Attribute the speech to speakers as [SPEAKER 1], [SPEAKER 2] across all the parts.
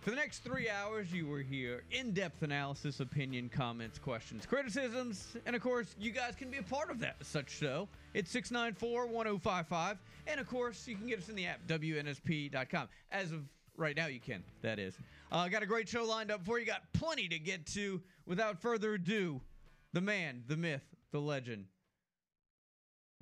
[SPEAKER 1] For the next three hours, you will hear in depth analysis, opinion, comments, questions, criticisms, and of course, you guys can be a part of that such show. It's 694 1055. And of course, you can get us in the app, WNSP.com. As of right now, you can, that is. Uh, got a great show lined up for you. Got plenty to get to. Without further ado, the man, the myth, the legend,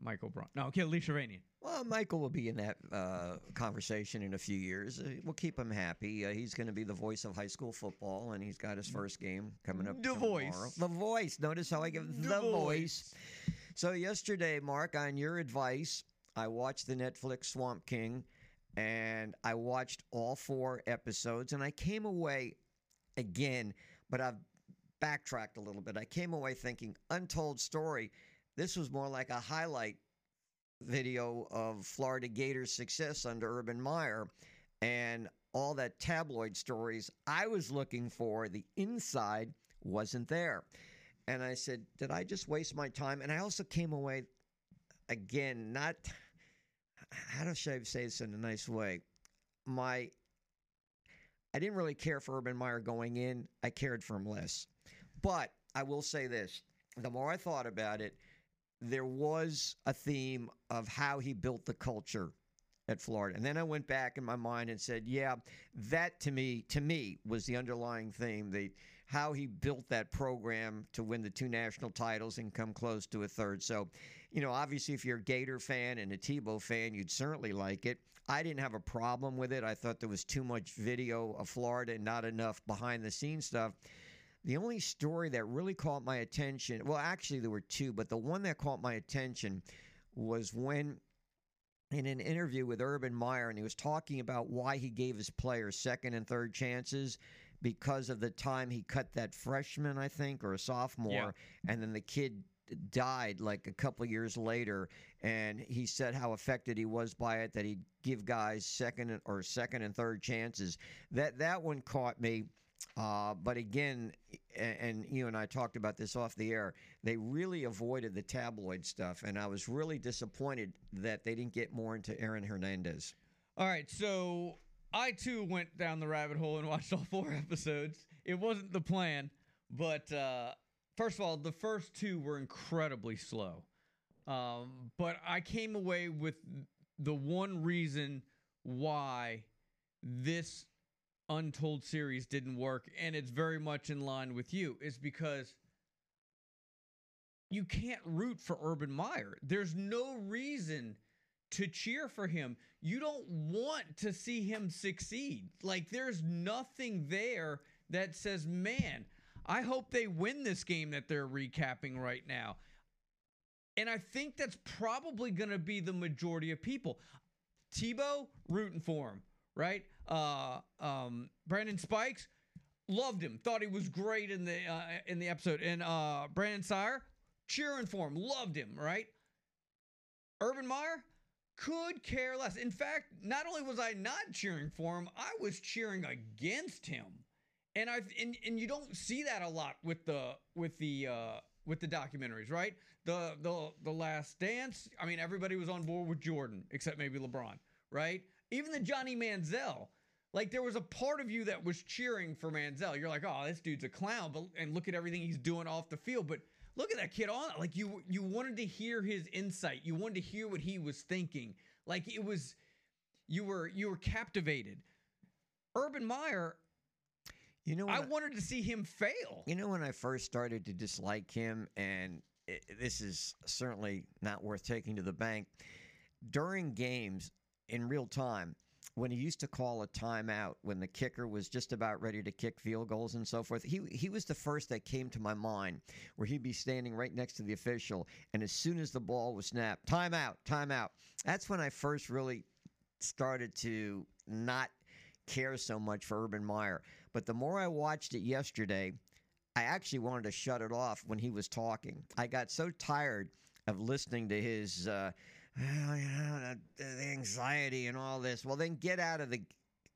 [SPEAKER 1] Michael Braun. No, okay, Lee Shervanian.
[SPEAKER 2] Well, Michael will be in that uh, conversation in a few years. Uh, we'll keep him happy. Uh, he's going to be the voice of high school football, and he's got his first game coming up.
[SPEAKER 1] The
[SPEAKER 2] tomorrow.
[SPEAKER 1] voice.
[SPEAKER 2] The voice. Notice how I give
[SPEAKER 1] The
[SPEAKER 2] the,
[SPEAKER 1] voice.
[SPEAKER 2] voice. So yesterday, Mark, on your advice, I watched the Netflix Swamp King, and I watched all four episodes, and I came away again, but I've backtracked a little bit. I came away thinking, untold story. This was more like a highlight video of Florida Gators' success under Urban Meyer and all that tabloid stories I was looking for, the inside wasn't there. And I said, Did I just waste my time? And I also came away again, not how do I say this in a nice way? My I didn't really care for Urban Meyer going in. I cared for him less. But I will say this the more I thought about it, there was a theme of how he built the culture at Florida. And then I went back in my mind and said, yeah, that to me to me was the underlying theme, the how he built that program to win the two national titles and come close to a third. So, you know, obviously if you're a Gator fan and a Tebow fan, you'd certainly like it. I didn't have a problem with it. I thought there was too much video of Florida and not enough behind the scenes stuff. The only story that really caught my attention, well, actually, there were two, but the one that caught my attention was when, in an interview with Urban Meyer, and he was talking about why he gave his players second and third chances because of the time he cut that freshman, I think, or a sophomore, and then the kid died like a couple years later and he said how affected he was by it that he'd give guys second or second and third chances. That that one caught me uh, but again, and you and I talked about this off the air, they really avoided the tabloid stuff. And I was really disappointed that they didn't get more into Aaron Hernandez.
[SPEAKER 1] All right, so I too went down the rabbit hole and watched all four episodes. It wasn't the plan, but uh, first of all, the first two were incredibly slow. Um, but I came away with the one reason why this Untold series didn't work, and it's very much in line with you, is because you can't root for Urban Meyer. There's no reason to cheer for him. You don't want to see him succeed. Like there's nothing there that says, "Man, I hope they win this game that they're recapping right now." And I think that's probably going to be the majority of people. Tebow rooting for him, right? Uh, um, Brandon Spikes loved him, thought he was great in the uh, in the episode, and uh, Brandon Siler cheering for him, loved him, right? Urban Meyer could care less. In fact, not only was I not cheering for him, I was cheering against him. And I and, and you don't see that a lot with the with the uh with the documentaries, right? The the the last dance, I mean everybody was on board with Jordan except maybe LeBron, right? Even the Johnny Manziel like there was a part of you that was cheering for Manziel. You're like, "Oh, this dude's a clown," but and look at everything he's doing off the field. But look at that kid on. Like you, you wanted to hear his insight. You wanted to hear what he was thinking. Like it was, you were you were captivated. Urban Meyer,
[SPEAKER 2] You know,
[SPEAKER 1] I
[SPEAKER 2] when
[SPEAKER 1] wanted to see him fail.
[SPEAKER 2] You know, when I first started to dislike him, and i this is certainly not worth taking to the bank, during games in real time, when he used to call a timeout when the kicker was just about ready to kick field goals and so forth, he he was the first that came to my mind where he'd be standing right next to the official, and as soon as the ball was snapped, timeout, timeout. That's when I first really started to not care so much for Urban Meyer. But the more I watched it yesterday, I actually wanted to shut it off when he was talking. I got so tired of listening to his uh, well, you know, the, the anxiety and all this. Well, then get out of the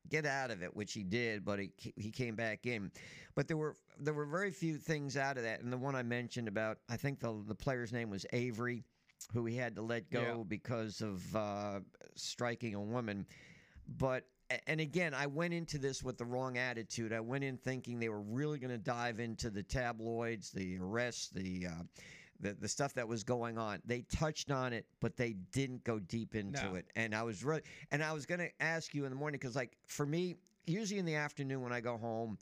[SPEAKER 2] get out of it, which he did, but he he came back in. But there were there were very few things out of that, and the one I mentioned about I think the the player's name was Avery, who he had to let go
[SPEAKER 1] Yeah.
[SPEAKER 2] because of uh, striking a woman. But and again, I went into this with the wrong attitude. I went in thinking they were really going to dive into the tabloids, the arrests, the uh, the the stuff that was going on. They touched on it, but they didn't go deep into
[SPEAKER 1] No.
[SPEAKER 2] it. And I was really, and I was going to ask you in the morning because, like, for me, usually in the afternoon when I go home,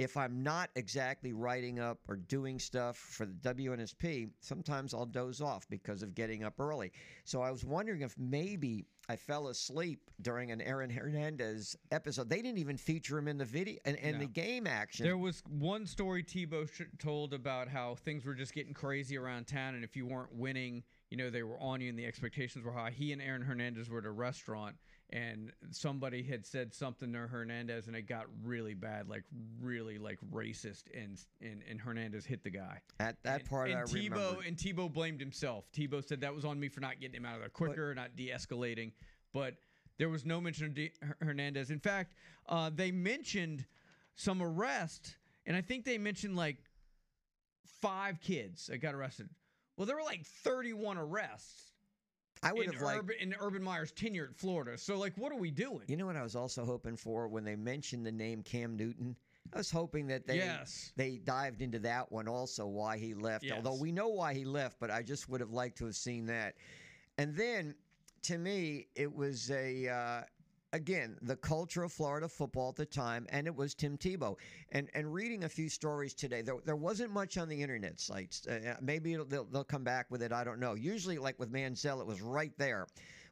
[SPEAKER 2] if I'm not exactly writing up or doing stuff for the WNSP, sometimes I'll doze off because of getting up early. So I was wondering if maybe I fell asleep during an Aaron Hernandez episode. They didn't even feature him in the video and, and
[SPEAKER 1] No.
[SPEAKER 2] the game action.
[SPEAKER 1] There was one story Tebow sh- told about how things were just getting crazy around town, and if you weren't winning, you know they were on you, and the expectations were high. He and Aaron Hernandez were at a restaurant, and somebody had said something to Hernandez, and it got really bad, like really like racist, and and, and Hernandez hit the guy.
[SPEAKER 2] At that
[SPEAKER 1] and,
[SPEAKER 2] part,
[SPEAKER 1] and
[SPEAKER 2] I
[SPEAKER 1] Tebow
[SPEAKER 2] remember.
[SPEAKER 1] and Tebow blamed himself. Tebow said that was on me for not getting him out of there quicker, not de-escalating. But there was no mention of D- Her- Hernandez. In fact, uh, they mentioned some arrest, and I think they mentioned like five kids that got arrested. Well, there were like 31 arrests
[SPEAKER 2] I would have liked.
[SPEAKER 1] In Urban Meyer's tenure at Florida. So, like, what are we doing?
[SPEAKER 2] You know what I was also hoping for when they mentioned the name Cam Newton? I was hoping that they
[SPEAKER 1] Yes.
[SPEAKER 2] they dived into that one also why he left. Although we know why he left, but I just would have liked to have seen that. And then to me, it was a uh, again the culture of Florida football at the time, and it was Tim Tebow. And and reading a few stories today, there there wasn't much on the internet sites. Uh, maybe it'll, they'll they'll come back with it. I don't know. Usually, like with Manziel, it was right there,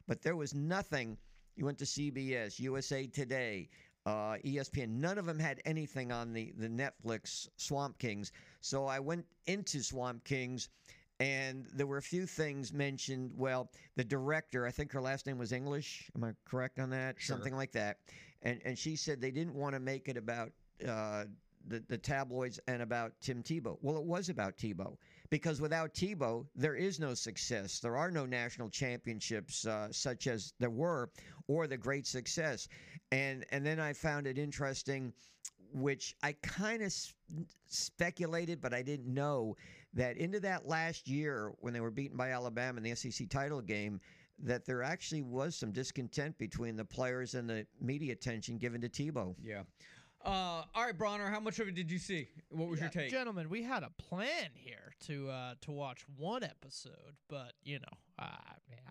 [SPEAKER 2] but there was nothing. You went to CBS, USA Today, uh, ESPN. None of them had anything on the the Netflix Swamp Kings. So I went into Swamp Kings, and there were a few things mentioned. Well, the director, I think her last name was English. Am I correct on that?
[SPEAKER 1] Sure.
[SPEAKER 2] Something like that. And and she said they didn't want to make it about. Uh, the, the tabloids and about Tim Tebow. Well, it was about Tebow because without Tebow, there is no success. There are no national championships uh, such as there were, or the great success. And and then I found it interesting, which I kind of speculated, but I didn't know that into that last year when they were beaten by Alabama in the SEC title game. That there actually was some discontent between the players and the media attention given to Tebow.
[SPEAKER 1] Yeah. Uh, all right, Bronner, how much of it did you see? What was
[SPEAKER 3] Yeah,
[SPEAKER 1] your take?
[SPEAKER 3] gentlemen? We had a plan here to uh, to watch one episode, but you know, uh,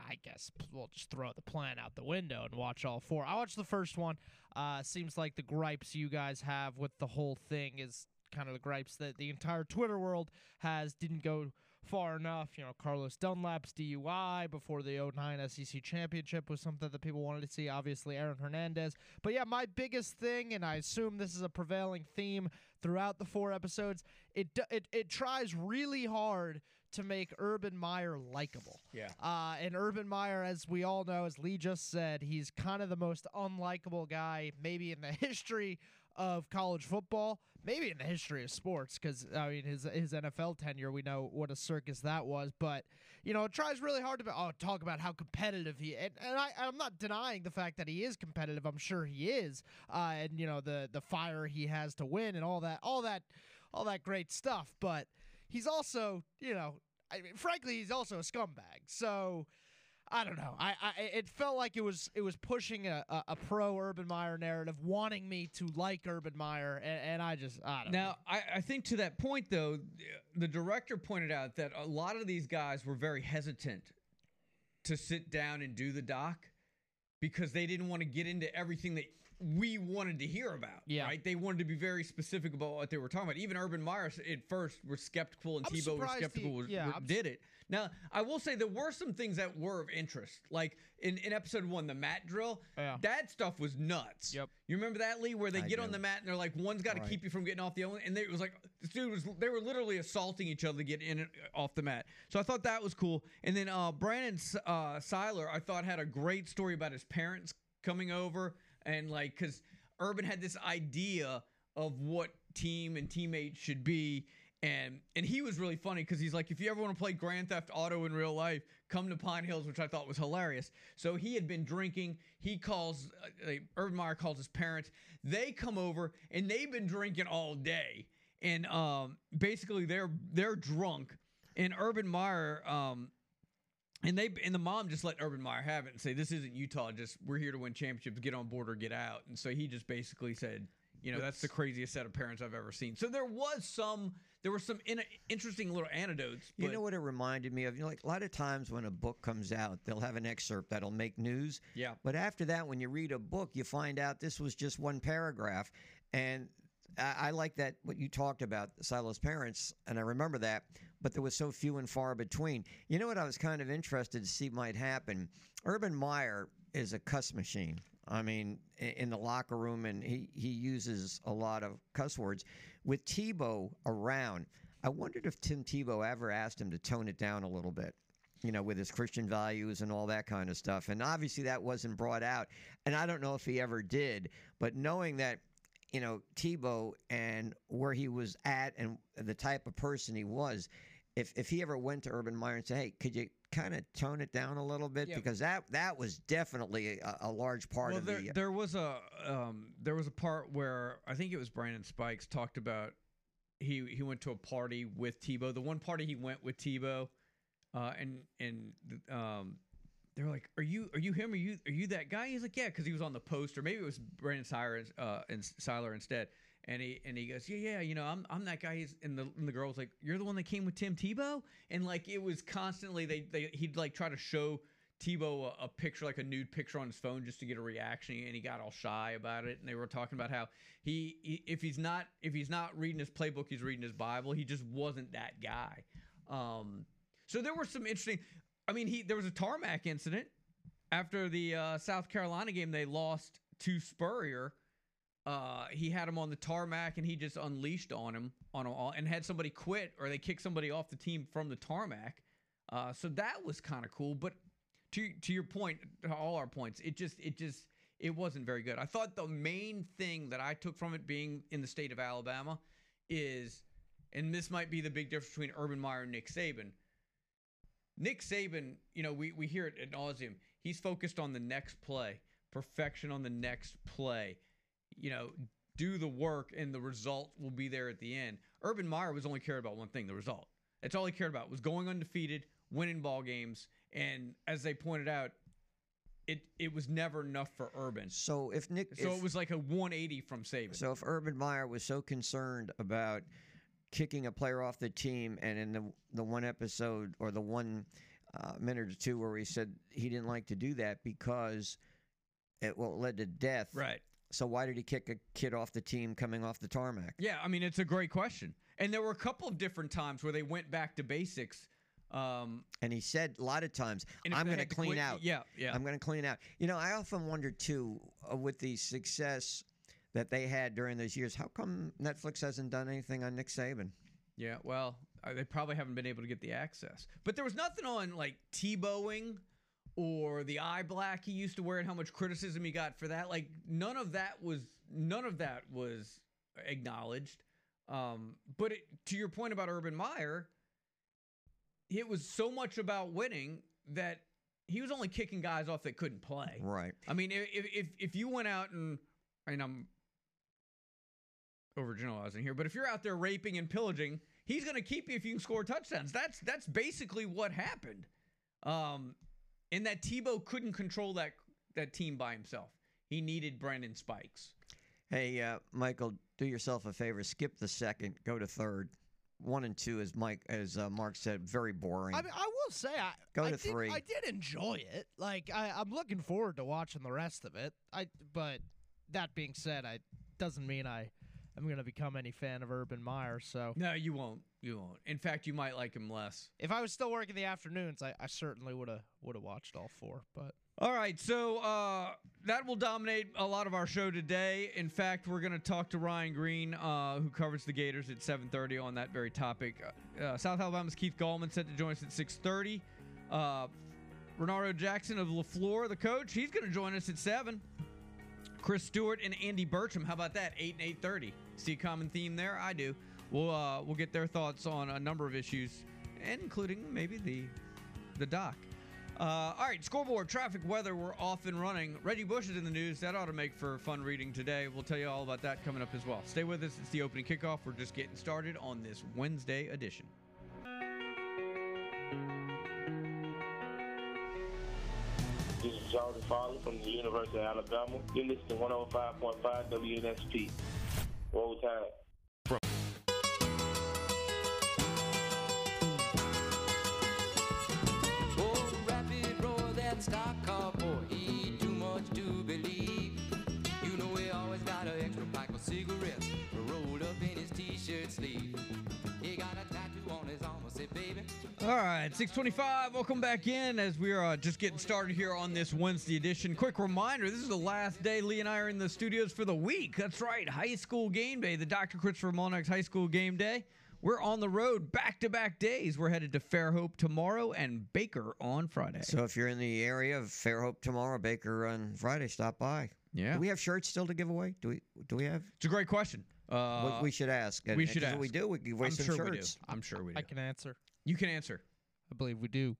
[SPEAKER 3] I guess we'll just throw the plan out the window and watch all four. I watched the first one. Uh, seems like the gripes you guys have with the whole thing is kind of the gripes that the entire Twitter world has. Didn't go far enough. You know, Carlos Dunlap's DUI before the 09 SEC championship was something that people wanted to see. Obviously, Aaron Hernandez. But yeah, my biggest thing, and I assume this is a prevailing theme throughout the four episodes, it it it tries really hard to make Urban Meyer likable.
[SPEAKER 1] Yeah.
[SPEAKER 3] Uh, and Urban Meyer, as we all know, as Lee just said, he's kind of the most unlikable guy maybe in the history of college football, maybe in the history of sports, because I mean his his NFL tenure, we know what a circus that was. But you know, it tries really hard to be, oh, talk about how competitive he and, and I I'm not denying the fact that he is competitive. I'm sure he is, uh, and you know the the fire he has to win and all that all that all that great stuff. But he's also you know, I mean, frankly, he's also a scumbag. So. I don't know. I, I it felt like it was it was pushing a, a, a pro Urban Meyer narrative, wanting me to like Urban Meyer, and, and I just I don't know.
[SPEAKER 1] Now, I, I think to that point, though, the director pointed out that a lot of these guys were very hesitant to sit down and do the doc because they didn't want to get into everything that we wanted to hear about.
[SPEAKER 3] Yeah.
[SPEAKER 1] Right? They wanted to be very specific about what they were talking about. Even Urban Meyer at first were skeptical, and
[SPEAKER 3] I'm
[SPEAKER 1] Tebow was
[SPEAKER 3] surprised he-
[SPEAKER 1] skeptical. was,
[SPEAKER 3] yeah,
[SPEAKER 1] were- did it. Now, I will say there were some things that were of interest. Like in, in episode one, the mat drill,
[SPEAKER 3] Yeah.
[SPEAKER 1] that stuff was nuts.
[SPEAKER 3] Yep.
[SPEAKER 1] You remember that, Lee, where they
[SPEAKER 2] I
[SPEAKER 1] get on the mat and they're like, one's got to
[SPEAKER 2] Right.
[SPEAKER 1] keep you from getting off the other one. And they, it was like, this dude was, they were literally assaulting each other to get in and off the mat. So I thought that was cool. And then uh, Brandon S- uh, Siler, I thought had a great story about his parents coming over and like, because Urban had this idea of what team and teammates should be. And and he was really funny because he's like, if you ever want to play Grand Theft Auto in real life, come to Pine Hills, which I thought was hilarious. So he had been drinking. He calls uh, Urban Meyer calls his parents. They come over and they've been drinking all day. And um, basically they're they're drunk. And Urban Meyer um, and they and the mom just let Urban Meyer have it and say, "This isn't Utah. Just we're here to win championships. Get on board or get out." And so he just basically said, "You know, that's the craziest set of parents I've ever seen." So there was some, there were some in, interesting little anecdotes.
[SPEAKER 2] You know what it reminded me of? You know, like a lot of times when a book comes out, they'll have an excerpt that'll make news.
[SPEAKER 1] Yeah.
[SPEAKER 2] But after that, when you read a book, you find out this was just one paragraph. And I, I like that what you talked about, Siler's parents, and I remember that, but there was so few and far between. You know what I was kind of interested to see might happen? Urban Meyer is a cuss machine. I mean, in the locker room, and he, he uses a lot of cuss words. With Tebow around, I wondered if Tim Tebow ever asked him to tone it down a little bit, you know, with his Christian values and all that kind of stuff. And obviously that wasn't brought out. And I don't know if he ever did, but knowing that, you know, Tebow and where he was at and the type of person he was, if, if he ever went to Urban Meyer and said, hey, could you kind of tone it down a little bit?
[SPEAKER 1] Yeah.
[SPEAKER 2] Because that that was definitely a, a large part
[SPEAKER 1] well,
[SPEAKER 2] of
[SPEAKER 1] there,
[SPEAKER 2] the.
[SPEAKER 1] there was a um, there was a part where I think it was Brandon Spikes talked about he he went to a party with Tebow. The one party he went with Tebow, uh, and and um, they're like, "Are you are you him? Are you are you that guy?" He's like, "Yeah," because he was on the poster. Maybe it was Brandon Siler uh, and Siler instead. And he and he goes, "Yeah, yeah, you know, I'm I'm that guy." He's, and the and the girl was like, "You're the one that came with Tim Tebow," and like it was constantly they they he'd like try to show. Tebow a, a picture, like a nude picture on his phone, just to get a reaction, and he got all shy about it. And they were talking about how he, he if he's not if he's not reading his playbook, he's reading his Bible. He just wasn't that guy. Um, so there were some interesting. I mean, he there was a tarmac incident after the uh, South Carolina game. They lost to Spurrier. Uh, he had him on the tarmac and he just unleashed on him on all, and had somebody quit or they kicked somebody off the team from the tarmac. Uh, so that was kind of cool. But to to your point, to all our points, it just it just it wasn't very good. I thought the main thing that I took from it being in the state of Alabama is, and this might be the big difference between Urban Meyer and Nick Saban. Nick Saban, you know, we, we hear it ad nauseum. He's focused on the next play, perfection on the next play. You know, do the work and the result will be there at the end. Urban Meyer was only cared about one thing, the result. That's all he cared about was going undefeated, winning ball games, and as they pointed out, it it was never enough for Urban.
[SPEAKER 2] so if Nick,
[SPEAKER 1] So
[SPEAKER 2] if-
[SPEAKER 1] it was like a 180 from Saban.
[SPEAKER 2] So if Urban Meyer was so concerned about kicking a player off the team, and in the the one episode or the one uh, minute or two where he said he didn't like to do that because it well it led to death.
[SPEAKER 1] right.
[SPEAKER 2] So why did he kick a kid off the team coming off the tarmac?
[SPEAKER 1] Yeah, I mean it's a great question. And there were a couple of different times where they went back to basics. Um,
[SPEAKER 2] And he said a lot of times, "I'm going to clean
[SPEAKER 1] quit-
[SPEAKER 2] out.
[SPEAKER 1] Yeah, yeah.
[SPEAKER 2] I'm going to clean out." You know, I often wonder too, uh, with the success that they had during those years, how come Netflix hasn't done anything on Nick Saban?
[SPEAKER 1] Yeah, well, uh, they probably haven't been able to get the access. But there was nothing on like Tebowing or the eye black he used to wear and how much criticism he got for that. Like none of that was none of that was acknowledged. Um, but it, to your point about Urban Meyer, it was so much about winning that he was only kicking guys off that couldn't play.
[SPEAKER 2] Right.
[SPEAKER 1] I mean, if if if you went out and I mean, I'm overgeneralizing here, but if you're out there raping and pillaging, he's going to keep you if you can score touchdowns. That's that's basically what happened. Um, and that Tebow couldn't control that that team by himself. He needed Brandon Spikes.
[SPEAKER 2] Hey, uh, Michael, do yourself a favor. Skip the second. Go to third. One and two, as Mike, as uh, Mark said, very boring.
[SPEAKER 3] I mean, I will say, I
[SPEAKER 2] Go
[SPEAKER 3] I
[SPEAKER 2] to
[SPEAKER 3] did,
[SPEAKER 2] three.
[SPEAKER 3] I did enjoy it. Like, I, I'm looking forward to watching the rest of it. I, but that being said, I doesn't mean I am gonna become any fan of Urban Meyer. So
[SPEAKER 1] No, you won't. You won't. In fact, you might like him less.
[SPEAKER 3] if I was still working the afternoons, I, I certainly would have would have watched all four. But
[SPEAKER 1] All right, so uh, that will dominate a lot of our show today. In fact, we're going to talk to Ryan Green, uh, who covers the Gators at 7:30 on that very topic. Uh, South Alabama's Keith Gallmon set to join us at 6:30. Uh, Renardo Jackson of LeFlore, the coach, he's going to join us at seven. Chris Stewart and Andy Bertram. How about that? Eight and eight thirty. See a common theme there? I do. We'll uh, we'll get their thoughts on a number of issues, including maybe the the doc. Uh, all right, scoreboard, traffic, weather. We're off and running. Reggie Bush is in the news. That ought to make for fun reading today. We'll tell you all about that coming up as well. Stay with us. It's the opening kickoff. We're just getting started on this Wednesday edition.
[SPEAKER 4] This is Jordan Farley from the University of Alabama. You're listening to 105.5 WNSP. Roll Tide.
[SPEAKER 5] That stock car boy, he too much to believe. You know he always got an extra pack of cigarettes rolled up in his t-shirt sleeve. He got a tattoo on his arm, I say, baby.
[SPEAKER 1] All right, 625. Welcome back in as we are uh, just getting started here on this Wednesday edition. Quick reminder this is the last day Lee and I are in the studios for the week. That's right, high school game day, the Dr. Christopher Molnax High School game day. We're on the road back to back days. We're headed to Fairhope tomorrow and Baker on Friday.
[SPEAKER 2] So if you're in the area of Fairhope tomorrow, Baker on Friday, stop by.
[SPEAKER 1] yeah,
[SPEAKER 2] Do we have shirts still to give away? Do we? Do we have?
[SPEAKER 1] it's a great question. Uh,
[SPEAKER 2] we, we should ask. And-
[SPEAKER 1] we
[SPEAKER 2] and
[SPEAKER 1] should
[SPEAKER 2] 'cause If we do, we give away
[SPEAKER 1] I'm
[SPEAKER 2] some
[SPEAKER 1] sure we do.
[SPEAKER 2] shirts.
[SPEAKER 1] I'm sure we do.
[SPEAKER 3] I can answer.
[SPEAKER 1] you can answer.
[SPEAKER 3] I believe we do.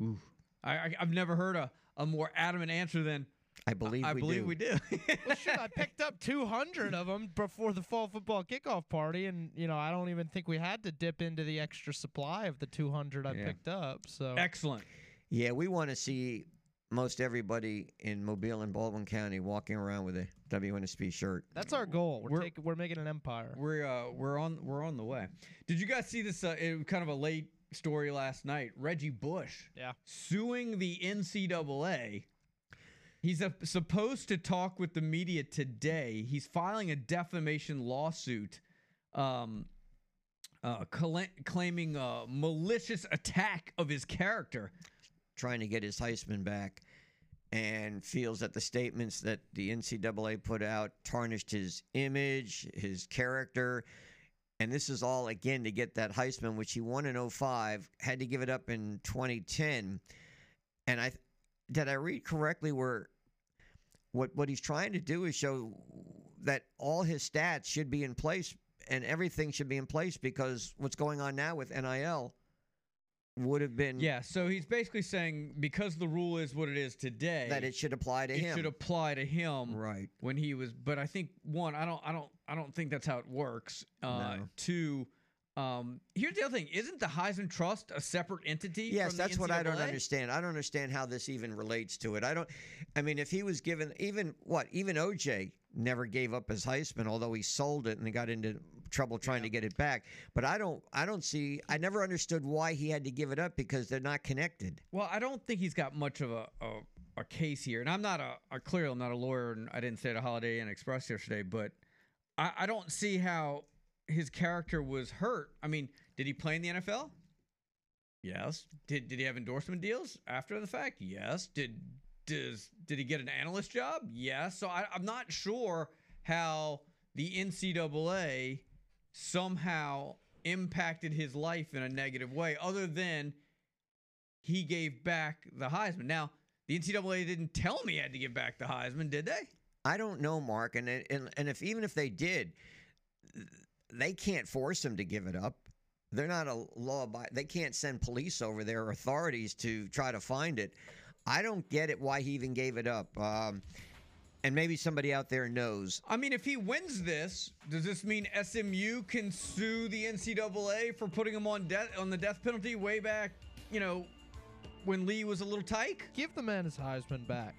[SPEAKER 1] Ooh. I, I, I've never heard a, a more adamant answer than
[SPEAKER 2] I believe
[SPEAKER 1] I
[SPEAKER 2] we
[SPEAKER 1] believe
[SPEAKER 2] do.
[SPEAKER 1] we do.
[SPEAKER 3] Well, shit, I picked up 200 of them before the fall football kickoff party, and you know I don't even think we had to dip into the extra supply of the 200 I
[SPEAKER 1] Yeah.
[SPEAKER 3] picked up. So
[SPEAKER 1] Excellent.
[SPEAKER 2] Yeah, we want to see most everybody in Mobile and Baldwin County walking around with a WNSP shirt.
[SPEAKER 3] that's our goal. We're
[SPEAKER 1] We're-
[SPEAKER 3] taking, we're making an empire.
[SPEAKER 1] We're uh, we're on we're on the way. Did you guys see this? Uh, it was kind of a late story last night. Reggie Bush,
[SPEAKER 3] Yeah.
[SPEAKER 1] suing the NCAA. He's uh supposed to talk with the media today. He's filing a defamation lawsuit, um, uh, cla- claiming a malicious attack of his character.
[SPEAKER 2] trying to get his Heisman back and feels that the statements that the NCAA put out tarnished his image, his character. And this is all, again, to get that Heisman, which he won in 05, had to give it up in 2010. And I did I read correctly where what what he's trying to do is show that all his stats should be in place and everything should be in place because what's going on now with NIL would have been
[SPEAKER 1] Yeah, so he's basically saying because the rule is what it is today,
[SPEAKER 2] that it should apply to
[SPEAKER 1] it
[SPEAKER 2] him.
[SPEAKER 1] should apply to him.
[SPEAKER 2] right.
[SPEAKER 1] when he was but i think one i don't i don't i don't think that's how it works uh
[SPEAKER 2] No.
[SPEAKER 1] two um here's the other thing isn't the heisman trust a separate entity
[SPEAKER 2] Yes,
[SPEAKER 1] from the
[SPEAKER 2] that's what I don't understand. I don't understand how this even relates to it. I don't. I mean, if he was given even what even OJ never gave up his Heisman, although he sold it and he got into trouble trying to get it back. But I don't. I don't see. I never understood why he had to give it up because they're not connected.
[SPEAKER 1] well i don't think he's got much of a a, a case here and i'm not a, a clearly i'm not a lawyer and i didn't stay at a holiday inn express yesterday but I, I don't see how his character was hurt i mean did he play in the nfl yes. Did did he have endorsement deals after the fact? Yes. Did does did he get an analyst job? Yes. So I, i'm not sure how the ncaa somehow impacted his life in a negative way other than he gave back the heisman. Now the ncaa didn't tell me he had to give back the heisman did they?
[SPEAKER 2] I don't know, Mark, and and and if even if they did, they can't force him to give it up. They're not a law. By, they can't send police over there authorities to try to find it. I don't get it why he even gave it up. Um, and maybe somebody out there knows.
[SPEAKER 1] I mean, if he wins this, does this mean SMU can sue the NCAA for putting him on death on the death penalty way back? You know, when Lee was a little tyke.
[SPEAKER 3] Give the man his Heisman back.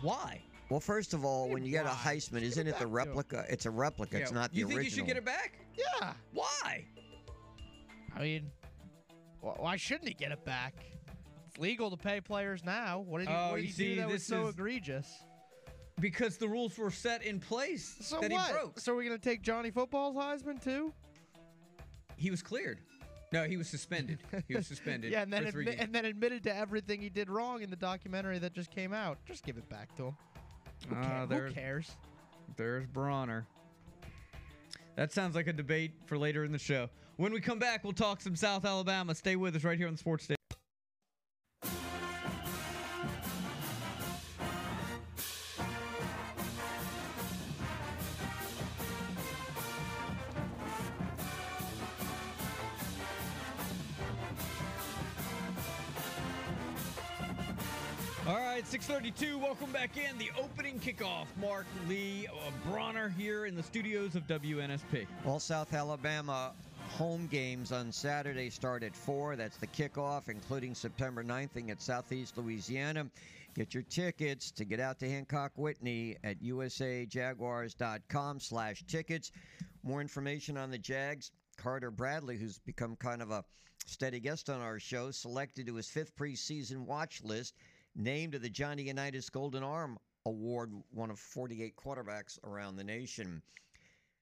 [SPEAKER 1] Why?
[SPEAKER 2] Well, first of all, when you get a
[SPEAKER 3] Why?
[SPEAKER 2] Heisman, isn't
[SPEAKER 3] it
[SPEAKER 2] it the
[SPEAKER 3] back to him.
[SPEAKER 2] replica? It's a replica. It's not the original.
[SPEAKER 1] you think
[SPEAKER 2] original.
[SPEAKER 1] you should get it back?
[SPEAKER 3] Yeah.
[SPEAKER 1] Why?
[SPEAKER 3] I mean, wh- why shouldn't he get it back? It's legal to pay players now. What did he,
[SPEAKER 1] Oh,
[SPEAKER 3] what did
[SPEAKER 1] you
[SPEAKER 3] he
[SPEAKER 1] see,
[SPEAKER 3] do that was
[SPEAKER 1] this
[SPEAKER 3] so
[SPEAKER 1] is-
[SPEAKER 3] egregious?
[SPEAKER 1] Because the rules were set in place
[SPEAKER 3] So
[SPEAKER 1] that
[SPEAKER 3] what?
[SPEAKER 1] he broke.
[SPEAKER 3] So we're gonna take Johnny Football's Heisman too?
[SPEAKER 1] He was cleared. No, he was suspended. He was suspended.
[SPEAKER 3] yeah, and then
[SPEAKER 1] for three
[SPEAKER 3] admi-
[SPEAKER 1] games.
[SPEAKER 3] and then admitted to everything he did wrong in the documentary that just came out. Just give it back to him. Who,
[SPEAKER 1] ah,
[SPEAKER 3] ca- who cares?
[SPEAKER 1] There's Bronner. That sounds like a debate for later in the show. When we come back, we'll talk some South Alabama. Stay with us right here on the Sports Station. 632. Welcome back in. The opening kickoff. Mark Lee uh, Bronner here in the studios of WNSP.
[SPEAKER 2] All South Alabama home games on Saturday start at 4. That's the kickoff, including September 9th at Southeast Louisiana. Get your tickets to get out to Hancock Whitney at usajaguars.com slash tickets. More information on the Jags. Carter Bradley, who's become kind of a steady guest on our show, selected to his fifth preseason watch list, named to the Johnny Unitas Golden Arm Award, one of 48 quarterbacks around the nation.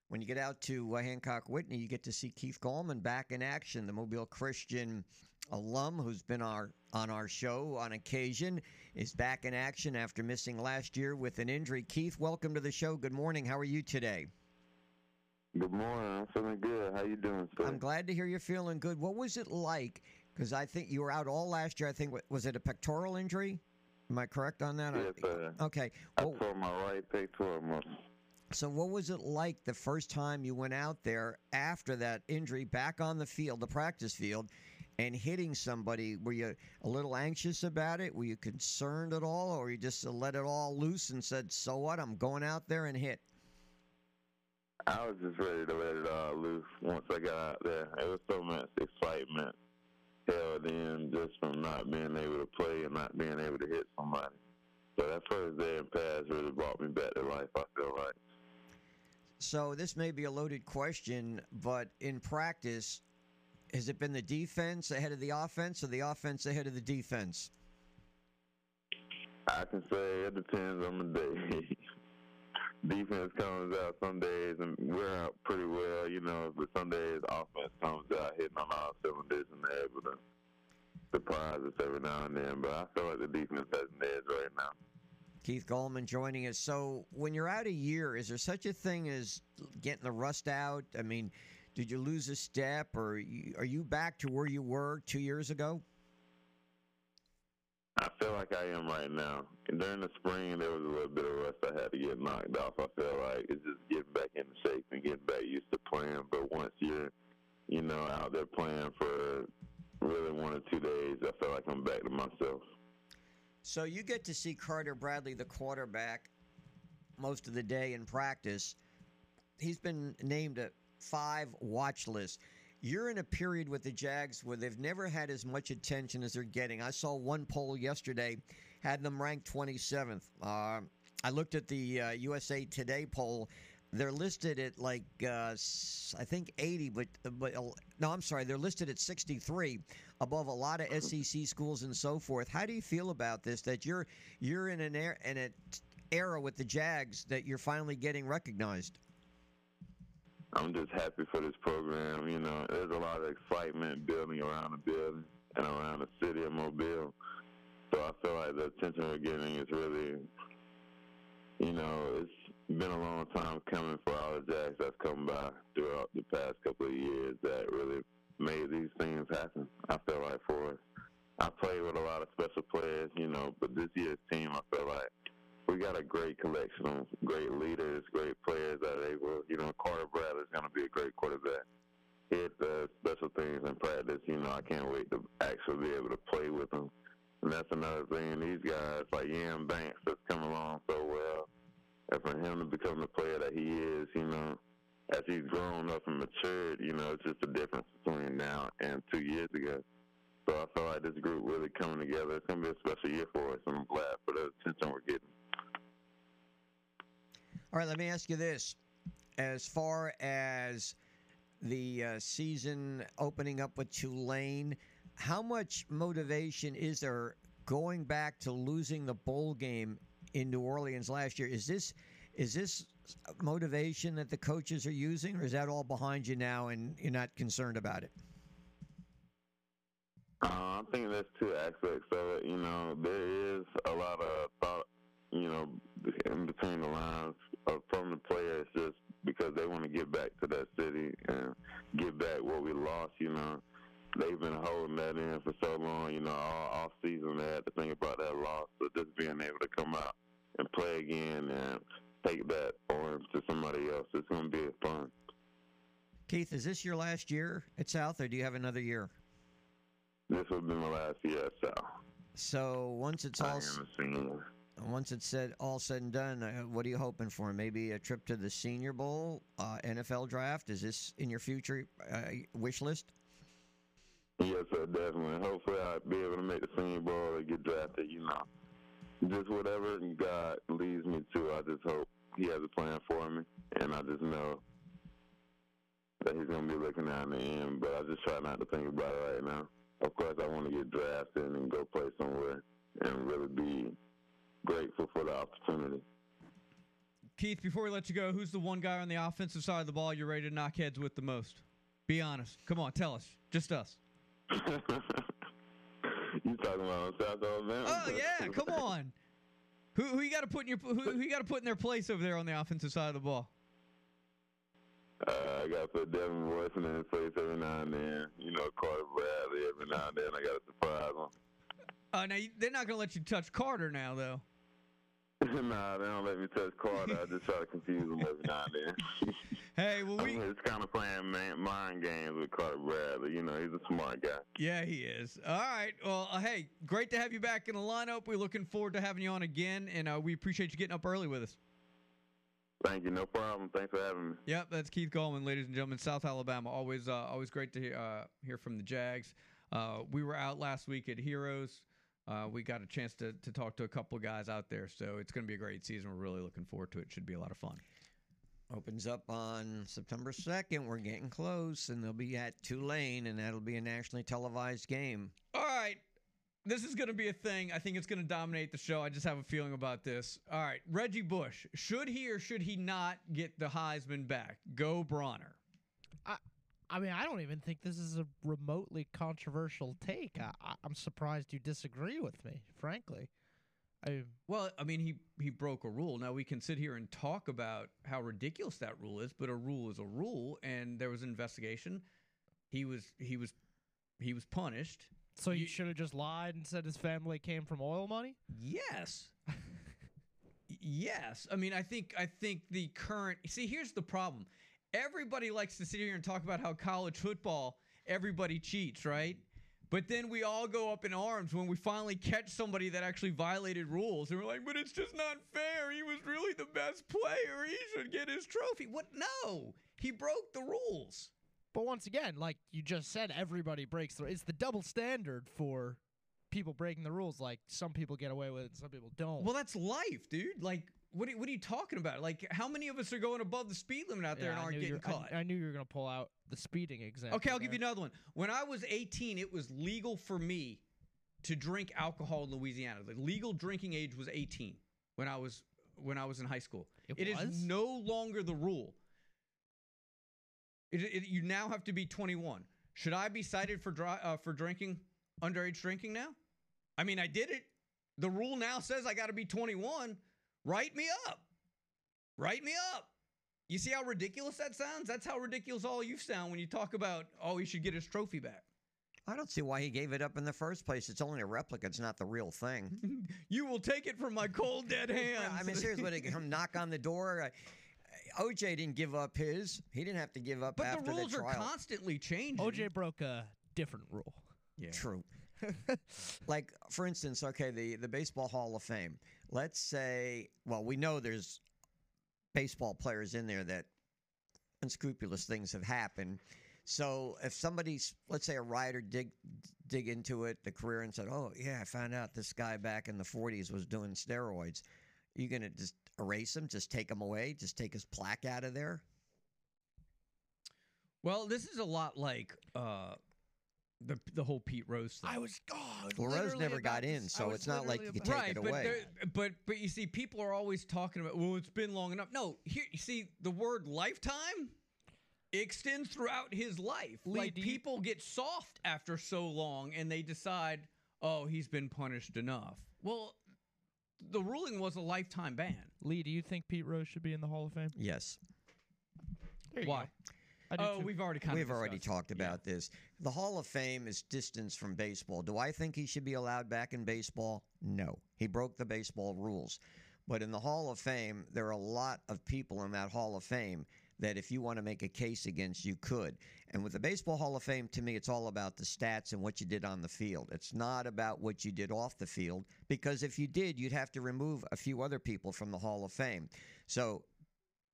[SPEAKER 2] When you get out to uh, Hancock Whitney, you get to see Keith Gallmon back in action, the Mobile Christian alum who's been our on our show on occasion is back in action after missing last year with an injury. Keith, welcome to the show. Good morning. How are you today?
[SPEAKER 6] Good morning. I'm feeling good. How you doing, sir?
[SPEAKER 2] I'm glad to hear you're feeling good. What was it like? Because I think you were out all last year. I think was it a pectoral injury? Am I correct on that?
[SPEAKER 6] Yes, sir.
[SPEAKER 2] Okay.
[SPEAKER 6] I
[SPEAKER 2] Well,
[SPEAKER 6] tore my right pectoral muscle.
[SPEAKER 2] so what was it like the first time you went out there after that injury, back on the field, the practice field, and hitting somebody? Were you a little anxious about it? Were you concerned at all, or you just let it all loose and said, "So what? I'm going out there and hit."
[SPEAKER 6] I was just ready to let it all loose once I got out there. It was so much excitement held in just from not being able to play and not being able to hit somebody. So that first day in pass really brought me back to life, I feel like.
[SPEAKER 2] So this may be a loaded question, but in practice, has it been the defense ahead of the offense, or the offense ahead of the defense?
[SPEAKER 6] I can say it depends on the day. Defense comes out some days and we're out pretty well, you know, but some days offense comes out hitting on all cylinders and they're able to surprise us every now and then. But I feel like the defense has an edge right now.
[SPEAKER 2] Keith Gallmon joining us. So, when you're out a year, is there such a thing as getting the rust out? I mean, did you lose a step, or are you back to where you were two years ago?
[SPEAKER 6] I feel like I am right now. During the spring, there was a little bit of rust I had to get knocked off. I feel like it's just getting back into shape and getting back used to playing. But once you're, you know, out there playing for really one or two days, I feel like I'm back to myself.
[SPEAKER 2] So, you get to see Carter Bradley, the quarterback, most of the day in practice. He's been named a five watch list. You're in a period with the Jags where they've never had as much attention as they're getting. I saw one poll yesterday had them ranked 27th. Uh, I looked at the uh, USA Today poll. They're listed at like uh, I think 80, but but uh, no, I'm sorry, they're listed at 63, above a lot of SEC schools and so forth. How do you feel about this? That you're you're in an era, in an era with the Jags that you're finally getting recognized.
[SPEAKER 6] I'm just happy for this program. You know, there's a lot of excitement building around the building and around the city of Mobile. So I feel like the attention we're getting is really, you know, it's been a long time coming for all the Jacks that's come by throughout the past couple of years that really made these things happen. I feel like for us. I played with a lot of special players, you know, but this year's team, I feel like we got a great collection of great leaders, great players that are able, you know, Carter Bradley's going to be a great quarterback. He hit uh, the special things in practice. You know, I can't wait to actually be able to play with him. And that's another thing. These guys, like Ian Banks, that's come along so well. And for him to become the player that he is, you know, as he's grown up and matured, you know, it's just a difference between now and two years ago. So I feel like this group really coming together. It's to be a special year for us, and I'm glad for the attention we're getting.
[SPEAKER 2] All right, let me ask you this. As far as the uh, season opening up with Tulane, how much motivation is there going back to losing the bowl game in New Orleans last year? Is this is this motivation that the coaches are using, or is that all behind you now and you're not concerned about it?
[SPEAKER 6] Uh, I think there's two aspects of it. You know, there is a lot of thought, you know, in between the lines of, from the players just because they want to get back to that city and get back what we lost, you know. They've been holding that in for so long, you know, all off season they had to think about that loss. So just being able to come out and play again and take that on to somebody else, it's going to be fun.
[SPEAKER 2] Keith, is this your last year at South, or do you have another year?
[SPEAKER 6] This will be my last year at South.
[SPEAKER 2] So once it's
[SPEAKER 6] I
[SPEAKER 2] all once it's said all said and done, uh, what are you hoping for? Maybe a trip to the Senior Bowl, uh, NFL draft. Is this in your future uh, wish list?
[SPEAKER 6] Yes, sir, definitely. Hopefully, I'll be able to make the Senior Bowl or get drafted. You know, just whatever God leads me to. I just hope He has a plan for me, and I just know that He's gonna be looking in the end. But I just try not to think about it right now. Of course, I want to get drafted and go play somewhere and really be grateful for the opportunity.
[SPEAKER 1] Keith, before we let you go, who's the one guy on the offensive side of the ball you're ready to knock heads with the most? Be honest. Come on, tell us. Just us.
[SPEAKER 6] you talking about South Alabama?
[SPEAKER 1] Oh yeah, come on. Who who you got to put in your who, who you got to put in their place over there on the offensive side of the ball?
[SPEAKER 6] Uh, I got to put Devin Voisin in his place every now and then. You know, Carter Bradley every now and then. I got to surprise him.
[SPEAKER 1] Uh, now you, they're not going to let you touch Carter now, though.
[SPEAKER 6] nah, they don't let me touch Carter. I just try to confuse him every now and then.
[SPEAKER 1] Hey, well we
[SPEAKER 6] it's kind of playing man, mind games with Carter Bradley. You know, he's a smart guy.
[SPEAKER 1] yeah he is. All right. Well, uh, hey, great to have you back in the lineup. We're looking forward to having you on again, and uh, we appreciate you getting up early with us.
[SPEAKER 6] Thank you. No problem. Thanks for having me.
[SPEAKER 1] Yep, that's Keith Gallmon, ladies and gentlemen. South Alabama, always uh, always great to hear uh, hear from the Jags. Uh, we were out last week at Heroes. Uh, we got a chance to, to talk to a couple of guys out there, so it's going to be a great season. We're really looking forward to it. Should be a lot of fun.
[SPEAKER 2] Opens up on September 2nd. We're getting close, and they'll be at Tulane, and that'll be a nationally televised game.
[SPEAKER 1] All right. This is going to be a thing. I think it's going to dominate the show. I just have a feeling about this. All right. Reggie Bush. Should he or should he not get the Heisman back? Go Bronner.
[SPEAKER 3] I mean, I don't even think this is a remotely controversial take. I, I'm surprised you disagree with me, frankly. I,
[SPEAKER 1] Well, I mean, he he broke a rule. Now we can sit here and talk about how ridiculous that rule is, but a rule is a rule, and there was an investigation. He was he was he was punished.
[SPEAKER 3] so you
[SPEAKER 1] You-
[SPEAKER 3] should have just lied and said his family came from oil money?
[SPEAKER 1] Yes. Yes. I mean, I think I think the current See, here's the problem. Everybody likes to sit here and talk about how college football everybody cheats, right? But then we all go up in arms when we finally catch somebody that actually violated rules. And we're like, but it's just not fair. He was really the best player. He should get his trophy. What? No. He broke the rules.
[SPEAKER 3] But once again, like you just said, everybody breaks the. It's the double standard for people breaking the rules. Like some people get away with it, some people don't.
[SPEAKER 1] Well, that's life, dude. Like, what are, what are you talking about? Like, how many of us are going above the speed limit out there
[SPEAKER 3] Yeah,
[SPEAKER 1] and aren't getting
[SPEAKER 3] were- I-
[SPEAKER 1] caught?
[SPEAKER 3] I, knew you were gonna pull out the speeding example.
[SPEAKER 1] Okay, I'll give you another one. When I was 18, it was legal for me to drink alcohol in Louisiana. The legal drinking age was 18 when I was when I was in high school.
[SPEAKER 3] It
[SPEAKER 1] it is no longer the rule. It, it- you now have to be 21. Should I be cited for dri- uh, for drinking underage drinking now? I mean, I did it. The rule now says I got to be 21. Write me up. Write me up. You see how ridiculous that sounds? That's how ridiculous all you sound when you talk about, oh, he should get his trophy back.
[SPEAKER 2] I don't see why he gave it up in the first place. It's only a replica. It's not the real thing.
[SPEAKER 1] you will take it from my cold dead hands.
[SPEAKER 2] I mean, seriously, when they come knock on the door, uh, OJ didn't give up his. He didn't have to give up
[SPEAKER 1] but
[SPEAKER 2] after
[SPEAKER 1] the rules are constantly changing.
[SPEAKER 3] OJ broke a different rule.
[SPEAKER 1] yeah.
[SPEAKER 2] True. like for instance, okay, the the baseball Hall of Fame. Let's say, well, we know there's baseball players in there that unscrupulous things have happened. So if somebody's, let's say, a writer dig dig into it, the career, and said, "Oh yeah, I found out this guy back in the '40s was doing steroids," you gonna just erase him, just take him away, just take his plaque out of there?
[SPEAKER 1] Well, this is a lot like uh, the the whole Pete Rose thing.
[SPEAKER 3] I was God.
[SPEAKER 2] Well, Rose never got in, so it's not like you could take
[SPEAKER 1] right,
[SPEAKER 2] it
[SPEAKER 1] but
[SPEAKER 2] away.
[SPEAKER 1] there- but but you see, people are always talking about. Well, it's been long enough. No, here you see the word lifetime extends throughout his life.
[SPEAKER 3] Lee,
[SPEAKER 1] like
[SPEAKER 3] do you-
[SPEAKER 1] people get soft after so long, and they decide, oh, he's been punished enough. Well, the ruling was a lifetime ban.
[SPEAKER 3] Lee, do you think Pete Rose should be in the Hall of Fame?
[SPEAKER 2] yes.
[SPEAKER 3] There you
[SPEAKER 1] Why?
[SPEAKER 3] go. I do
[SPEAKER 1] Oh,
[SPEAKER 3] too.
[SPEAKER 1] we've already kind
[SPEAKER 2] We've
[SPEAKER 1] of
[SPEAKER 2] already
[SPEAKER 1] discussed it.
[SPEAKER 2] talked
[SPEAKER 1] Yeah.
[SPEAKER 2] about this. The Hall of Fame is distance from baseball. Do I think he should be allowed back in baseball? No. He broke the baseball rules. But in the Hall of Fame, there are a lot of people in that Hall of Fame that if you want to make a case against, you could. And with the Baseball Hall of Fame, to me, it's all about the stats and what you did on the field. It's not about what you did off the field, because if you did, you'd have to remove a few other people from the Hall of Fame. So,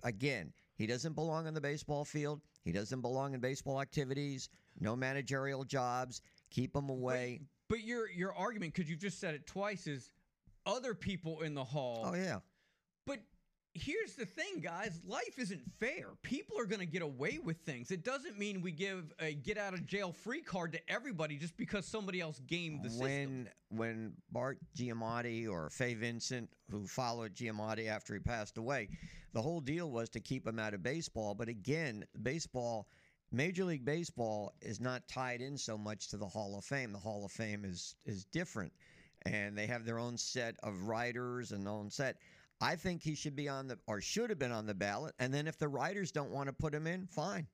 [SPEAKER 2] again, he doesn't belong on the baseball field. He doesn't belong in baseball activities. No managerial jobs. Keep him away.
[SPEAKER 1] But your your argument, because you've just said it twice, is other people in the hall.
[SPEAKER 2] oh yeah.
[SPEAKER 1] But here's the thing, guys. Life isn't fair. People are going to get away with things. It doesn't mean we give a get out of jail free card to everybody just because somebody else gamed the system.
[SPEAKER 2] when when Bart Giamatti or Fay Vincent, who followed Giamatti after he passed away, the whole deal was to keep him out of baseball. But again, baseball, Major League Baseball, is not tied in so much to the Hall of Fame. The Hall of Fame is is different, and they have their own set of writers and their own set. I think he should be on the or should have been on the ballot. And then if the writers don't want to put him in, fine.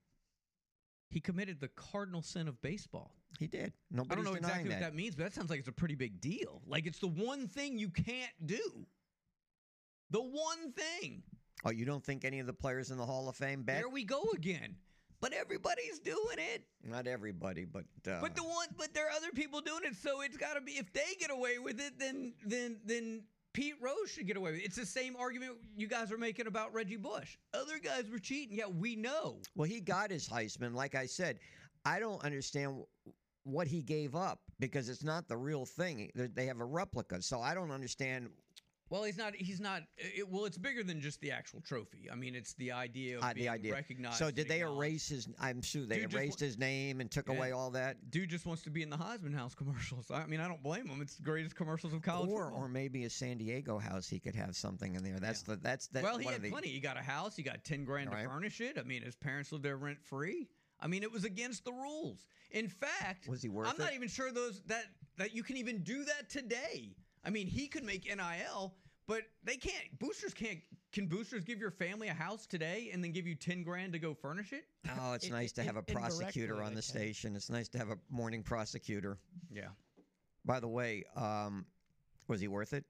[SPEAKER 1] He committed the cardinal sin of baseball.
[SPEAKER 2] He did. Nobody's I
[SPEAKER 1] don't know exactly what that means, but that sounds like it's a pretty big deal. Like it's the one thing you can't do. The one thing.
[SPEAKER 2] Oh, you don't think any of the players in the Hall of Fame bet?
[SPEAKER 1] There we go again. But everybody's doing it.
[SPEAKER 2] Not everybody, but uh,
[SPEAKER 1] But the one, but there are other people doing it, so it's got to be. If they get away with it, then then then Pete Rose should get away with it. It's the same argument you guys are making about Reggie Bush. Other guys were cheating. Yeah, we know.
[SPEAKER 2] well, he got his Heisman. Like I said, I don't understand what he gave up because it's not the real thing. They have a replica, so I don't understand.
[SPEAKER 1] Well, he's not. He's not. It, well, it's bigger than just the actual trophy. I mean, it's the idea of
[SPEAKER 2] uh,
[SPEAKER 1] being
[SPEAKER 2] the idea.
[SPEAKER 1] recognized.
[SPEAKER 2] So did they erase his? I'm sure they
[SPEAKER 1] Dude
[SPEAKER 2] erased his name and took
[SPEAKER 1] Yeah.
[SPEAKER 2] away all that.
[SPEAKER 1] Dude just wants to be in the Heisman House commercials. I mean, I don't blame him. It's the greatest commercials of college
[SPEAKER 2] Or,
[SPEAKER 1] football.
[SPEAKER 2] or maybe a San Diego house, he could have something in there. That's the that's that.
[SPEAKER 1] well, he had
[SPEAKER 2] the,
[SPEAKER 1] plenty. He got a house. He got ten grand
[SPEAKER 2] Right.
[SPEAKER 1] to furnish it. I mean, his parents lived there rent free. I mean, it was against the rules. In fact,
[SPEAKER 2] Was he worth
[SPEAKER 1] I'm not even sure those that that you can even do that today. I mean, he could make NIL, but they can't. Boosters can't. Can boosters give your family a house today and then give you ten grand to go furnish it?
[SPEAKER 2] Oh, it's
[SPEAKER 3] It-
[SPEAKER 2] nice to
[SPEAKER 3] it-
[SPEAKER 2] have a prosecutor on the station. It's nice to have a morning prosecutor.
[SPEAKER 1] Yeah.
[SPEAKER 2] By the way, um, was he worth it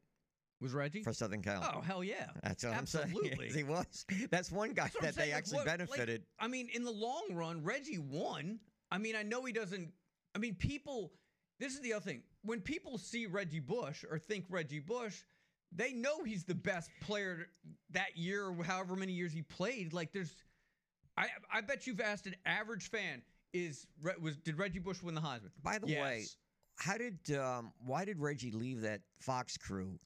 [SPEAKER 1] Was Reggie?
[SPEAKER 2] for Southern Cal?
[SPEAKER 1] oh hell yeah.
[SPEAKER 2] That's what I'm saying.
[SPEAKER 1] Absolutely.
[SPEAKER 2] Yes, he was. That's one guy
[SPEAKER 1] That's
[SPEAKER 2] that they
[SPEAKER 1] saying, like,
[SPEAKER 2] actually
[SPEAKER 1] what- like,
[SPEAKER 2] benefited.
[SPEAKER 1] I mean, in the long run, Reggie won. I mean, I know he doesn't. I mean, people. This is the other thing. When people see Reggie Bush or think Reggie Bush, they know he's the best player that year, or however many years he played. Like, there's. I I bet you've asked an average fan is was did Reggie Bush win the Heisman?
[SPEAKER 2] By the way, how did um, why did Reggie leave that Fox crew?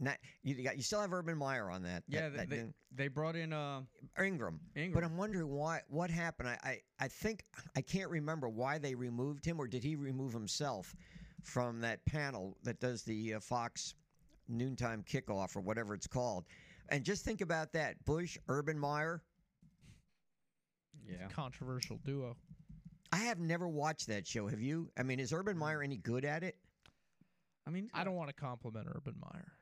[SPEAKER 2] Not, you got you still have Urban Meyer on that.
[SPEAKER 1] Yeah,
[SPEAKER 2] that,
[SPEAKER 1] they,
[SPEAKER 2] that
[SPEAKER 1] they, they brought in uh,
[SPEAKER 2] Ingram.
[SPEAKER 1] Ingram.
[SPEAKER 2] But I'm wondering why what happened. I, I I think I can't remember why they removed him or did he remove himself from that panel that does the uh, Fox noontime kickoff or whatever it's called. And just think about that: Bush, Urban Meyer.
[SPEAKER 1] yeah.
[SPEAKER 3] Controversial duo.
[SPEAKER 2] I have never watched that show. Have you? I mean, is Urban Meyer any good at it?
[SPEAKER 1] I mean,
[SPEAKER 3] I don't want to compliment Urban Meyer.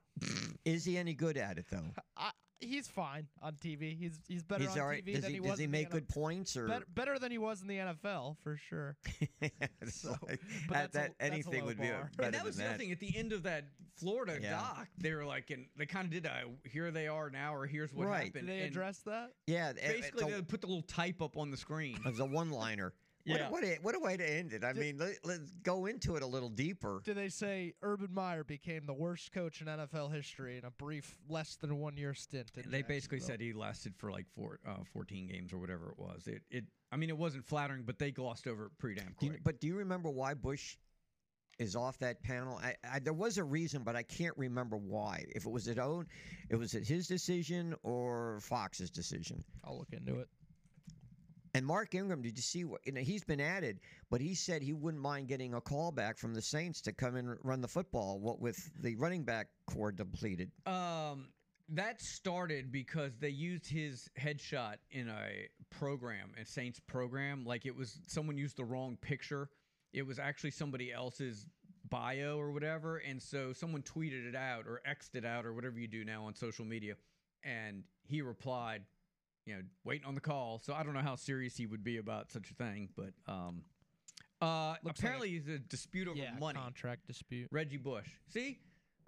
[SPEAKER 2] Is he any good at it though?
[SPEAKER 3] I, he's fine on TV. He's he's better
[SPEAKER 2] He's
[SPEAKER 3] on
[SPEAKER 2] all right.
[SPEAKER 3] TV
[SPEAKER 2] Does
[SPEAKER 3] than
[SPEAKER 2] he,
[SPEAKER 3] he,
[SPEAKER 2] does he
[SPEAKER 3] in the
[SPEAKER 2] make
[SPEAKER 3] NFL.
[SPEAKER 2] good points or
[SPEAKER 3] Better, better than he was in the NFL for sure. So,
[SPEAKER 2] like-
[SPEAKER 3] but
[SPEAKER 2] that,
[SPEAKER 3] a-
[SPEAKER 2] that
[SPEAKER 3] a
[SPEAKER 2] anything
[SPEAKER 3] low
[SPEAKER 2] would be a-
[SPEAKER 3] bar.
[SPEAKER 2] better
[SPEAKER 1] and that was
[SPEAKER 2] than
[SPEAKER 1] the
[SPEAKER 2] that.
[SPEAKER 1] other thing. At the end of that Florida
[SPEAKER 2] Yeah.
[SPEAKER 1] doc, they were like, and they kind of did a here they are now, or here's what
[SPEAKER 2] Right.
[SPEAKER 1] happened.
[SPEAKER 3] Did they
[SPEAKER 1] and
[SPEAKER 3] address that?
[SPEAKER 2] Yeah, it-
[SPEAKER 1] Basically,
[SPEAKER 2] a-
[SPEAKER 1] they put the little type up on the screen.
[SPEAKER 2] As a one-liner.
[SPEAKER 1] Yeah.
[SPEAKER 2] What, what, a, what a way to end it. I mean, let, let's go into it a little deeper.
[SPEAKER 3] Do they say Urban Meyer became the worst coach in NFL history in a brief, less than one year stint? In
[SPEAKER 1] They basically said he lasted for like four, uh, 14 games or whatever it was. It, it, I mean, it wasn't flattering, but they glossed over it pretty damn
[SPEAKER 2] Do you- but do you remember why Bush is off that panel? I, I, there was a reason, but I can't remember why. If it was at own, it was his decision or Fox's decision.
[SPEAKER 3] I'll look into it.
[SPEAKER 2] And Mark Ingram, did you see what? You know, he's been added, but he said he wouldn't mind getting a call back from the Saints to come and run the football. What with the running back core depleted?
[SPEAKER 1] Um, that started because they used his headshot in a program, a Saints program. Like it was someone used the wrong picture. It was actually somebody else's bio or whatever, and so someone tweeted it out or xed it out or whatever you do now on social media, and he replied, you know, waiting on the call. So I don't know how serious he would be about such a thing, but um, uh,
[SPEAKER 3] Looks like
[SPEAKER 1] apparently he's a dispute over
[SPEAKER 3] yeah,
[SPEAKER 1] money.
[SPEAKER 3] contract dispute.
[SPEAKER 1] Reggie Bush. See,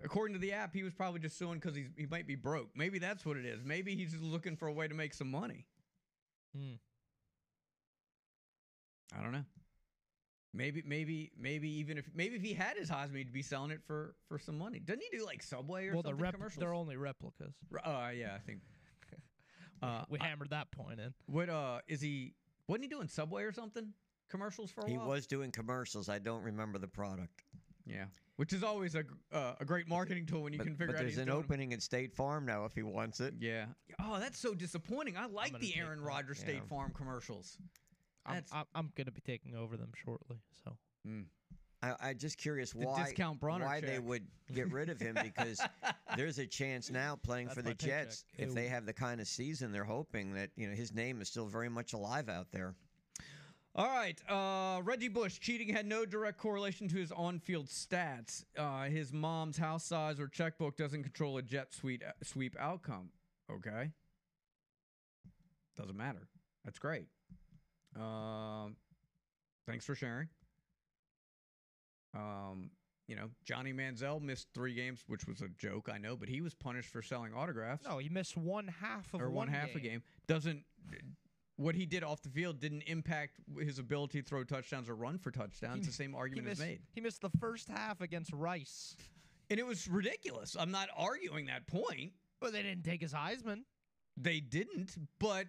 [SPEAKER 1] according to the app, he was probably just suing because he's he might be broke. Maybe that's what it is. Maybe he's just looking for a way to make some money.
[SPEAKER 3] Hmm.
[SPEAKER 1] I don't know. Maybe, maybe, maybe even if maybe if he had his Heisman, he'd be selling it for for some money. Doesn't he do like Subway or
[SPEAKER 3] Well, the
[SPEAKER 1] something
[SPEAKER 3] rep-
[SPEAKER 1] commercials?
[SPEAKER 3] they're only replicas.
[SPEAKER 1] Uh, yeah, I think. Uh,
[SPEAKER 3] we
[SPEAKER 1] I-
[SPEAKER 3] hammered that point in.
[SPEAKER 1] what uh is he? Wasn't he doing Subway or something commercials for a
[SPEAKER 2] He
[SPEAKER 1] while?
[SPEAKER 2] was doing commercials. I don't remember the product.
[SPEAKER 1] Yeah, which is always a uh, a great marketing tool when you
[SPEAKER 2] but,
[SPEAKER 1] can figure
[SPEAKER 2] but
[SPEAKER 1] out
[SPEAKER 2] there's
[SPEAKER 1] he's
[SPEAKER 2] an
[SPEAKER 1] doing 'em.
[SPEAKER 2] opening at State Farm now if he wants it.
[SPEAKER 1] Yeah. Oh, that's so disappointing. I like the Aaron. Rodgers State
[SPEAKER 2] Yeah.
[SPEAKER 1] Farm commercials.
[SPEAKER 3] I'm, I'm, I'm going to be taking over them shortly. So
[SPEAKER 2] I, I'm just curious
[SPEAKER 1] The
[SPEAKER 2] why
[SPEAKER 1] discount Bronner
[SPEAKER 2] why they would get rid of him because there's a chance now playing
[SPEAKER 3] That's
[SPEAKER 2] for the Jets
[SPEAKER 3] paycheck.
[SPEAKER 2] if they have the kind of season they're hoping that you know his name is still very much alive out there.
[SPEAKER 1] All right. Uh, Reggie Bush cheating had no direct correlation to his on-field stats. Uh, his mom's house size or checkbook doesn't control a jet sweep sweep outcome. Okay. Doesn't matter. That's great. Um, thanks for sharing. Um, you know, Johnny Manziel missed three games, which was a joke, I know, but he was punished for selling autographs
[SPEAKER 3] no, he missed one half of
[SPEAKER 1] or one, half
[SPEAKER 3] game.
[SPEAKER 1] a game. Doesn't what he did off the field didn't impact his ability to throw touchdowns or run for touchdowns. the same argument
[SPEAKER 3] missed,
[SPEAKER 1] is made,
[SPEAKER 3] he missed the first half against Rice,
[SPEAKER 1] and it was ridiculous. I'm not arguing that point.
[SPEAKER 3] but they didn't take his Heisman.
[SPEAKER 1] They didn't, but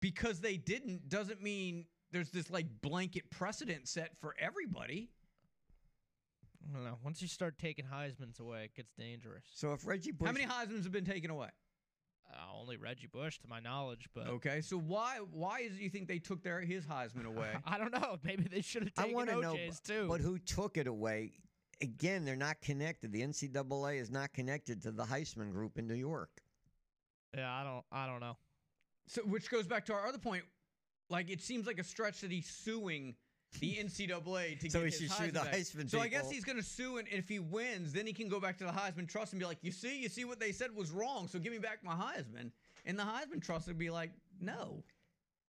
[SPEAKER 1] because they didn't doesn't mean there's this like blanket precedent set for everybody.
[SPEAKER 3] I don't know. Once you start taking Heisman's away, it gets dangerous.
[SPEAKER 2] So if Reggie Bush
[SPEAKER 1] How many Heisman's have been taken away?
[SPEAKER 3] Uh, only Reggie Bush, to my knowledge, but
[SPEAKER 1] Okay, so why why is it you think they took their his Heisman away?
[SPEAKER 3] I don't know. Maybe they should have
[SPEAKER 2] I
[SPEAKER 3] taken
[SPEAKER 2] want to know,
[SPEAKER 3] OJ's too.
[SPEAKER 2] but who took it away? Again, they're not connected. The NCAA is not connected to the Heisman Group in New York.
[SPEAKER 3] yeah, I don't. I don't know.
[SPEAKER 1] So, which goes back to our other point. Like, it seems like a stretch that he's suing the NCAA to
[SPEAKER 2] So
[SPEAKER 1] get
[SPEAKER 2] he
[SPEAKER 1] his
[SPEAKER 2] should sue the
[SPEAKER 1] back.
[SPEAKER 2] Heisman
[SPEAKER 1] So I guess he's going to sue, and if he wins, then he can go back to the Heisman Trust and be like, "You see, you see what they said was wrong. So give me back my Heisman." And the Heisman Trust would be like, "No."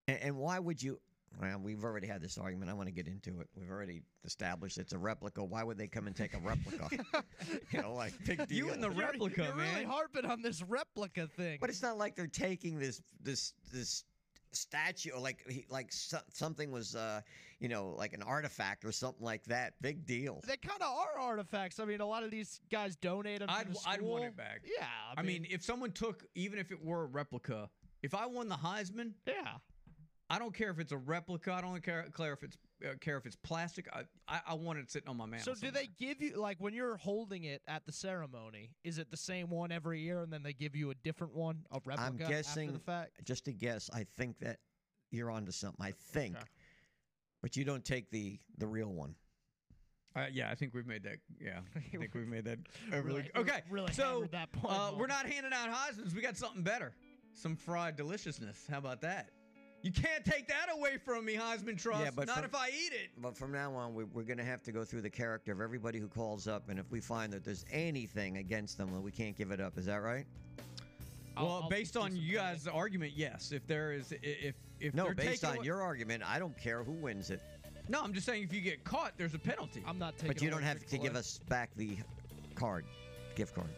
[SPEAKER 2] And, and why would you? Well, we've already had this argument. I want to get into it. We've already established it's a replica. Why would they come and take a replica? you know, like big deal.
[SPEAKER 1] You and the
[SPEAKER 3] You're-
[SPEAKER 1] replica,
[SPEAKER 3] you're
[SPEAKER 1] man.
[SPEAKER 3] really harping on this replica thing.
[SPEAKER 2] But it's not like they're taking this this this statue or like he, like so, something was uh you know like an artifact or something like that. Big deal.
[SPEAKER 3] they kind of are artifacts. I mean, a lot of these guys donate them.
[SPEAKER 1] I'd
[SPEAKER 3] to the
[SPEAKER 1] I'd want it back.
[SPEAKER 3] Yeah,
[SPEAKER 1] I mean, if someone took, even if it were a replica, if I won the Heisman,
[SPEAKER 3] yeah.
[SPEAKER 1] I don't care if it's a replica. I don't care, care if it's care if it's plastic. I, I I want it sitting on my mantle.
[SPEAKER 3] So do they give you like when you're holding it at the ceremony? Is it the same one every year, and then they give you a different one, a replica
[SPEAKER 2] I'm guessing
[SPEAKER 3] after the fact?
[SPEAKER 2] just a guess. I think that you're onto something. I think,
[SPEAKER 3] Okay.
[SPEAKER 2] but you don't take the the real one.
[SPEAKER 1] Uh, yeah, I think we've made that. Yeah, I think we've made that overly.
[SPEAKER 3] Really-
[SPEAKER 1] okay,
[SPEAKER 3] really
[SPEAKER 1] so
[SPEAKER 3] that point
[SPEAKER 1] uh, we're not handing out Heisman's. We got something better. Some fried deliciousness. How about that? You can't take that away from me, Heisman Trust.
[SPEAKER 2] Yeah, but
[SPEAKER 1] not
[SPEAKER 2] from-
[SPEAKER 1] if I eat it.
[SPEAKER 2] But from now on, we, we're going to have to go through the character of everybody who calls up, and if we find that there's anything against them, then we can't give it up. Is that right?
[SPEAKER 3] I'll-
[SPEAKER 1] well,
[SPEAKER 3] I'll
[SPEAKER 1] based on
[SPEAKER 3] some
[SPEAKER 1] you guys' argument, yes. If there is, i- if if
[SPEAKER 2] No, based on
[SPEAKER 1] away-
[SPEAKER 2] your argument, I don't care who wins it.
[SPEAKER 1] No, I'm just saying if you get caught, there's a penalty.
[SPEAKER 3] I'm not taking.
[SPEAKER 2] But you don't have to give us back the card, gift card,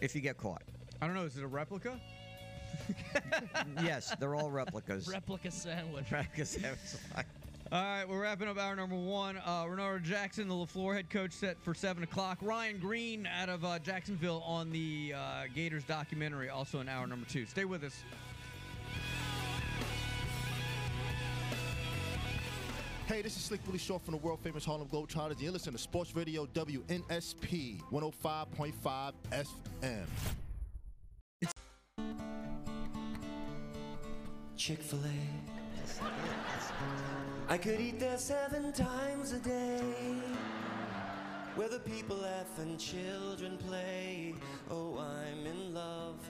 [SPEAKER 2] if you get caught.
[SPEAKER 1] I don't know. Is it a replica?
[SPEAKER 2] yes, they're all replicas.
[SPEAKER 3] replica sandwich.
[SPEAKER 2] Replica sandwich.
[SPEAKER 1] All right, we're wrapping up hour number one. Uh, Renard Jackson, the LeFlore head coach, set for 7 o'clock. Ryan Green out of uh, Jacksonville on the uh, Gators documentary, also in hour number two. Stay with us.
[SPEAKER 7] Hey, this is Slick Willie Shaw from the world famous Harlem Globetrotters. and You're listening to Sports Radio WNSP 105.5 FM.
[SPEAKER 8] Chick fil A. I could eat there seven times a day. Where the people laugh and children play. Oh, I'm in love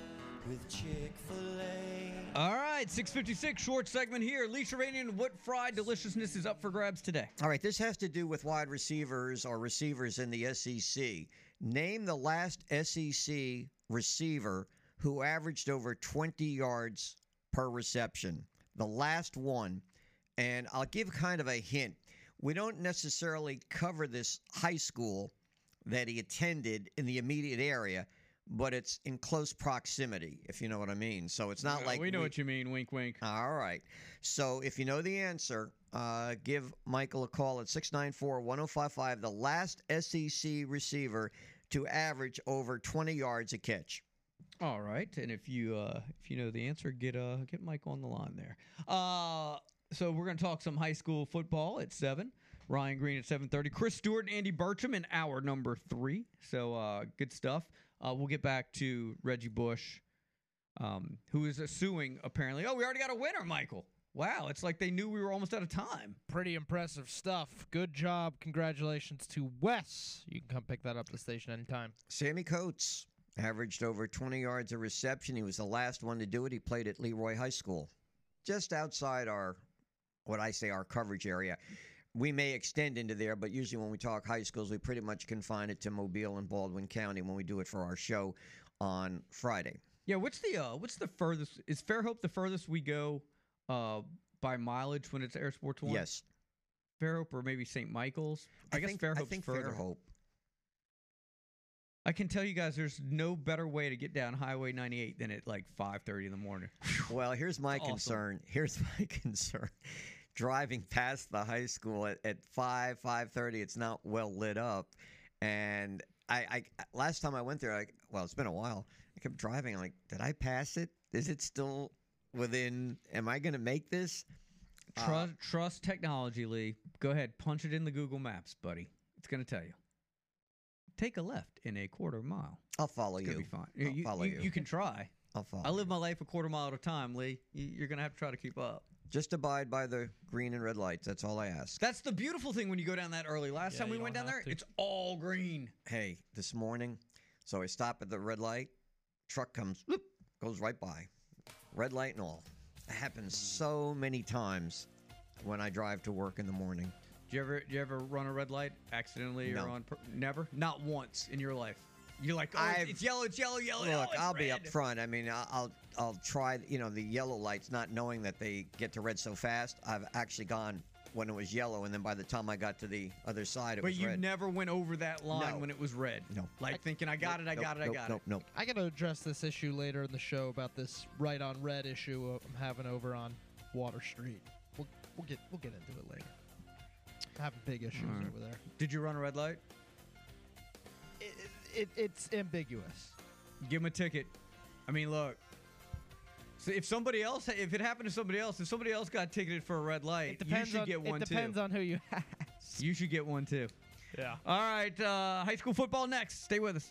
[SPEAKER 8] with Chick fil A.
[SPEAKER 1] All right, 656, short segment here. Leisha Ranian, what fried deliciousness is up for grabs today?
[SPEAKER 2] All right, this has to do with wide receivers or receivers in the SEC. Name the last SEC receiver who averaged over 20 yards per reception. The last one. And I'll give kind of a hint. We don't necessarily cover this high school that he attended in the immediate area, but it's in close proximity, if you know what I mean. So it's not like
[SPEAKER 1] we know what you mean. Wink, wink.
[SPEAKER 2] All right. So if you know the answer, uh, give Michael a call at 694 1055, the last SEC receiver to average over 20 yards a catch.
[SPEAKER 1] All right, and if you uh, if you know the answer, get uh get Mike on the line there. Uh, so we're gonna talk some high school football at seven. Ryan Green at seven thirty. Chris Stewart and Andy Bertram in hour number three. So uh, good stuff. Uh, we'll get back to Reggie Bush, um, who is suing apparently. Oh, we already got a winner, Michael. Wow, it's like they knew we were almost out of time.
[SPEAKER 3] Pretty impressive stuff. Good job. Congratulations to Wes. You can come pick that up at the station anytime.
[SPEAKER 2] Sammy Coates averaged over 20 yards a reception. He was the last one to do it. He played at Leroy High School, just outside our, what I say, our coverage area. We may extend into there, but usually when we talk high schools, we pretty much confine it to Mobile and Baldwin County when we do it for our show on Friday.
[SPEAKER 1] Yeah, what's the uh, what's the furthest? Is Fairhope the furthest we go uh, by mileage when it's Air Sports One?
[SPEAKER 2] Yes.
[SPEAKER 1] Fairhope or maybe St. Michael's. I, guess
[SPEAKER 2] think,
[SPEAKER 1] Fairhope's
[SPEAKER 2] I think
[SPEAKER 1] further.
[SPEAKER 2] Fairhope.
[SPEAKER 1] I can tell you guys, there's no better way to get down Highway 98 than at like 5:30 in the morning.
[SPEAKER 2] Well, here's my
[SPEAKER 1] Awesome.
[SPEAKER 2] concern. Here's my concern. Driving past the high school at, at five five thirty, it's not well lit up, and I, I last time I went there, I, well, it's been a while. I kept driving. I'm like, did I pass it? Is it still within? Am I going to make this?
[SPEAKER 1] Trust, uh, trust technology, Lee. Go ahead, punch it in the Google Maps, buddy. It's gonna tell you. Take a left in a quarter mile.
[SPEAKER 2] I'll follow
[SPEAKER 1] It's
[SPEAKER 2] you.
[SPEAKER 1] be fine.
[SPEAKER 2] I'll
[SPEAKER 1] you,
[SPEAKER 2] follow
[SPEAKER 1] you,
[SPEAKER 2] you.
[SPEAKER 1] can try.
[SPEAKER 2] I'll follow.
[SPEAKER 1] I live
[SPEAKER 2] you.
[SPEAKER 1] my life a quarter mile at a time, Lee. You- You're gonna have to try to keep up.
[SPEAKER 2] Just abide by the green and red lights. That's all I ask.
[SPEAKER 1] That's the beautiful thing when you go down that early. Last
[SPEAKER 3] Yeah,
[SPEAKER 1] time we went down there,
[SPEAKER 3] to.
[SPEAKER 1] it's all green.
[SPEAKER 2] Hey, this morning, so I stop at the red light. Truck comes, whoop, goes right by. Red light and all. It happens so many times when I drive to work in the morning.
[SPEAKER 1] Do you ever, do you ever run a red light accidentally or on? pur- Never, not once in your life. You're like, oh,
[SPEAKER 2] I've-
[SPEAKER 1] it's, it's yellow, it's yellow, yellow.
[SPEAKER 2] Look,
[SPEAKER 1] oh,
[SPEAKER 2] I'll be up front. I mean, I- I'll I'll try, you know, the yellow lights, not knowing that they get to red so fast. I've actually gone when it was yellow, and then by the time I got to the other side, it was
[SPEAKER 1] But
[SPEAKER 2] was
[SPEAKER 1] you
[SPEAKER 2] red.
[SPEAKER 1] never went over that line
[SPEAKER 2] No.
[SPEAKER 1] when it was red.
[SPEAKER 2] No.
[SPEAKER 1] Like thinking, I got it, I
[SPEAKER 2] Nope,
[SPEAKER 1] got it, I got
[SPEAKER 2] nope,
[SPEAKER 1] it.
[SPEAKER 2] Nope, nope.
[SPEAKER 3] I got to address this issue later in the show about this right on red issue I'm having over on Water Street. We'll, we'll get we'll get into it later. I'm having big issues
[SPEAKER 1] Alright.
[SPEAKER 3] over there.
[SPEAKER 1] Did you run a red light?
[SPEAKER 3] It, it, it's ambiguous.
[SPEAKER 1] Give him a ticket. I mean, look. So if somebody else, if it happened to somebody else, if somebody else got ticketed for a red light,
[SPEAKER 3] It depends
[SPEAKER 1] you should
[SPEAKER 3] on
[SPEAKER 1] get one too.
[SPEAKER 3] it depends
[SPEAKER 1] too.
[SPEAKER 3] on who you ask.
[SPEAKER 1] you should get one too.
[SPEAKER 3] Yeah.
[SPEAKER 1] All right, uh, high school football next. Stay with us.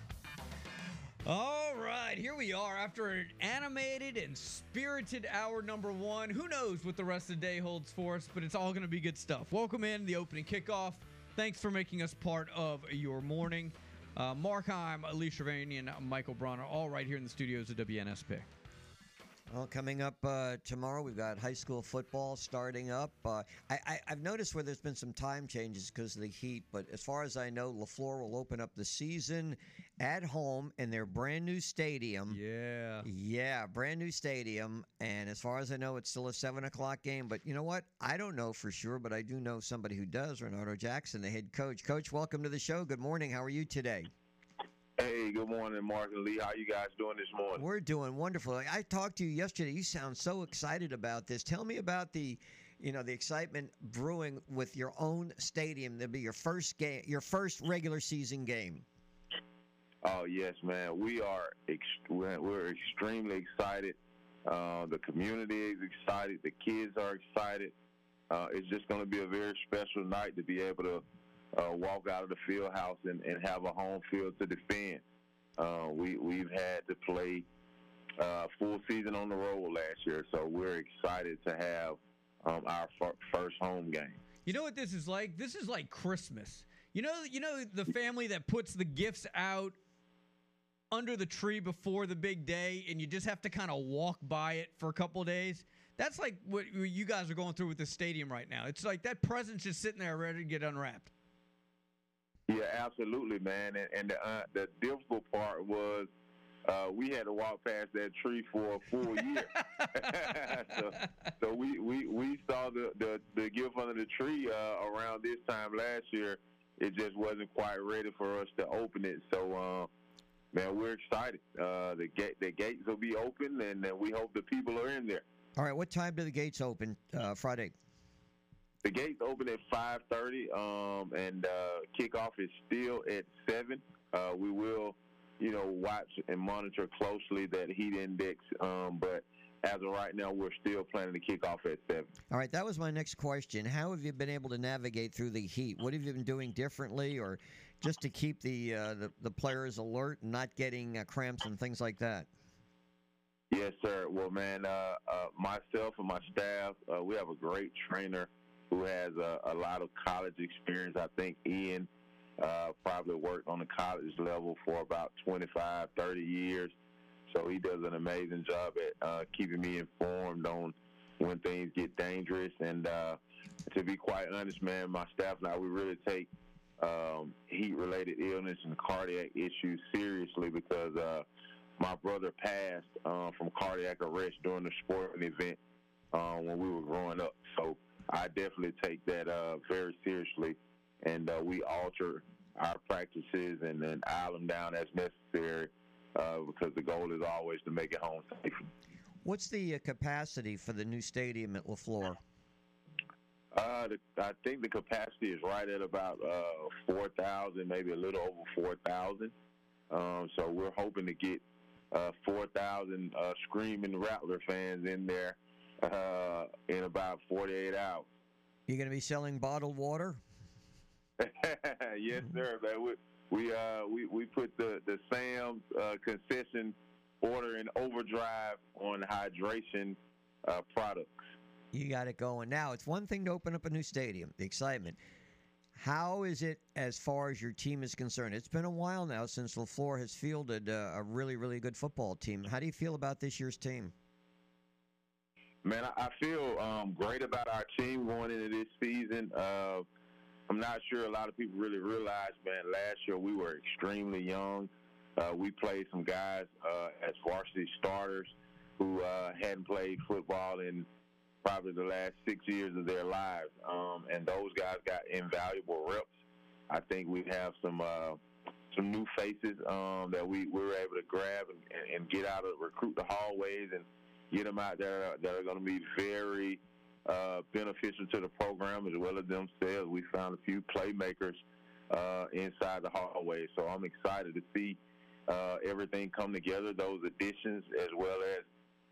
[SPEAKER 1] All right, here we are after an animated and spirited hour number one. Who knows what the rest of the day holds for us, but it's all going to be good stuff. Welcome in the opening kickoff. Thanks for making us part of your morning. Uh, Mark Heim, Alicia Vaney, and Michael Bronner, all right here in the studios of WNSP.
[SPEAKER 2] Well, coming up uh, tomorrow, we've got high school football starting up. Uh, I, I, I've noticed where there's been some time changes because of the heat, but as far as I know, LeFlore will open up the season at home in their brand new stadium.
[SPEAKER 1] Yeah.
[SPEAKER 2] Yeah, brand new stadium. And as far as I know, it's still a 7 o'clock game. But you know what? I don't know for sure, but I do know somebody who does, Renato Jackson, the head coach. Coach, welcome to the show. Good morning. How are you today?
[SPEAKER 6] Hey, good morning, Mark and Lee. How you guys doing this morning?
[SPEAKER 2] We're doing wonderful. I talked to you yesterday. You sound so excited about this. Tell me about the, you know, the excitement brewing with your own stadium. That'll be your first game, your first regular season game.
[SPEAKER 6] Oh yes, man. We are ex- we're, we're extremely excited. Uh, the community is excited. The kids are excited. Uh, it's just going to be a very special night to be able to uh, walk out of the field house and, and have a home field to defend. Uh, we we've had to play uh, full season on the road last year, so we're excited to have um, our fir- first home game.
[SPEAKER 1] You know what this is like? This is like Christmas. You know, you know the family that puts the gifts out under the tree before the big day and you just have to kind of walk by it for a couple days. That's like what you guys are going through with the stadium right now. It's like that present's just sitting there ready to get unwrapped.
[SPEAKER 6] Yeah, absolutely, man. And, and the, uh, the difficult part was uh, we had to walk past that tree for a full year. so, so we, we, we saw the, the, the gift under the tree uh, around this time last year. It just wasn't quite ready for us to open it. So, uh, man, we're excited. Uh, the gate the gates will be open, and uh, we hope the people are in there.
[SPEAKER 2] All right, what time do the gates open uh, Friday?
[SPEAKER 6] The gates open at 5:30, um, and uh, kickoff is still at seven. Uh, we will, you know, watch and monitor closely that heat index, um, but as of right now, we're still planning to kick off at seven.
[SPEAKER 2] All right, that was my next question. How have you been able to navigate through the heat? What have you been doing differently, or just to keep the uh, the, the players alert and not getting uh, cramps and things like that?
[SPEAKER 6] Yes, sir. Well, man, uh, uh, myself and my staff, uh, we have a great trainer who has a, a lot of college experience. I think Ian uh, probably worked on the college level for about 25, 30 years. So he does an amazing job at uh, keeping me informed on when things get dangerous. And uh, to be quite honest, man, my staff and I, we really take um, heat-related illness and cardiac issues seriously because uh, my brother passed uh, from cardiac arrest during the sporting event uh, when we were growing up. So I definitely take that uh, very seriously, and uh, we alter our practices and then dial them down as necessary uh, because the goal is always to make it home safe.
[SPEAKER 2] What's the uh, capacity for the new stadium at LeFlore?
[SPEAKER 6] Uh, the, I think the capacity is right at about uh, 4,000, maybe a little over 4,000. Um, so we're hoping to get uh, 4,000 uh, screaming Rattler fans in there uh, in about 48 hours.
[SPEAKER 2] You're going to be selling bottled water?
[SPEAKER 6] yes, sir. Man. We we uh we, we put the the Sam's uh, concession order in overdrive on hydration uh, products.
[SPEAKER 2] You got it going. Now, it's one thing to open up a new stadium, the excitement. How is it as far as your team is concerned? It's been a while now since LeFlore has fielded uh, a really, really good football team. How do you feel about this year's team?
[SPEAKER 6] Man, I, feel um, great about our team going into this season. Uh, I'm not sure a lot of people really realize, man, last year we were extremely young. Uh, we played some guys uh, as varsity starters who uh, hadn't played football in probably the last six years of their lives, um, and those guys got invaluable reps. I think we have some uh, some new faces um, that we, we were able to grab and, and get out of recruit the hallways and get them out there that are going to be very uh, beneficial to the program as well as themselves. We found a few playmakers uh, inside the hallway, so I'm excited to see uh, everything come together. Those additions as well as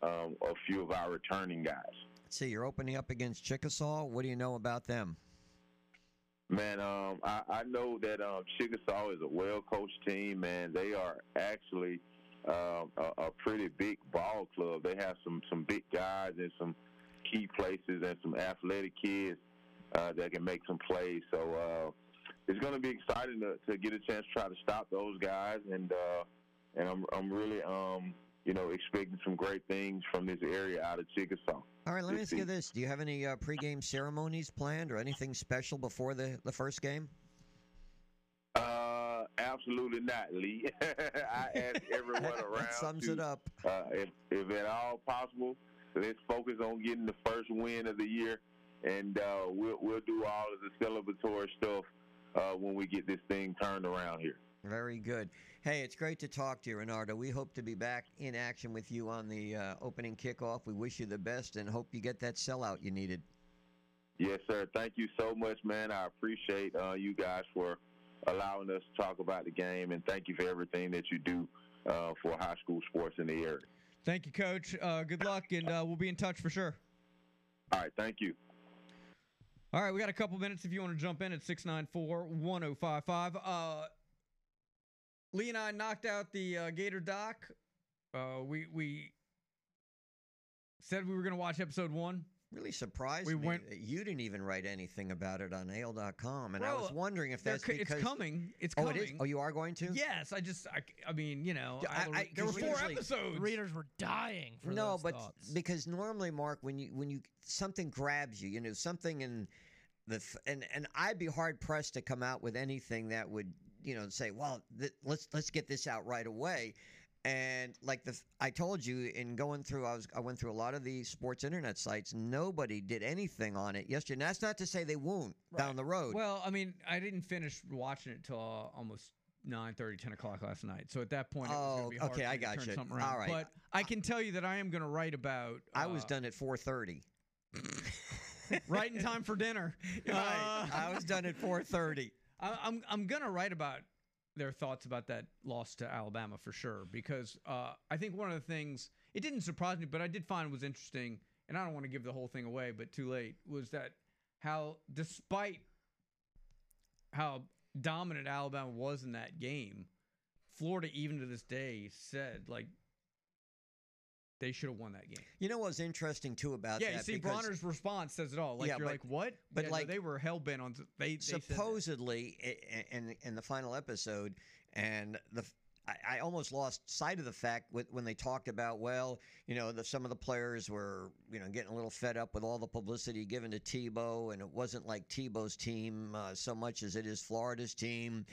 [SPEAKER 6] um, a few of our returning guys.
[SPEAKER 2] See, you're opening up against Chickasaw. What do you know about them?
[SPEAKER 6] Man, um, I, I know that um, Chickasaw is a well-coached team, man. They are actually um, a, a pretty big ball club. They have some some big guys and some key places and some athletic kids uh, that can make some plays. So uh, it's going to be exciting to, to get a chance to try to stop those guys, and uh, and I'm I'm really um, you know expecting some great things from this area out of Chickasaw.
[SPEAKER 2] All right, let me ask you this: Do you have any uh, pregame ceremonies planned or anything special before the the first game?
[SPEAKER 6] Absolutely not, Lee. I ask everyone around.
[SPEAKER 2] that sums
[SPEAKER 6] to,
[SPEAKER 2] it up.
[SPEAKER 6] Uh, if, if at all possible, let's focus on getting the first win of the year, and uh, we'll we'll do all of the celebratory stuff uh, when we get this thing turned around here.
[SPEAKER 2] Very good. Hey, it's great to talk to you, Renardo. We hope to be back in action with you on the uh, opening kickoff. We wish you the best and hope you get that sellout you needed.
[SPEAKER 6] Yes, sir. Thank you so much, man. I appreciate uh, you guys for allowing us to talk about the game, and thank you for everything that you do uh, for high school sports in the area.
[SPEAKER 1] Thank you, Coach. Uh, good luck, and uh, we'll be in touch for sure.
[SPEAKER 6] All right, thank you.
[SPEAKER 1] All right, we got a couple minutes if you want to jump in at 694 1055. Uh, Lee and I knocked out the uh, Gator doc. Uh, we, we said we were going to watch episode one
[SPEAKER 2] really surprised
[SPEAKER 1] We
[SPEAKER 2] me
[SPEAKER 1] went-
[SPEAKER 2] that you didn't even write anything about it on AL.com, and I was wondering if that's
[SPEAKER 1] co-
[SPEAKER 2] because
[SPEAKER 1] it's coming. It's
[SPEAKER 2] Oh,
[SPEAKER 1] coming.
[SPEAKER 2] it is. Oh, you are going to?
[SPEAKER 1] Yes, I just, I, I mean, you know, I,
[SPEAKER 2] I- I-
[SPEAKER 1] there were four episodes.
[SPEAKER 3] Readers were dying for
[SPEAKER 2] no,
[SPEAKER 3] those
[SPEAKER 2] but
[SPEAKER 3] thoughts.
[SPEAKER 2] because normally, Mark, when you when you something grabs you, you know, something in the f- and and I'd be hard pressed to come out with anything that would you know say, well, th- let's let's get this out right away. And like the, I told you in going through, I was I went through a lot of the sports internet sites. Nobody did anything on it yesterday. And that's not to say they won't down the road.
[SPEAKER 1] Well, I mean, I didn't finish watching it till uh, almost 9 30 10 o'clock last night. So at that point, it was
[SPEAKER 2] Oh,
[SPEAKER 1] going to be hard
[SPEAKER 2] okay, I
[SPEAKER 1] got to
[SPEAKER 2] gotcha.
[SPEAKER 1] something around.
[SPEAKER 2] All right.
[SPEAKER 1] But I can tell you that I am going to write about.
[SPEAKER 2] I was
[SPEAKER 1] uh,
[SPEAKER 2] done at four thirty.
[SPEAKER 1] right in time for dinner. Uh,
[SPEAKER 2] I was done at four thirty.
[SPEAKER 1] I, I'm I'm gonna write about their thoughts about that loss to Alabama for sure because uh, I think one of the things it didn't surprise me, but I did find was interesting, and I don't want to give the whole thing away, but too late was that how despite how dominant Alabama was in that game, Florida even to this day said like they should have won that game.
[SPEAKER 2] You know what's interesting too about
[SPEAKER 1] yeah,
[SPEAKER 2] that?
[SPEAKER 1] you see, Bronner's response says it all. Like
[SPEAKER 2] Yeah,
[SPEAKER 1] you're
[SPEAKER 2] but-
[SPEAKER 1] like, what?
[SPEAKER 2] but
[SPEAKER 1] Yeah, no,
[SPEAKER 2] like-
[SPEAKER 1] they were hell bent on. They, they
[SPEAKER 2] supposedly in in the final episode, and the I, almost lost sight of the fact when they talked about well, you know, the, some of the players were you know getting a little fed up with all the publicity given to Tebow, and it wasn't like Tebow's team uh, so much as it is Florida's team.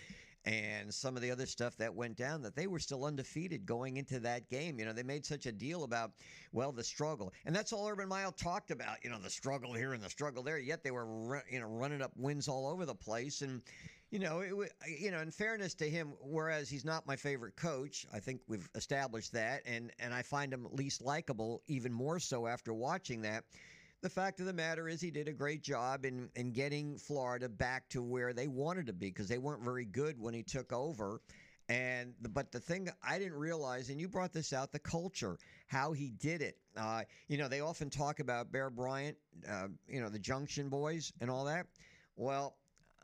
[SPEAKER 2] And some of the other stuff that went down, that they were still undefeated going into that game. You know, they made such a deal about, well, the struggle, and that's all Urban Meyer talked about. You know, the struggle here and the struggle there. Yet they were, you know, running up wins all over the place, and you know, it, you know, in fairness to him, whereas he's not my favorite coach, I think we've established that, and and I find him least likable even more so after watching that. The fact of the matter is, he did a great job in in getting Florida back to where they wanted to be because they weren't very good when he took over. And but the thing I didn't realize, and you brought this out, the culture, how he did it. Uh, you know, they often talk about Bear Bryant, uh, you know, the Junction Boys and all that. Well,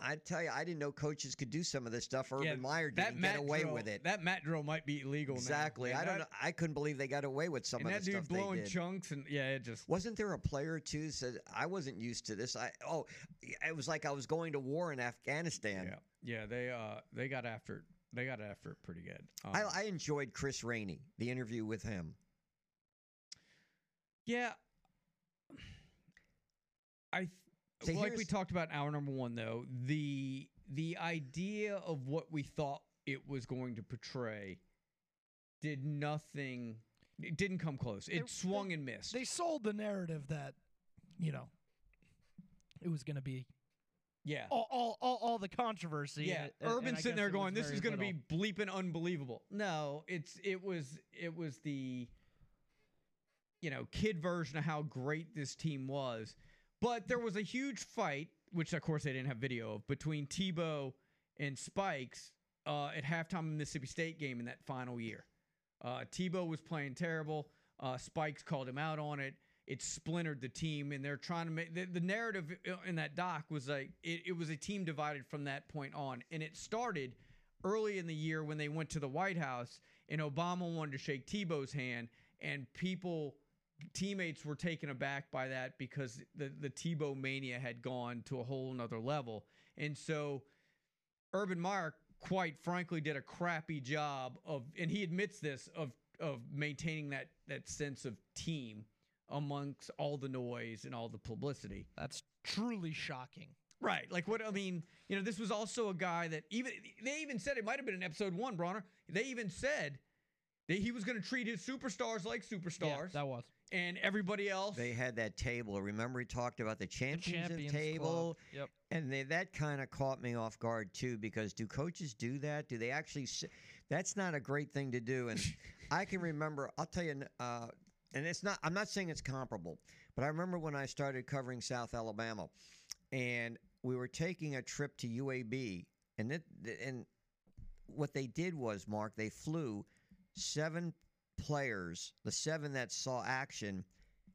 [SPEAKER 2] I tell you, I didn't know coaches could do some of this stuff. Urban
[SPEAKER 1] Yeah,
[SPEAKER 2] Meyer didn't get away
[SPEAKER 1] drill-
[SPEAKER 2] with it.
[SPEAKER 1] That mat drill might be illegal.
[SPEAKER 2] Exactly.
[SPEAKER 1] Man,
[SPEAKER 2] I don't
[SPEAKER 1] that-
[SPEAKER 2] know. I couldn't believe they got away with some of
[SPEAKER 1] that
[SPEAKER 2] the
[SPEAKER 1] dude
[SPEAKER 2] stuff they
[SPEAKER 1] blowing chunks and yeah, it just
[SPEAKER 2] Wasn't there a player too said I wasn't used to this? I oh, it was like I was going to war in Afghanistan.
[SPEAKER 1] yeah, yeah. They uh they got after it. They got after it pretty good. Um,
[SPEAKER 2] I, I enjoyed Chris Rainey, the interview with him.
[SPEAKER 1] yeah. I
[SPEAKER 2] See,
[SPEAKER 1] like we talked about hour number one though the the idea of what we thought it was going to portray did nothing. It didn't come close. It
[SPEAKER 3] They-
[SPEAKER 1] swung and missed.
[SPEAKER 3] they sold the narrative that, you know, it was going to be
[SPEAKER 1] yeah.
[SPEAKER 3] all, all, all, all the controversy.
[SPEAKER 1] Yeah,
[SPEAKER 3] and- and
[SPEAKER 1] Urban sitting there going, "This is going to be bleeping unbelievable." No, it's it was it was the you know kid version of how great this team was, but there was a huge fight, which of course they didn't have video of, between Tebow and Spikes uh, at halftime of the Mississippi State game in that final year. Uh, Tebow was playing terrible. Uh, Spikes called him out on it. It splintered the team, and they're trying to make the, the narrative in that doc was like it, it was a team divided from that point on, and it started early in the year when they went to the White House, and Obama wanted to shake Tebow's hand, and people, teammates were taken aback by that because the the Tebow mania had gone to a whole nother level, and so Urban Meyer, quite frankly, did a crappy job of, and he admits this of of maintaining that that sense of team amongst all the noise and all the publicity.
[SPEAKER 3] That's truly shocking.
[SPEAKER 1] Right. Like what I mean, you know, this was also a guy that even they even said it might have been in episode one, Bronner. They even said that he was going to treat his superstars like superstars,
[SPEAKER 3] Yeah, that was.
[SPEAKER 1] And everybody else.
[SPEAKER 2] They had that table. Remember, he talked about the
[SPEAKER 3] The
[SPEAKER 2] champions,
[SPEAKER 3] Champions
[SPEAKER 2] table.
[SPEAKER 3] Yep.
[SPEAKER 2] and they, that kind of caught me off guard too. Because do coaches do that? Do they actually? That's not a great thing to do. And I can remember. I'll tell you. Uh, and it's not. I'm not saying it's comparable, but I remember when I started covering South Alabama, and we were taking a trip to UAB, and it, and what they did was, Mark, they flew seven players, the seven that saw action,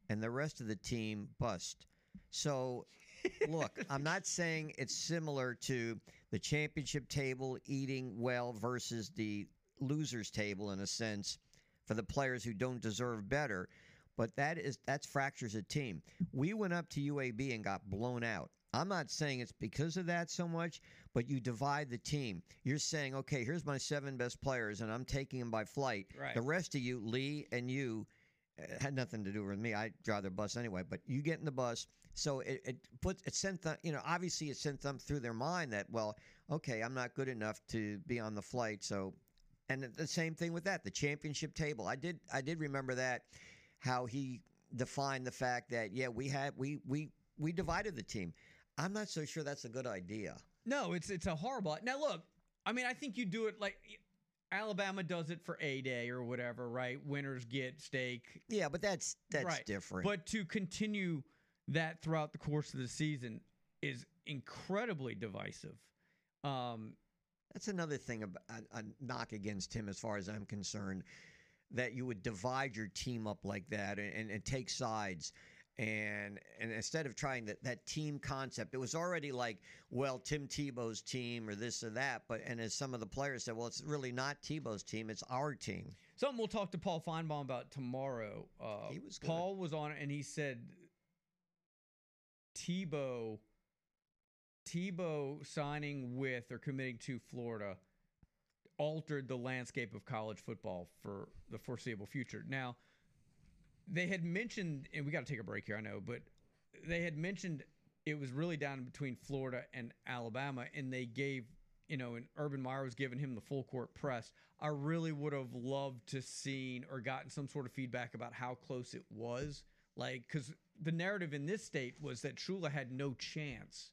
[SPEAKER 2] and the rest of the team bust. So, look, I'm not saying it's similar to the championship table eating well versus the losers table in a sense for the players who don't deserve better. but that is that's fractures a team. We went up to UAB and got blown out. I'm not saying it's because of that so much, but you divide the team. You're saying, okay, here's my seven best players, and I'm taking them by flight.
[SPEAKER 1] Right.
[SPEAKER 2] The rest of you, Lee and you, uh, had nothing to do with me. I drive the bus anyway, but you get in the bus. So it, it puts it sent them, you know, obviously it sent them through their mind that, well, okay, I'm not good enough to be on the flight. So, and the same thing with that, the championship table. I did, I did remember that how he defined the fact that yeah, we had we we we divided the team. I'm not so sure that's a good idea.
[SPEAKER 1] No, it's it's a horrible. Now look, I mean, I think you do it like Alabama does it for A Day or whatever, right? Winners get steak.
[SPEAKER 2] Yeah, but that's that's
[SPEAKER 1] right.
[SPEAKER 2] different.
[SPEAKER 1] But to continue that throughout the course of the season is incredibly divisive. Um,
[SPEAKER 2] That's another thing about a, a knock against him, as far as I'm concerned, that you would divide your team up like that and, and, and take sides. And and instead of trying that, that team concept, it was already like, well, Tim Tebow's team or this or that. But and as some of the players said, well, it's really not Tebow's team; it's our team.
[SPEAKER 1] Something we'll talk to Paul Finebaum about tomorrow. Uh,
[SPEAKER 2] He was good.
[SPEAKER 1] Paul was on it, and he said Tebow, Tebow signing with or committing to Florida altered the landscape of college football for the foreseeable future. Now, they had mentioned, and we got to take a break here, I know, but they had mentioned it was really down between Florida and Alabama, and they gave, you know, and Urban Meyer was giving him the full court press. I really would have loved to seen or gotten some sort of feedback about how close it was, like because the narrative in this state was that Shula had no chance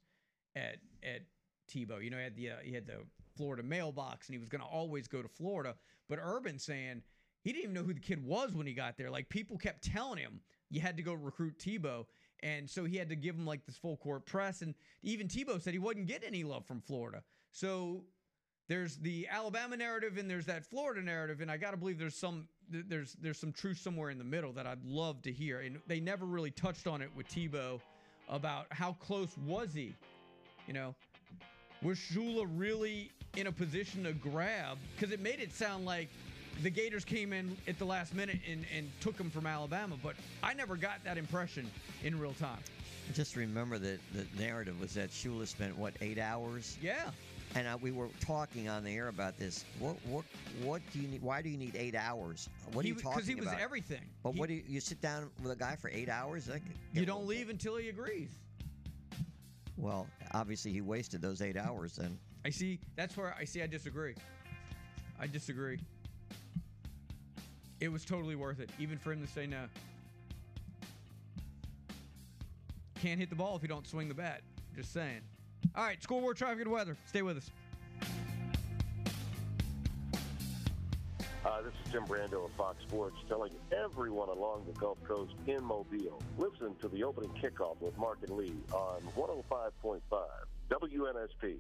[SPEAKER 1] at at Tebow. You know, he had the uh, he had the Florida mailbox, and he was going to always go to Florida. But Urban saying he didn't even know who the kid was when he got there. Like people kept telling him you had to go recruit Tebow, and so he had to give him like this full court press. And even Tebow said he wasn't getting any love from Florida. So there's the Alabama narrative and there's that Florida narrative, and I got to believe there's some there's there's some truth somewhere in the middle that I'd love to hear. And they never really touched on it with Tebow about how close was he, you know. Was Shula really in a position to grab? Because it made it sound like the Gators came in at the last minute and, and took him from Alabama, but I never got that impression in real time.
[SPEAKER 2] Just remember that the narrative was that Shula spent what eight hours,
[SPEAKER 1] Yeah.
[SPEAKER 2] and uh, we were talking on the air about this. What what what do you need? Why do you need eight hours? What are
[SPEAKER 1] He
[SPEAKER 2] you
[SPEAKER 1] w-
[SPEAKER 2] Because
[SPEAKER 1] he was
[SPEAKER 2] about?
[SPEAKER 1] everything.
[SPEAKER 2] But
[SPEAKER 1] He-
[SPEAKER 2] what do you, you sit down with a guy for eight hours?
[SPEAKER 1] You don't leave until he agrees.
[SPEAKER 2] Well, obviously he wasted those eight hours then.
[SPEAKER 1] I see. That's where I see. I disagree. I disagree. It was totally worth it, even for him to say no. Can't hit the ball if you don't swing the bat. Just saying. All right, scoreboard, traffic, and weather. Stay with us.
[SPEAKER 4] Uh, this is Tim Brando of Fox Sports telling everyone along the Gulf Coast in Mobile, listen to the opening kickoff with Mark and Lee on 105.5 WNSP.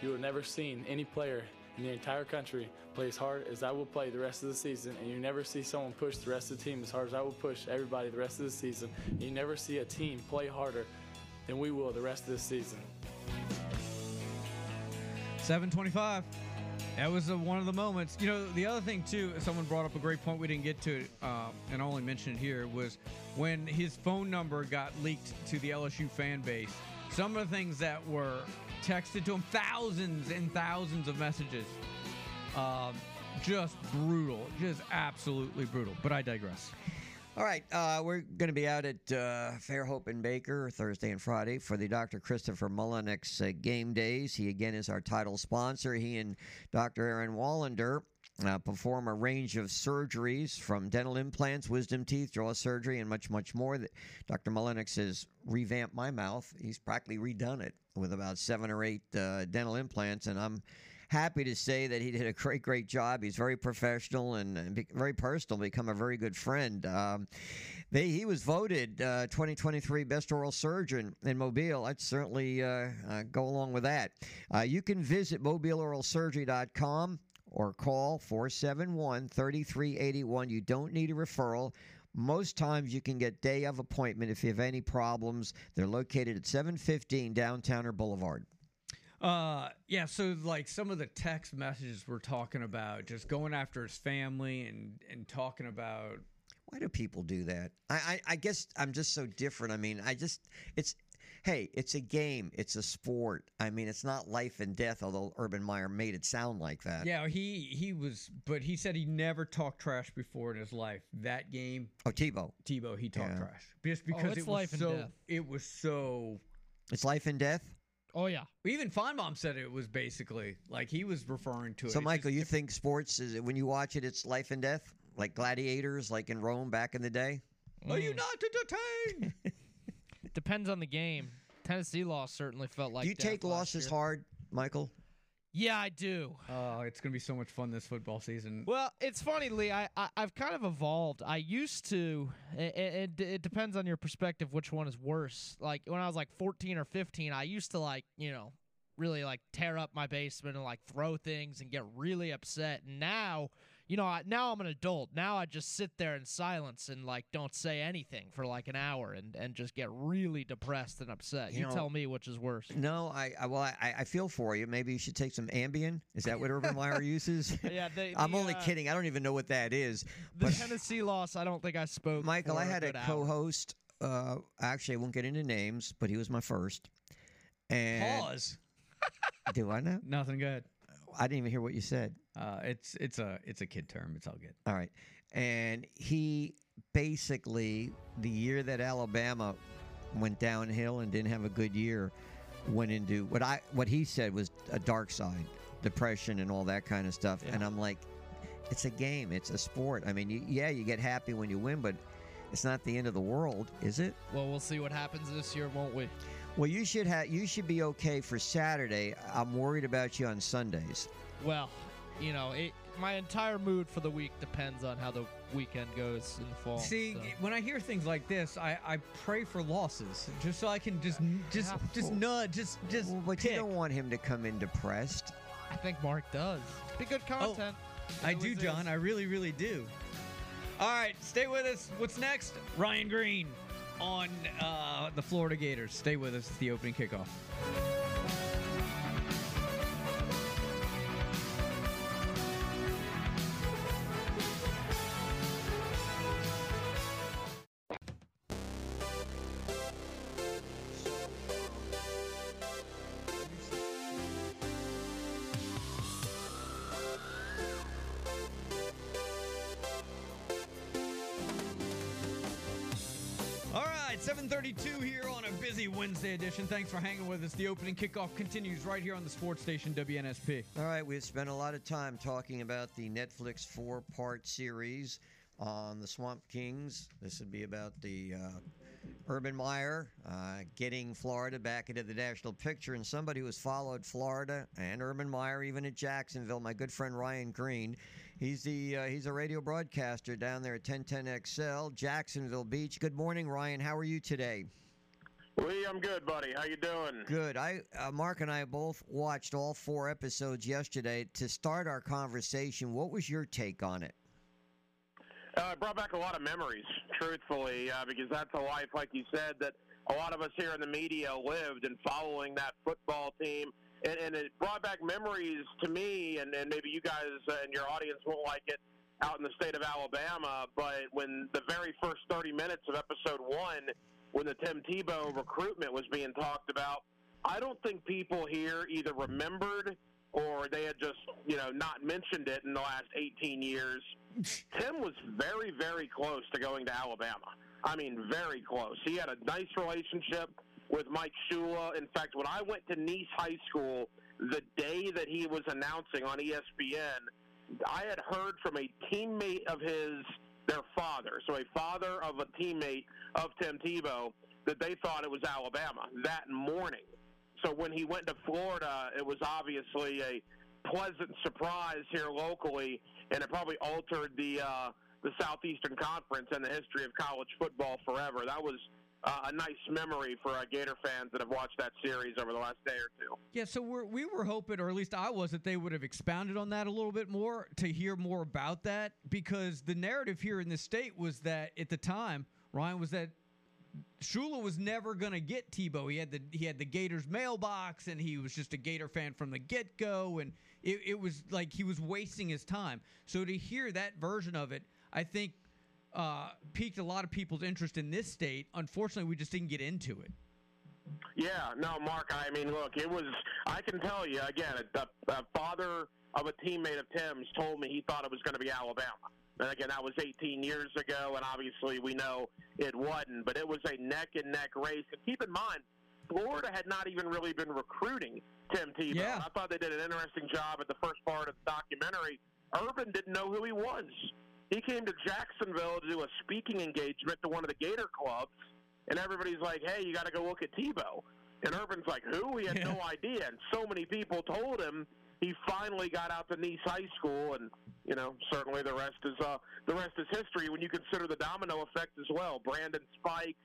[SPEAKER 9] You have never seen any player in the entire country play as hard as I will play the rest of the season, and you never see someone push the rest of the team as hard as I will push everybody the rest of the season. And you never see a team play harder than we will the rest of the season.
[SPEAKER 1] 725. That was uh one of the moments. You know, the other thing, too, someone brought up a great point we didn't get to, um, and I only mentioned here, was when his phone number got leaked to the LSU fan base. Some of the things that were texted to him, thousands and thousands of messages. Um, just brutal. Just absolutely brutal. But I digress.
[SPEAKER 2] All right, uh, we're going to be out at uh, Fairhope and Baker Thursday and Friday for the Dr. Christopher Mullenix uh, game days. He again is our title sponsor. He and Dr. Aaron Wallander uh, perform a range of surgeries from dental implants, wisdom teeth, jaw surgery, and much, much more. Dr. Mullenix has revamped my mouth. He's practically redone it with about seven or eight uh, dental implants, and I'm happy to say that he did a great, great job. He's very professional and, and be, very personal, become a very good friend. Um, they, he was voted uh, 2023 Best Oral Surgeon in Mobile. I'd certainly uh, uh, go along with that. Uh, you can visit mobileoralsurgery.com or call 471 3381. You don't need a referral. Most times you can get day of appointment if you have any problems. They're located at 715 Downtowner Boulevard.
[SPEAKER 1] Uh, yeah. So like some of the text messages we're talking about, just going after his family and and talking about.
[SPEAKER 2] Why do people do that? I, I I guess I'm just so different. I mean, I just it's hey, it's a game, it's a sport. I mean, it's not life and death. Although Urban Meyer made it sound like that.
[SPEAKER 1] Yeah, he he was, but he said he never talked trash before in his life. That game,
[SPEAKER 2] Oh, Tebow,
[SPEAKER 1] Tebow, he talked
[SPEAKER 2] Yeah.
[SPEAKER 1] trash just because
[SPEAKER 3] it's
[SPEAKER 1] it was
[SPEAKER 3] life and
[SPEAKER 1] so.
[SPEAKER 3] death.
[SPEAKER 1] It was so.
[SPEAKER 2] it's life and death.
[SPEAKER 3] Oh yeah.
[SPEAKER 1] Even Finebaum said it was basically like he was referring to it.
[SPEAKER 2] So,
[SPEAKER 1] It's
[SPEAKER 2] Michael, you think sports is when you watch it, it's life and death, like gladiators, like in Rome back in the day?
[SPEAKER 1] Are you
[SPEAKER 3] Mm.
[SPEAKER 1] not entertained?
[SPEAKER 3] Depends on the game. Tennessee loss certainly felt like.
[SPEAKER 2] do you
[SPEAKER 3] death
[SPEAKER 2] take
[SPEAKER 3] last
[SPEAKER 2] losses
[SPEAKER 3] year.
[SPEAKER 2] hard, Michael?
[SPEAKER 3] Yeah, I do.
[SPEAKER 1] oh, it's gonna be so much fun this football season.
[SPEAKER 3] Well, it's funny, Lee. I, I I've kind of evolved. I used to. It, it, it depends on your perspective which one is worse. Like when I was like 14 or 15, I used to like you know really like tear up my basement and like throw things and get really upset. And now, you know, I, now I'm an adult. Now I just sit there in silence and like don't say anything for like an hour and and just get really depressed and upset.
[SPEAKER 2] You
[SPEAKER 3] You,
[SPEAKER 2] know-
[SPEAKER 3] tell me which is worse.
[SPEAKER 2] No, I, I well, I, I feel for you. Maybe you should take some Ambien. Is that what Urban Meyer uses?
[SPEAKER 3] Yeah, the,
[SPEAKER 2] I'm only
[SPEAKER 3] uh,
[SPEAKER 2] kidding. I don't even know what that is.
[SPEAKER 3] The
[SPEAKER 2] But
[SPEAKER 3] Tennessee loss, I don't think I spoke.
[SPEAKER 2] Michael,
[SPEAKER 3] for
[SPEAKER 2] I had a
[SPEAKER 3] good
[SPEAKER 2] co-host. Uh, actually, I won't get into names, but he was my first. And
[SPEAKER 1] Pause.
[SPEAKER 2] do I know?
[SPEAKER 1] Nothing good.
[SPEAKER 2] I didn't even hear what you said.
[SPEAKER 1] Uh, it's it's a it's a kid term. It's all good.
[SPEAKER 2] All right. And he basically, the year that Alabama went downhill and didn't have a good year, went into what I what he said was a dark side, depression and all that kind of stuff. And I'm like, it's a game, it's a sport. I mean, you, yeah, you get happy when you win, but it's not the end of the world, is it?
[SPEAKER 3] Well, we'll see what happens this year, won't we?
[SPEAKER 2] Well, you should have you should be okay for Saturday. I'm worried about you on Sundays.
[SPEAKER 3] Well, you know, it, my entire mood for the week depends on how the weekend goes in the fall.
[SPEAKER 1] See,
[SPEAKER 3] so.
[SPEAKER 1] when I hear things like this, I, I pray for losses just so I can just just
[SPEAKER 3] Yeah.
[SPEAKER 1] just nudge, just just.
[SPEAKER 2] Well, but
[SPEAKER 1] pick.
[SPEAKER 2] you don't want him to come in depressed.
[SPEAKER 3] I think Mark does. Be good content.
[SPEAKER 1] Oh,
[SPEAKER 3] I
[SPEAKER 1] do, John.
[SPEAKER 3] is.
[SPEAKER 1] I really, really do. All right, stay with us. What's next? Ryan Green on uh, the Florida Gators. Stay with us. It's the opening kickoff. Edition. Thanks for hanging with us. The opening kickoff continues right here on the sports station WNSP.
[SPEAKER 2] All right, we've spent a lot of time talking about the Netflix four part series on the Swamp Kings. This would be about the uh, Urban Meyer uh, getting Florida back into the national picture. And somebody who's followed Florida and Urban Meyer, even at Jacksonville, my good friend Ryan Green. He's the uh, he's a radio broadcaster down there at 1010XL, Jacksonville Beach. Good morning, Ryan. How are you today?
[SPEAKER 10] Lee, I'm good, buddy. How you doing?
[SPEAKER 2] Good. I uh, Mark and I both watched all four episodes yesterday. To start our conversation, what was your take on it?
[SPEAKER 10] Uh, it brought back a lot of memories, truthfully, uh, because that's a life, like you said, that a lot of us here in the media lived and following that football team. And, and it brought back memories to me, and, and maybe you guys uh, and your audience won't like it out in the state of Alabama, but when the very first 30 minutes of episode one, when the Tim Tebow recruitment was being talked about, I don't think people here either remembered or they had just, you know, not mentioned it in the last 18 years. Tim was very, very close to going to Alabama. I mean, very close. He had a nice relationship with Mike Shula. In fact, when I went to Nease High School, the day that he was announcing on ESPN, I had heard from a teammate of his, their father, so a father of a teammate of Tim Tebow, that they thought it was Alabama that morning. So when he went to Florida, it was obviously a pleasant surprise here locally, and it probably altered the uh, the Southeastern Conference and the history of college football forever. That was uh, a nice memory for uh, Gator fans that have watched that series over the last day or two.
[SPEAKER 1] Yeah, so we're, we were hoping, or at least I was, that they would have expounded on that a little bit more to hear more about that because the narrative here in the state was that at the time, Ryan, was that Shula was never gonna get Tebow. He had the he had the Gators mailbox, and he was just a Gator fan from the get go, and it, it was like he was wasting his time. So to hear that version of it, I think uh, piqued a lot of people's interest in this state. Unfortunately, we just didn't get into it.
[SPEAKER 10] Yeah, no, Mark. I mean, look, it was. I can tell you again. The, the father of a teammate of Tim's told me he thought it was going to be Alabama. And again, that was 18 years ago, and obviously we know it wasn't. But it was a neck and neck race. And keep in mind, Florida had not even really been recruiting Tim Tebow.
[SPEAKER 1] Yeah.
[SPEAKER 10] I thought they did an interesting job at the first part of the documentary. Urban didn't know who he was. He came to Jacksonville to do a speaking engagement to one of the Gator clubs, and everybody's like, "Hey, you got to go look at Tebow." And Urban's like, "Who?" He had no idea, and so many people told him. He finally got out to Nease High School, and you know, certainly the rest is uh, the rest is history when you consider the domino effect as well. Brandon Spikes,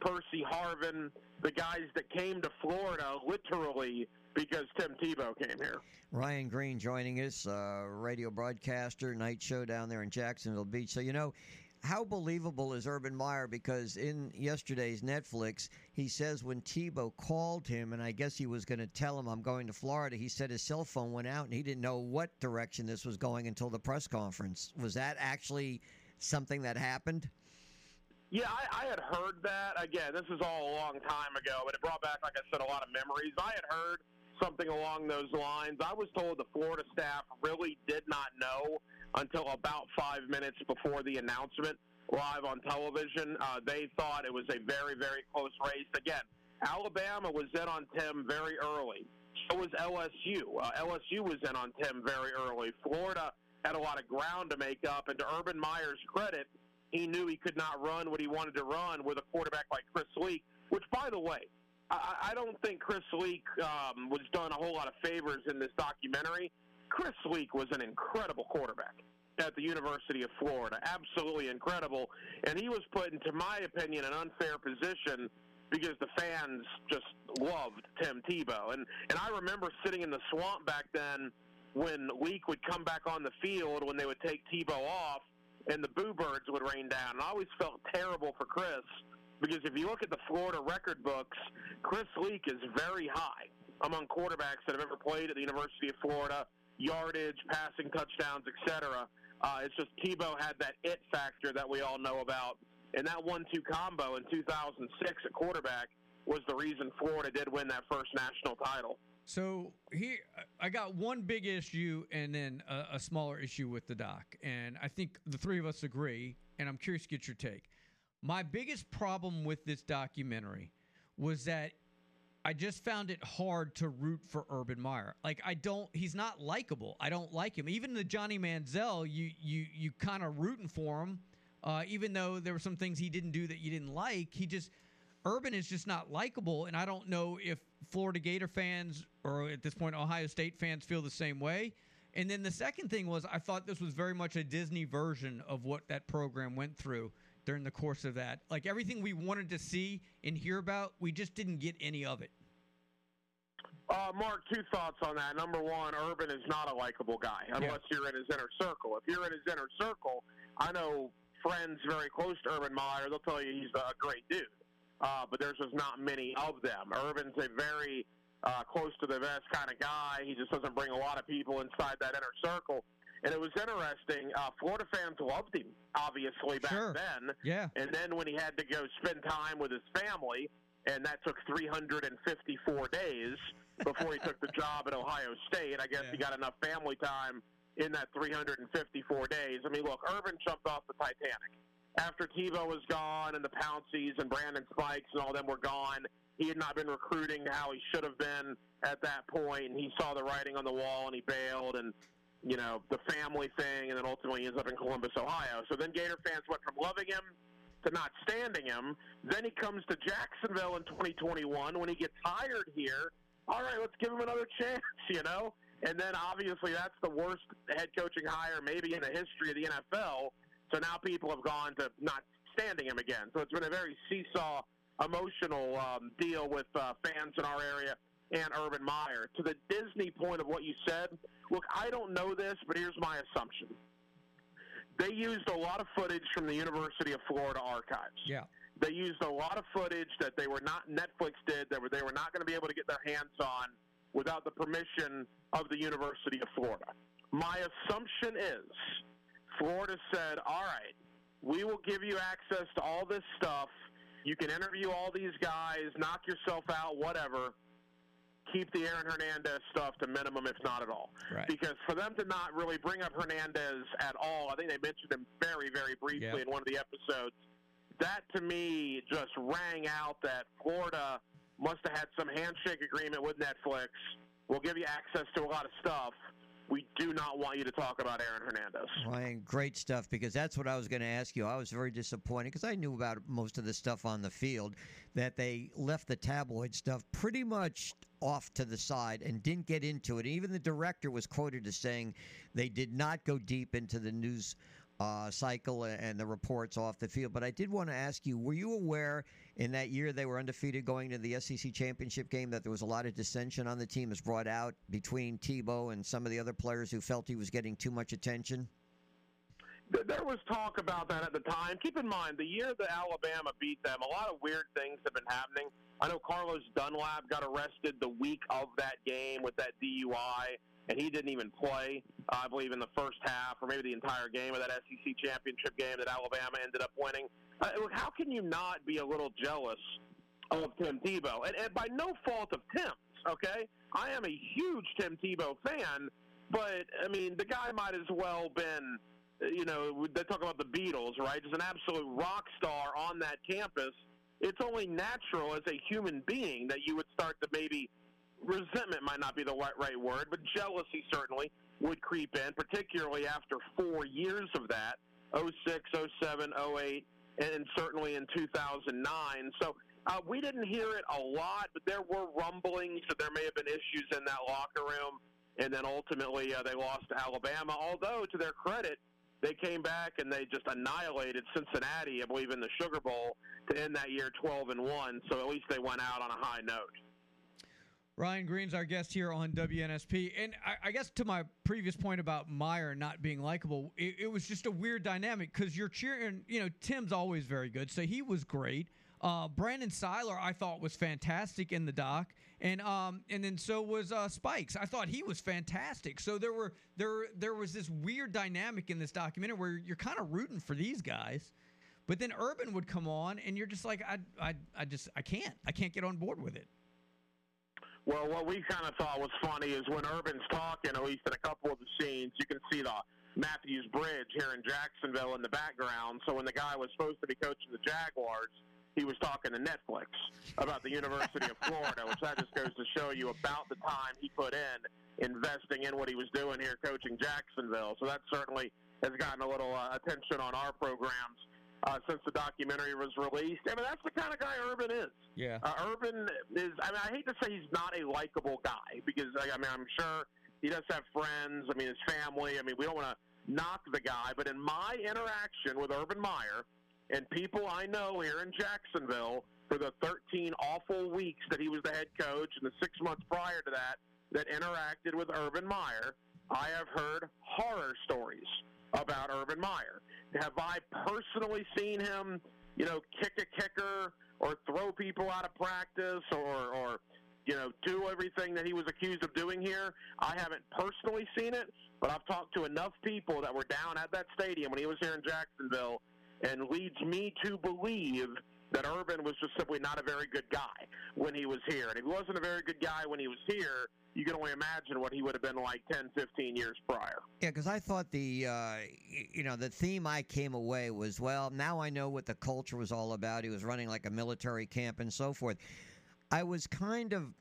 [SPEAKER 10] Percy Harvin, the guys that came to Florida literally because Tim Tebow came here.
[SPEAKER 2] Ryan Green joining us, uh, radio broadcaster, night show down there in Jacksonville Beach. So, you know, how believable is Urban Meyer? Because in yesterday's Netflix, he says when Tebow called him, and I guess he was going to tell him, I'm going to Florida, he said his cell phone went out and he didn't know what direction this was going until the press conference. Was that actually something that happened?
[SPEAKER 10] Yeah, I, I had heard that. Again, this is all a long time ago, but it brought back, like I said, a lot of memories. I had heard something along those lines. I was told the Florida staff really did not know until about five minutes before the announcement live on television. Uh, they thought it was a very, very close race. Again, Alabama was in on Tim very early. So was LSU. Uh, LSU was in on Tim very early. Florida had a lot of ground to make up, and to Urban Meyer's credit, he knew he could not run what he wanted to run with a quarterback like Chris Leak, which, by the way, I, I don't think Chris Leak um, was done a whole lot of favors in this documentary. Chris Leak was an incredible quarterback at the University of Florida, absolutely incredible, and he was put into my opinion an unfair position because the fans just loved Tim Tebow, and and I remember sitting in the swamp back then when Leak would come back on the field when they would take Tebow off, and the boo birds would rain down. And I always felt terrible for Chris because if you look at the Florida record books, Chris Leak is very high among quarterbacks that have ever played at the University of Florida, yardage, passing touchdowns, etc. Uh, it's just Tebow had that it factor that we all know about, and that one-two combo in 2006 at quarterback was the reason Florida did win that first national title.
[SPEAKER 1] So here, I got one big issue and then a, a smaller issue with the doc, and I think the three of us agree. And I'm curious to get your take. My biggest problem with this documentary was that I just found it hard to root for Urban Meyer. Like I don't, he's not likable. I don't like him. Even the Johnny Manziel, you you you kind of rooting for him, uh, even though there were some things he didn't do that you didn't like. He just Urban is just not likable, and I don't know if Florida Gator fans or at this point Ohio State fans feel the same way. And then the second thing was I thought this was very much a Disney version of what that program went through during the course of that. Like everything we wanted to see and hear about, we just didn't get any of it.
[SPEAKER 10] Uh, Mark, two thoughts on that. Number one, Urban is not a likable guy unless you're in his inner circle. If you're in his inner circle, I know friends very close to Urban Meyer. They'll tell you he's a great dude, uh, but there's just not many of them. Urban's a very uh, close to the vest kind of guy. He just doesn't bring a lot of people inside that inner circle. And it was interesting. Uh, Florida fans loved him, obviously, back
[SPEAKER 1] Sure.
[SPEAKER 10] then.
[SPEAKER 1] Yeah.
[SPEAKER 10] And then when he had to go spend time with his family, and that took 354 days before he took the job at Ohio State. I guess he got enough family time in that 354 days. I mean, look, Urban jumped off the Titanic. After Tebow was gone and the Pounceys and Brandon Spikes and all them were gone, he had not been recruiting how he should have been at that point, and he saw the writing on the wall and he bailed and you know, the family thing, and then ultimately he ends up in Columbus, Ohio. So then Gator fans went from loving him to not standing him. Then he comes to Jacksonville in 2021 when he gets hired here. All right, let's give him another chance, you know? And then obviously that's the worst head coaching hire maybe in the history of the NFL. So now people have gone to not standing him again. So it's been a very seesaw emotional um, deal with uh, fans in our area and Urban Meyer. To the Disney point of what you said, look, I don't know this, but here's my assumption. They used a lot of footage from the University of Florida archives.
[SPEAKER 1] Yeah.
[SPEAKER 10] They used a lot of footage that they were not Netflix did that were they were not going to be able to get their hands on without the permission of the University of Florida. My assumption is Florida said, "All right, we will give you access to all this stuff. You can interview all these guys, knock yourself out, whatever." keep the Aaron Hernandez stuff to minimum, if not at all.
[SPEAKER 1] Right.
[SPEAKER 10] Because for them to not really bring up Hernandez at all, I think they mentioned him very, very briefly
[SPEAKER 1] Yep.
[SPEAKER 10] in one of the episodes. That to me just rang out that Florida must have had some handshake agreement with Netflix. We'll give you access to a lot of stuff. We do not want you to talk about Aaron Hernandez.
[SPEAKER 2] Ryan, great stuff because that's what I was going to ask you. I was very disappointed because I knew about most of the stuff on the field that they left the tabloid stuff pretty much off to the side and didn't get into it. Even the director was quoted as saying they did not go deep into the news uh, cycle and the reports off the field. But I did want to ask you: Were you aware in that year they were undefeated going to the SEC championship game that there was a lot of dissension on the team as brought out between Tebow and some of the other players who felt he was getting too much attention?
[SPEAKER 10] There was talk about that at the time. Keep in mind, the year that Alabama beat them, a lot of weird things have been happening. I know Carlos Dunlap got arrested the week of that game with that DUI, and he didn't even play, uh, I believe, in the first half or maybe the entire game of that SEC championship game that Alabama ended up winning. Uh, how can you not be a little jealous of Tim Tebow? And, and by no fault of Tim's, okay? I am a huge Tim Tebow fan, but, I mean, the guy might as well been you know, they talk about the Beatles, right? Just an absolute rock star on that campus. It's only natural as a human being that you would start to maybe resentment might not be the right, word, but jealousy certainly would creep in, particularly after four years of that 06, 07, 08, and certainly in 2009. So uh, we didn't hear it a lot, but there were rumblings that there may have been issues in that locker room. And then ultimately uh, they lost to Alabama. Although, to their credit, they came back and they just annihilated Cincinnati, I believe, in the Sugar Bowl to end that year 12 and one. So at least they went out on a high note.
[SPEAKER 1] Ryan Green's our guest here on WNSP. And I, I guess to my previous point about Meyer not being likable, it, it was just a weird dynamic because you're cheering, you know, Tim's always very good. So he was great. Uh, Brandon Siler, I thought was fantastic in the doc, and um, and then so was uh, Spikes. I thought he was fantastic. So there were there there was this weird dynamic in this documentary where you're kind of rooting for these guys, but then Urban would come on, and you're just like, I I I just I can't I can't get on board with it.
[SPEAKER 10] Well, what we kind of thought was funny is when Urban's talking, at least in a couple of the scenes, you can see the Matthews Bridge here in Jacksonville in the background. So when the guy was supposed to be coaching the Jaguars, he was talking to Netflix about the University of Florida, which that just goes to show you about the time he put in investing in what he was doing here coaching Jacksonville. So that certainly has gotten a little uh, attention on our programs uh, since the documentary was released. I mean, that's the kind of guy Urban is.
[SPEAKER 1] Yeah.
[SPEAKER 10] Uh, Urban is. I mean, I hate to say he's not a likable guy because I I mean, I'm sure he does have friends. I mean, his family. I mean, we don't want to knock the guy, but in my interaction with Urban Meyer and people I know here in Jacksonville for the 13 awful weeks that he was the head coach and the six months prior to that that interacted with Urban Meyer, I have heard horror stories about Urban Meyer. Have I personally seen him, you know, kick a kicker or throw people out of practice or, or you know, do everything that he was accused of doing here? I haven't personally seen it, but I've talked to enough people that were down at that stadium when he was here in Jacksonville and leads me to believe that Urban was just simply not a very good guy when he was here. And if he wasn't a very good guy when he was here, you can only imagine what he would have been like 10, 15 years prior.
[SPEAKER 2] Yeah, because I thought the uh, you know the theme I came away was well now I know what the culture was all about. He was running like a military camp and so forth. I was kind of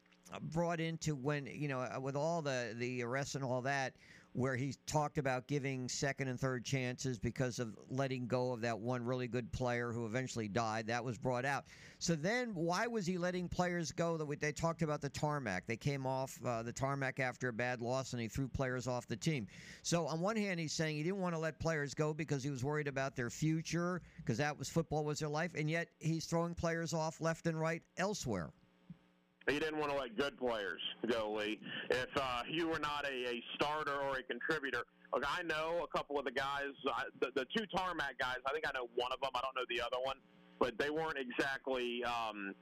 [SPEAKER 2] brought into when you know with all the the arrests and all that where he talked about giving second and third chances because of letting go of that one really good player who eventually died. That was brought out. So then why was he letting players go? That they talked about the tarmac. They came off uh, the tarmac after a bad loss and he threw players off the team. So on one hand he's saying he didn't want to let players go because he was worried about their future because that was football was their life. And yet he's throwing players off left and right elsewhere
[SPEAKER 10] He didn't want to let good players go, Lee. If uh, you were not a, a starter or a contributor, look, I know a couple of the guys, uh, the, the two tarmac guys. I think I know one of them. I don't know the other one. but they weren't exactly um,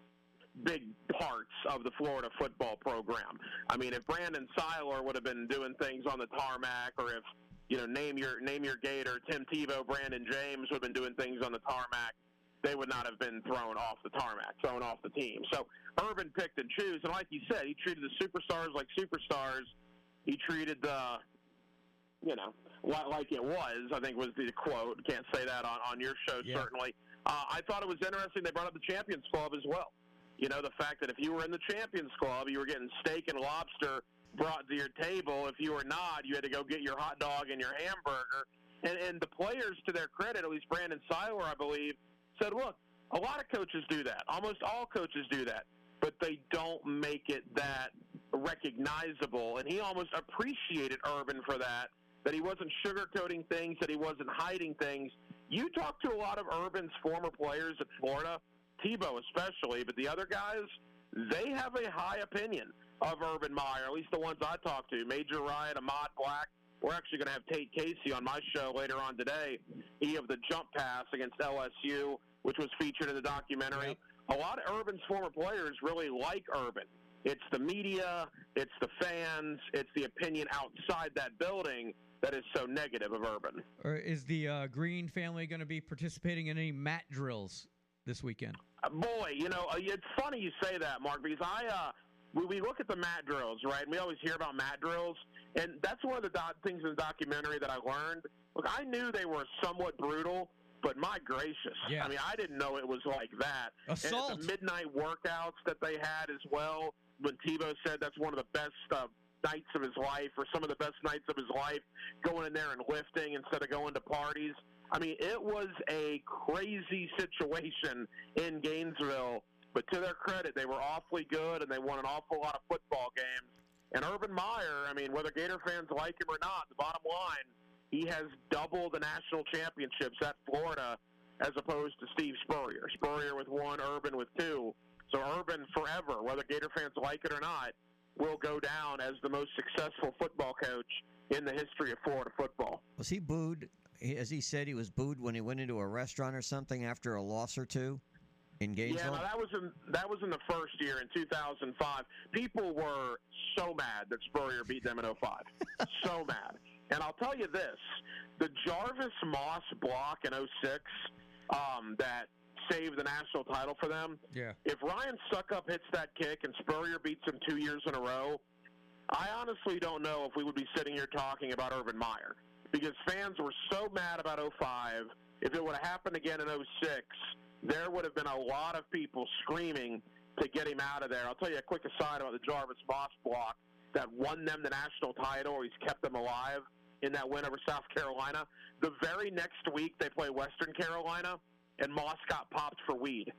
[SPEAKER 10] big parts of the Florida football program. I mean, if Brandon Siler would have been doing things on the tarmac, or if you know, name your name your Gator, Tim Tebow, Brandon James would have been doing things on the tarmac, they would not have been thrown off the tarmac, thrown off the team. So Urban picked and chose, and like you said, he treated the superstars like superstars. He treated the you know, like it was, I think was the quote. Can't say that on, on your show,
[SPEAKER 1] Yeah.
[SPEAKER 10] certainly. Uh, I thought it was interesting they brought up the Champions Club as well. You know, the fact that if you were in the Champions Club, you were getting steak and lobster brought to your table. If you were not, you had to go get your hot dog and your hamburger. And, and the players, to their credit, at least Brandon Siler, I believe, said, look, a lot of coaches do that. Almost all coaches do that. But they don't make it that recognizable. And he almost appreciated Urban for that, that he wasn't sugarcoating things, that he wasn't hiding things. You talk to a lot of Urban's former players at Florida, Tebow especially, but the other guys, they have a high opinion of Urban Meyer, at least the ones I talk to. Major Ryan, Ahmad Black. We're actually going to have Tate Casey on my show later on today. He of the jump pass against LSU, which was featured in the documentary. A lot of Urban's former players really like Urban. It's the media, it's the fans, it's the opinion outside that building that is so negative of Urban.
[SPEAKER 1] Or is the uh, Green family going to be participating in any mat drills this weekend?
[SPEAKER 10] Uh, boy, you know, uh, it's funny you say that, Mark, because I, uh, we, we look at the mat drills, right? And we always hear about mat drills, and that's one of the doc- things in the documentary that I learned. Look, I knew they were somewhat brutal, but my gracious,
[SPEAKER 1] Yeah.
[SPEAKER 10] I mean, I didn't know it was like that.
[SPEAKER 1] Assault.
[SPEAKER 10] And the midnight workouts that they had as well. When Tebow said that's one of the best uh, nights of his life, or some of the best nights of his life, going in there and lifting instead of going to parties. I mean, it was a crazy situation in Gainesville. But to their credit, they were awfully good, and they won an awful lot of football games. And Urban Meyer, I mean, whether Gator fans like him or not, the bottom line, he has double the national championships at Florida as opposed to Steve Spurrier. Spurrier with one, Urban with two. So Urban forever, whether Gator fans like it or not, will go down as the most successful football coach in the history of Florida football.
[SPEAKER 2] Was he booed? As he said, he was booed when he went into a restaurant or something after a loss or two in
[SPEAKER 10] Yeah,
[SPEAKER 2] Gainesville.
[SPEAKER 10] no, that was in that was in the first year in 2005. People were so mad that Spurrier beat them in 05. so mad. And I'll tell you this: the Jarvis Moss block in 06 um, that saved the national title for them.
[SPEAKER 1] Yeah.
[SPEAKER 10] If Ryan Succop hits that kick and Spurrier beats him two years in a row, I honestly don't know if we would be sitting here talking about Urban Meyer because fans were so mad about 05. If it would have happened again in 06, there would have been a lot of people screaming to get him out of there. I'll tell you a quick aside about the Jarvis Moss block that won them the national title. He's kept them alive in that win over South Carolina. The very next week, they play Western Carolina, and Moss got popped for weed.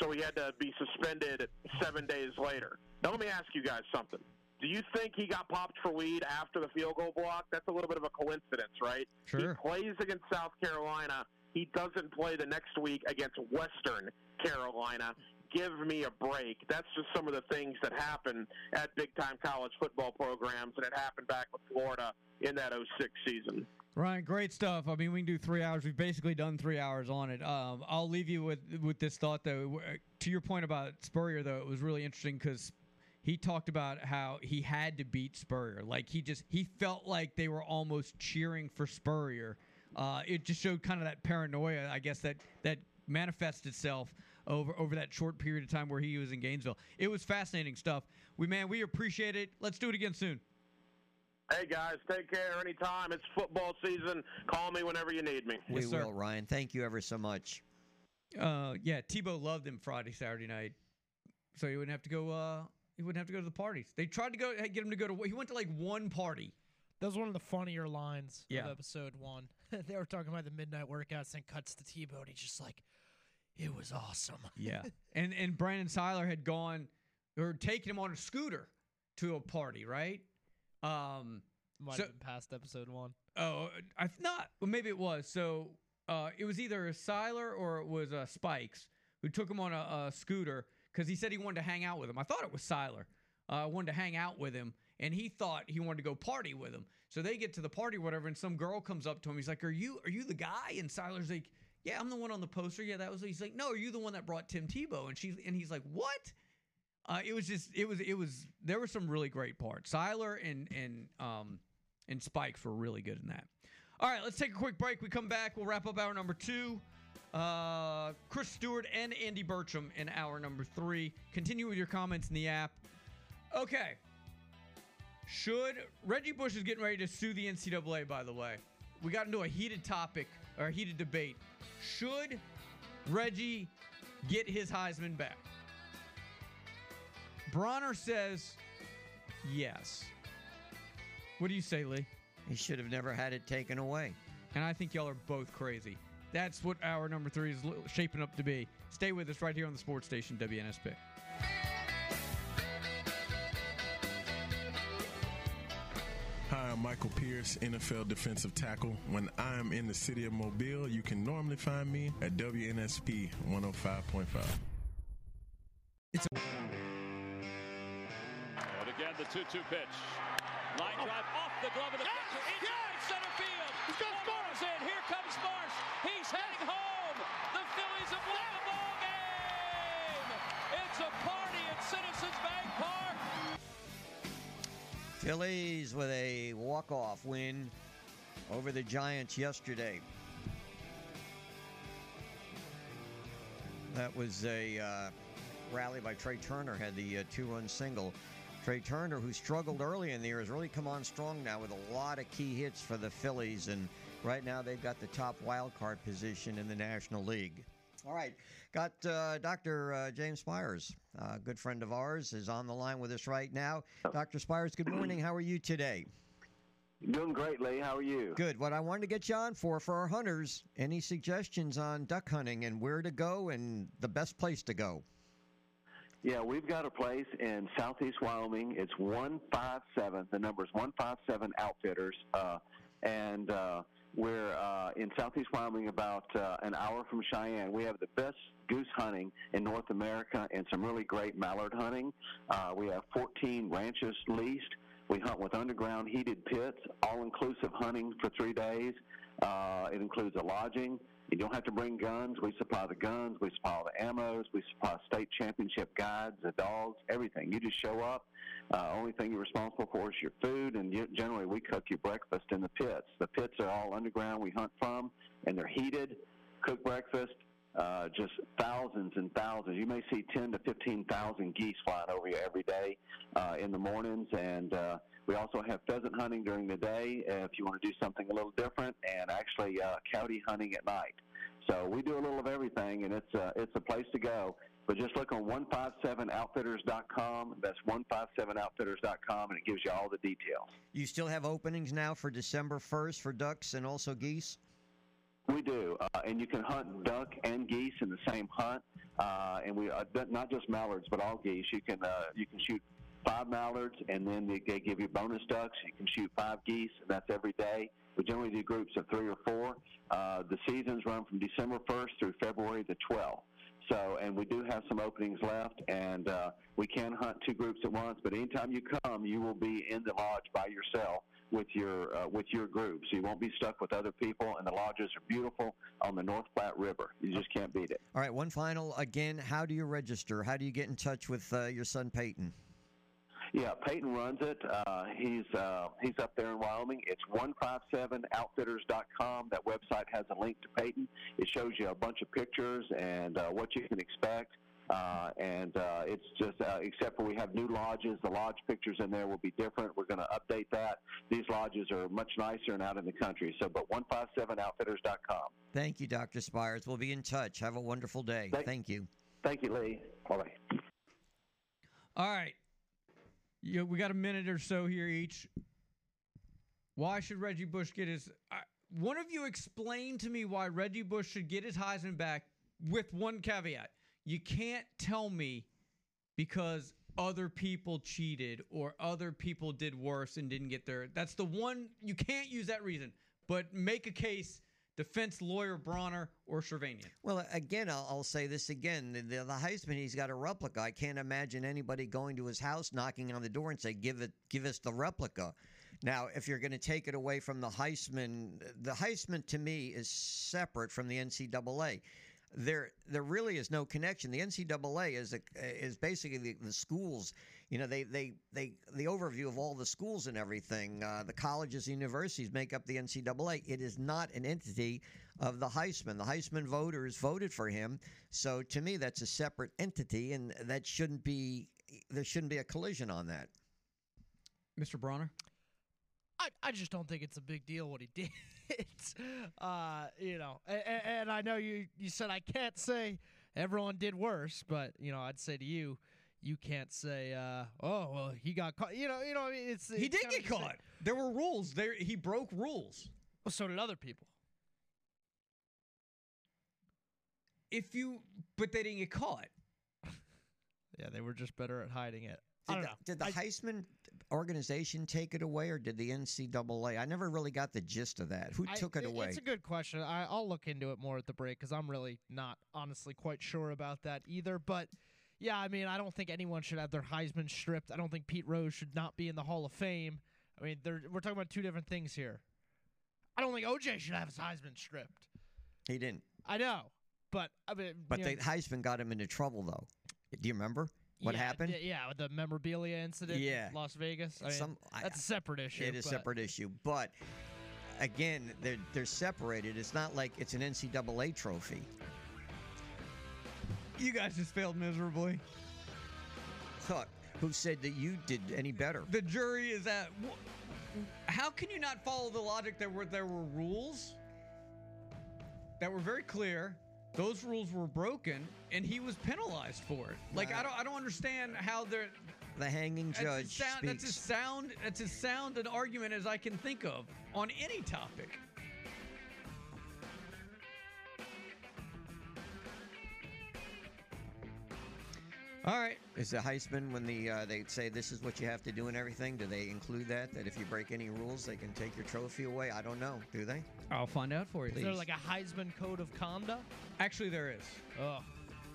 [SPEAKER 10] So he had to be suspended seven days later. Now, let me ask you guys something. Do you think he got popped for weed after the field goal block? That's a little bit of a coincidence, right?
[SPEAKER 1] Sure.
[SPEAKER 10] He plays against South Carolina. He doesn't play the next week against Western Carolina. Give me a break. That's just some of the things that happen at big time college football programs, and it happened back with Florida in that 06 season.
[SPEAKER 1] Ryan, great stuff. I mean, we can do three hours. We've basically done three hours on it. Um, I'll leave you with with this thought though. To your point about Spurrier, though, it was really interesting because he talked about how he had to beat Spurrier. Like he just he felt like they were almost cheering for Spurrier. Uh, it just showed kind of that paranoia, I guess that that manifests itself over over that short period of time where he was in Gainesville. It was fascinating stuff. We man, we appreciate it. Let's do it again soon.
[SPEAKER 10] Hey guys, take care anytime. It's football season. Call me whenever you need me.
[SPEAKER 2] we
[SPEAKER 1] Yes, sir.
[SPEAKER 2] will, Ryan. Thank you ever so much.
[SPEAKER 1] Uh, yeah, Tebow loved him Friday, Saturday night, so he wouldn't have to go. Uh, he wouldn't have to go to the parties. They tried to go get him to go to. He went to like one party.
[SPEAKER 3] That was one of the funnier lines
[SPEAKER 1] Yeah.
[SPEAKER 3] of episode one. they were talking about the midnight workouts and cuts to Tebow, and he's just like, "It was awesome."
[SPEAKER 1] Yeah, and and Brandon Siler had gone or taken him on a scooter to a party, right? Um,
[SPEAKER 3] Might
[SPEAKER 1] So-
[SPEAKER 3] have been past episode one.
[SPEAKER 1] Oh, I th- not. Well, maybe it was. So uh, it was either Siler or it was uh, Spikes who took him on a, a scooter because he said he wanted to hang out with him. I thought it was Siler. Uh, wanted to hang out with him, and he thought he wanted to go party with him. So they get to the party, or whatever, and some girl comes up to him. He's like, "Are you are you the guy?" And Siler's like, Yeah, I'm the one on the poster. Yeah, that was. He's like, no, are you the one that brought Tim Tebow? And she's and he's like, what? Uh, it was just it was it was there were some really great parts. Siler and and um and Spikes were really good in that. All right, let's take a quick break. We come back. We'll wrap up hour number two. Uh, Chris Stewart and Andy Burcham in hour number three. Continue with your comments in the app. Okay. Should Reggie Bush is getting ready to sue the NCAA? By the way, we got into a heated topic or heated debate. Should Reggie get his Heisman back? Bronner says yes. What do you say, Lee?
[SPEAKER 2] He should have never had it taken away.
[SPEAKER 1] And I think y'all are both crazy. That's what our number three is shaping up to be. Stay with us right here on the sports station, WNSP.
[SPEAKER 11] Hi, I'm Michael Pierce, NFL defensive tackle. When I am in the city of Mobile, you can normally find me at WNSP 105.5.
[SPEAKER 1] It's
[SPEAKER 12] And again, the 2 2 pitch. Line oh. drive off the glove of the pitcher into right center field. He's got Marsh in. Here comes Marsh. He's heading home. The Phillies have won the ball game. It's a party at Citizens Bank Park.
[SPEAKER 2] Phillies with a walk-off win over the Giants yesterday. That was a uh, rally by Trea Turner, had the uh, two-run single. Trea Turner, who struggled early in the year, has really come on strong now with a lot of key hits for the Phillies, and right now they've got the top wild card position in the National League. All right, got uh, Dr. Uh, James Spires, a good friend of ours, is on the line with us right now. Dr. Spires, good morning. How are you today?
[SPEAKER 13] Doing great, Lee. How are you?
[SPEAKER 2] Good. What I wanted to get you on for for our hunters, any suggestions on duck hunting and where to go and the best place to go?
[SPEAKER 13] Yeah, we've got a place in southeast Wyoming. It's 157. The number is 157 Outfitters. Uh, and uh, we're uh, in southeast Wyoming, about uh, an hour from Cheyenne. We have the best goose hunting in North America and some really great mallard hunting. Uh, we have 14 ranches leased. We hunt with underground heated pits, all inclusive hunting for three days. Uh, it includes a lodging. You don't have to bring guns. We supply the guns. We supply all the ammos. We supply state championship guides, the dogs, everything. You just show up. Uh, only thing you're responsible for is your food, and you, generally we cook your breakfast in the pits. The pits are all underground. We hunt from, and they're heated. Cook breakfast. Uh, just thousands and thousands. You may see 10 to 15,000 geese flying over you every day uh, in the mornings, and uh, we also have pheasant hunting during the day if you want to do something a little different, and actually uh, coyote hunting at night. So we do a little of everything, and it's uh, it's a place to go. But just look on 157outfitters.com. That's 157outfitters.com, and it gives you all the details.
[SPEAKER 2] You still have openings now for December 1st for ducks and also geese?
[SPEAKER 13] We do, uh, and you can hunt duck and geese in the same hunt, uh, and we uh, not just mallards, but all geese. You can uh, you can shoot five mallards, and then they, they give you bonus ducks. You can shoot five geese, and that's every day. We generally do groups of three or four. Uh, the seasons run from December 1st through February the 12th. So, and we do have some openings left, and uh, we can hunt two groups at once. But anytime you come, you will be in the lodge by yourself with your uh, with your group, so you won't be stuck with other people. And the lodges are beautiful on the North Platte River. You just can't beat it.
[SPEAKER 2] All right, one final again. How do you register? How do you get in touch with uh, your son Peyton?
[SPEAKER 13] Yeah, Peyton runs it. Uh, he's uh, he's up there in Wyoming. It's 157outfitters.com. That website has a link to Peyton. It shows you a bunch of pictures and uh, what you can expect. Uh, and uh, it's just, uh, except for we have new lodges, the lodge pictures in there will be different. We're going to update that. These lodges are much nicer and out in the country. So, but 157outfitters.com.
[SPEAKER 2] Thank you, Dr. Spires. We'll be in touch. Have a wonderful day.
[SPEAKER 13] Thank-
[SPEAKER 2] Thank you.
[SPEAKER 13] Thank you, Lee. Bye bye.
[SPEAKER 1] All right. Yeah, we got a minute or so here each. Why should Reggie Bush get his? I one of you explain to me why Reggie Bush should get his Heisman back with one caveat. You can't tell me because other people cheated or other people did worse and didn't get their. That's the one you can't use that reason. But make a case. Defense lawyer Bronner or Shervanian.
[SPEAKER 2] Well, again, I'll, I'll say this again. The, the, the Heisman, he's got a replica. I can't imagine anybody going to his house, knocking on the door, and say, "Give it, give us the replica." Now, if you're going to take it away from the Heisman, the Heisman to me is separate from the NCAA. There, there really is no connection. The NCAA is a, is basically the, the schools. You know, they, they, they, the overview of all the schools and everything. Uh, the colleges, and universities make up the NCAA. It is not an entity of the Heisman. The Heisman voters voted for him. So to me, that's a separate entity, and that shouldn't be. There shouldn't be a collision on that.
[SPEAKER 1] Mr. Bronner?
[SPEAKER 3] I, I just don't think it's a big deal what he did. uh, you know, and, and I know you you said I can't say everyone did worse, but you know, I'd say to you, you can't say, uh, oh well, he got caught. You know, you know, I mean, it's
[SPEAKER 1] He did get
[SPEAKER 3] the same-
[SPEAKER 1] caught. There were rules. There he broke rules.
[SPEAKER 3] Well, so did other people.
[SPEAKER 1] If you, but they didn't get caught.
[SPEAKER 3] Yeah, they were just better at hiding it. I
[SPEAKER 2] Did
[SPEAKER 3] don't
[SPEAKER 2] the,
[SPEAKER 3] know.
[SPEAKER 2] did the
[SPEAKER 3] I-
[SPEAKER 2] Heisman organization take it away, or did the NCAA? I never really got the gist of that. Who
[SPEAKER 3] I-
[SPEAKER 2] took it
[SPEAKER 3] i-
[SPEAKER 2] away?
[SPEAKER 3] It's a good question. I, I'll look into it more at the break because I'm really not honestly quite sure about that either. But yeah, I mean, I don't think anyone should have their Heisman stripped. I don't think Pete Rose should not be in the Hall of Fame. I mean, we're talking about two different things here. I don't think OJ should have his Heisman stripped.
[SPEAKER 2] he didn't.
[SPEAKER 3] I know, but I mean,
[SPEAKER 2] But the
[SPEAKER 3] know,
[SPEAKER 2] Heisman got him into trouble, though. Do you remember what
[SPEAKER 3] yeah,
[SPEAKER 2] happened?
[SPEAKER 3] d- Yeah, with the memorabilia incident.
[SPEAKER 2] Yeah.
[SPEAKER 3] in Las Vegas. I mean,
[SPEAKER 2] Some- I-
[SPEAKER 3] that's a separate issue.
[SPEAKER 2] It is a
[SPEAKER 3] but-
[SPEAKER 2] separate issue, but again, they're they're separated. It's not like it's an NCAA trophy.
[SPEAKER 1] You guys just failed miserably.
[SPEAKER 2] Look, who said that you did any better?
[SPEAKER 1] The jury is at. wh- How can you not follow the logic that were there were rules that were very clear? Those rules were broken, and he was penalized for it. Like I don't, I don't understand how they're.
[SPEAKER 2] The hanging
[SPEAKER 1] That's
[SPEAKER 2] judge
[SPEAKER 1] as sound, that's as sound. That's as sound an argument as I can think of on any topic. All right.
[SPEAKER 2] Is the Heisman when the uh, they say this is what you have to do and everything? Do they include that? That if you break any rules, they can take your trophy away? I don't know. Do they?
[SPEAKER 1] I'll find out for you.
[SPEAKER 3] Is there like a Heisman code of conduct?
[SPEAKER 1] Actually, there is.
[SPEAKER 3] Oh,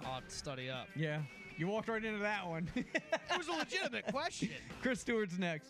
[SPEAKER 3] I'll have to study up.
[SPEAKER 1] Yeah. You walked right into that one.
[SPEAKER 3] it was a legitimate question.
[SPEAKER 1] Chris Stewart's next.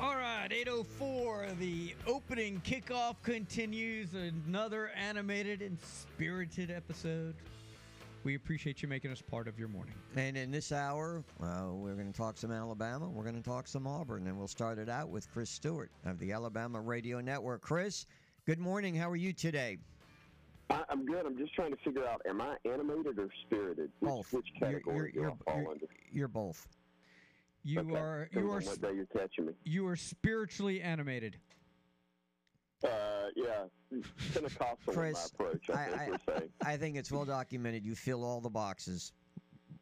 [SPEAKER 1] All right, 804. The opening kickoff continues. Another animated and spirited episode. We appreciate you making us part of your morning.
[SPEAKER 2] And in this hour, well, we're going to talk some Alabama. We're going to talk some Auburn, and we'll start it out with Chris Stewart of the Alabama Radio Network. Chris, good morning. How are you today?
[SPEAKER 4] I, I'm good. I'm just trying to figure out: am I animated or spirited? Which,
[SPEAKER 2] Both.
[SPEAKER 4] Which
[SPEAKER 2] You're-
[SPEAKER 4] category
[SPEAKER 2] you're-
[SPEAKER 4] do I fall
[SPEAKER 2] you're-
[SPEAKER 4] under?
[SPEAKER 2] You're both.
[SPEAKER 1] You
[SPEAKER 4] Okay,
[SPEAKER 1] are you are
[SPEAKER 4] what day you're catching me.
[SPEAKER 1] you are spiritually animated.
[SPEAKER 4] Uh, yeah, Pentecostal
[SPEAKER 2] Chris,
[SPEAKER 4] in my approach. I,
[SPEAKER 2] I,
[SPEAKER 4] think
[SPEAKER 2] I, I think it's well documented. You fill all the boxes.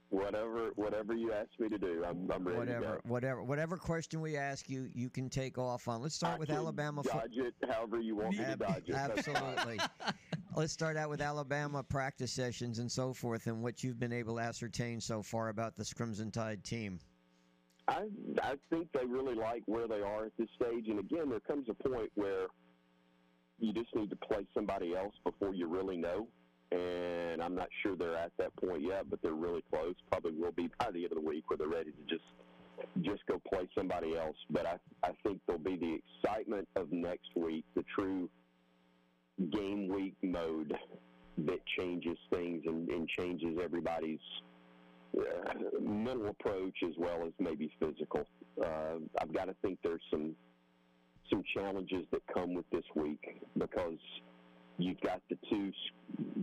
[SPEAKER 4] whatever whatever you ask me to do, I'm, I'm ready to
[SPEAKER 2] Whatever,
[SPEAKER 4] go.
[SPEAKER 2] whatever, whatever question we ask you, you can take off on. Let's start
[SPEAKER 4] I
[SPEAKER 2] with
[SPEAKER 4] can
[SPEAKER 2] Alabama. fo-
[SPEAKER 4] Dodge it however you want me to
[SPEAKER 2] Ab-
[SPEAKER 4] dodge it.
[SPEAKER 2] Absolutely. Let's start out with Alabama practice sessions and so forth, and what you've been able to ascertain so far about this Crimson Tide team.
[SPEAKER 4] I I think they really like where they are at this stage, and again, there comes a point where you just need to play somebody else before you really know. And I'm not sure they're at that point yet, but they're really close. Probably will be by the end of the week where they're ready to just just go play somebody else. But I I think there'll be the excitement of next week, the true game week mode that changes things and, and changes everybody's uh, mental approach as well as maybe physical. Uh, I've got to think there's some some challenges that come with this week because you've got the two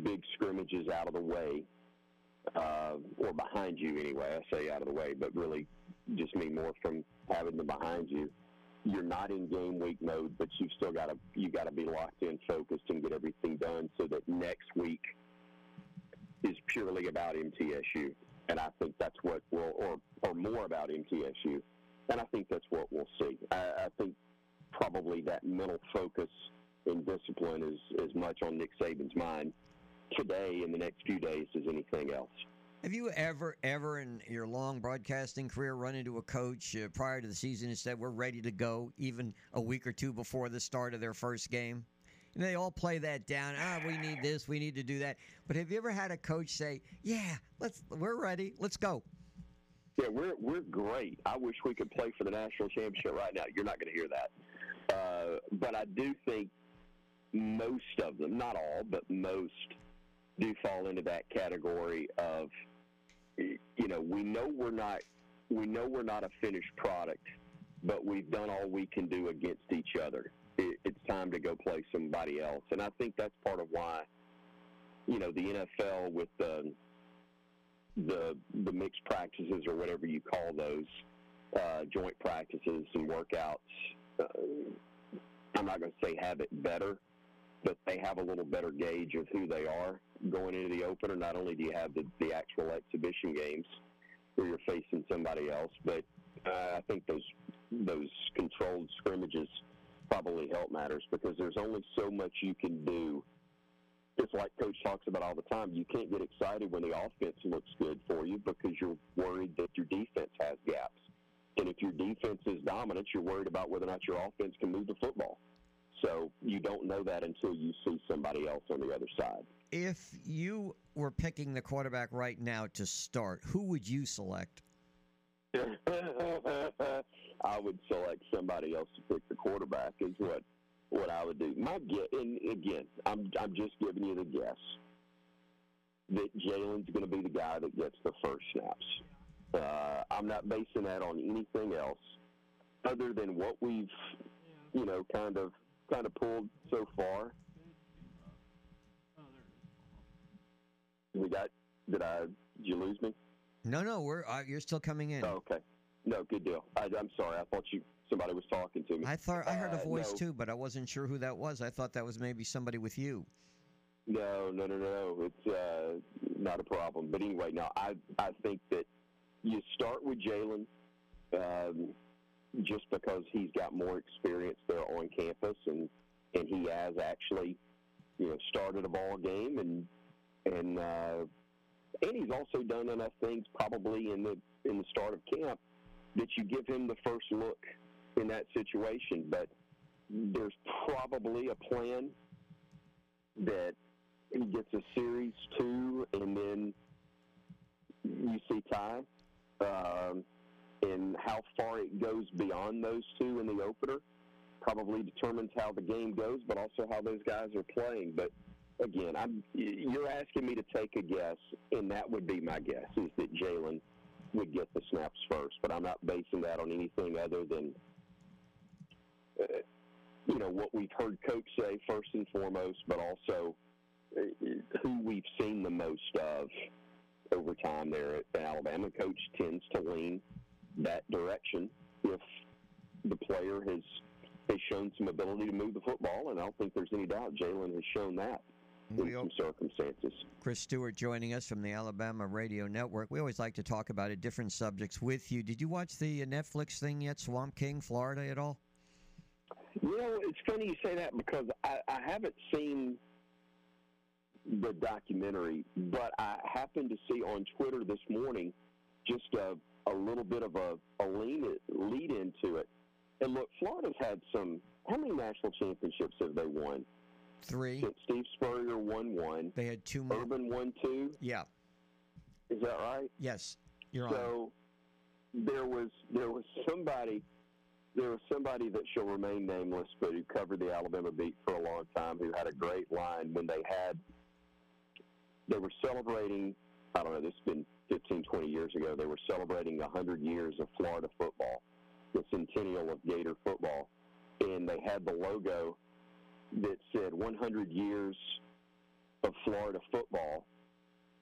[SPEAKER 4] big scrimmages out of the way, uh, or behind you anyway. I say out of the way, but really just mean more from having them behind you. You're not in game week mode, but you've still got to you got to be locked in, focused, and get everything done so that next week is purely about MTSU and I think that's what will, or or more about MTSU, and I think that's what we'll see. I, I think probably that mental focus and discipline is as much on Nick Saban's mind today in the next few days as anything else.
[SPEAKER 2] Have you ever, ever in your long broadcasting career run into a coach uh, prior to the season and said, We're ready to go, even a week or two before the start of their first game? And they all play that down. Ah, we need this, we need to do that. But have you ever had a coach say, Yeah, let's we're ready, let's go?
[SPEAKER 4] Yeah, we're we're great. I wish we could play for the national championship right now. You're not going to hear that. Uh, but I do think most of them, not all, but most, do fall into that category of you know, we know we're not we know we're not a finished product, but we've done all we can do against each other. It, it's time to go play somebody else, and I think that's part of why, you know, the NFL with the the the mixed practices or whatever you call those uh, joint practices and workouts. Uh, I'm not going to say have it better, but they have a little better gauge of who they are going into the opener. Not only do you have the, the actual exhibition games where you're facing somebody else, but uh, I think those those controlled scrimmages probably help matters because there's only so much you can do. It's like Coach talks about all the time. You can't get excited when the offense looks good for you because you're worried that your defense has gaps. And if your defense is dominant, you're worried about whether or not your offense can move the football. So you don't know that until you see somebody else on the other side.
[SPEAKER 2] If you were picking the quarterback right now to start, who would you select?
[SPEAKER 4] I would select somebody else to pick the quarterback. Is what what I would do. My guess, and again, I'm I'm just giving you the guess that Jalen's going to be the guy that gets the first snaps. Uh, I'm not basing that on anything else other than what we've, you know, kind of kind of pulled so far. We got. Did I? Did you lose me?
[SPEAKER 2] No, no, we're uh, you're still coming in.
[SPEAKER 4] Oh, okay. No, good deal. I, I'm sorry. I thought you somebody was talking to me.
[SPEAKER 2] I thought I heard a
[SPEAKER 4] Uh,
[SPEAKER 2] voice
[SPEAKER 4] no.
[SPEAKER 2] too, but I wasn't sure who that was. I thought that was maybe somebody with you.
[SPEAKER 4] No, no, no, no. It's uh, not a problem. But anyway, now I I think that you start with Jalen um, just because he's got more experience there on campus, and and he has actually, you know, started a ball game, and and uh, and he's also done enough things probably in the in the start of camp that you give him the first look in that situation. But there's probably a plan that he gets a series two, and then you see Ty, um, and how far it goes beyond those two in the opener probably determines how the game goes, but also how those guys are playing. But again, I'm you're asking me to take a guess, and that would be my guess is that Jalen would get the snaps first, but I'm not basing that on anything other than. Uh, you know what we've heard coach say first and foremost, but also uh, who we've seen the most of over time there at Alabama. Coach tends to lean that direction if the player has has shown some ability to move the football, and I don't think there's any doubt Jalen has shown that some circumstances.
[SPEAKER 2] Chris Stewart joining us from the Alabama Radio Network. We always like to talk about it, different subjects with you. Did you watch the uh, Netflix thing yet, Swamp King, Florida, at all?
[SPEAKER 4] You know, it's funny you say that because I, I haven't seen the documentary, but I happened to see on Twitter this morning just a, a little bit of a, a lean lead into it. And look, Florida's had some. How many national championships have they won?
[SPEAKER 2] Three.
[SPEAKER 4] Steve Spurrier won one.
[SPEAKER 2] They had two more.
[SPEAKER 4] Urban won two.
[SPEAKER 2] Yeah.
[SPEAKER 4] Is that right?
[SPEAKER 2] Yes. You're on.
[SPEAKER 4] so there was there was somebody there was somebody that shall remain nameless, but who covered the Alabama beat for a long time, who had a great line when they had they were celebrating. I don't know. This has been 15, 20 years ago. They were celebrating 100 years of Florida football, the centennial of Gator football, and they had the logo that said 100 years of Florida football.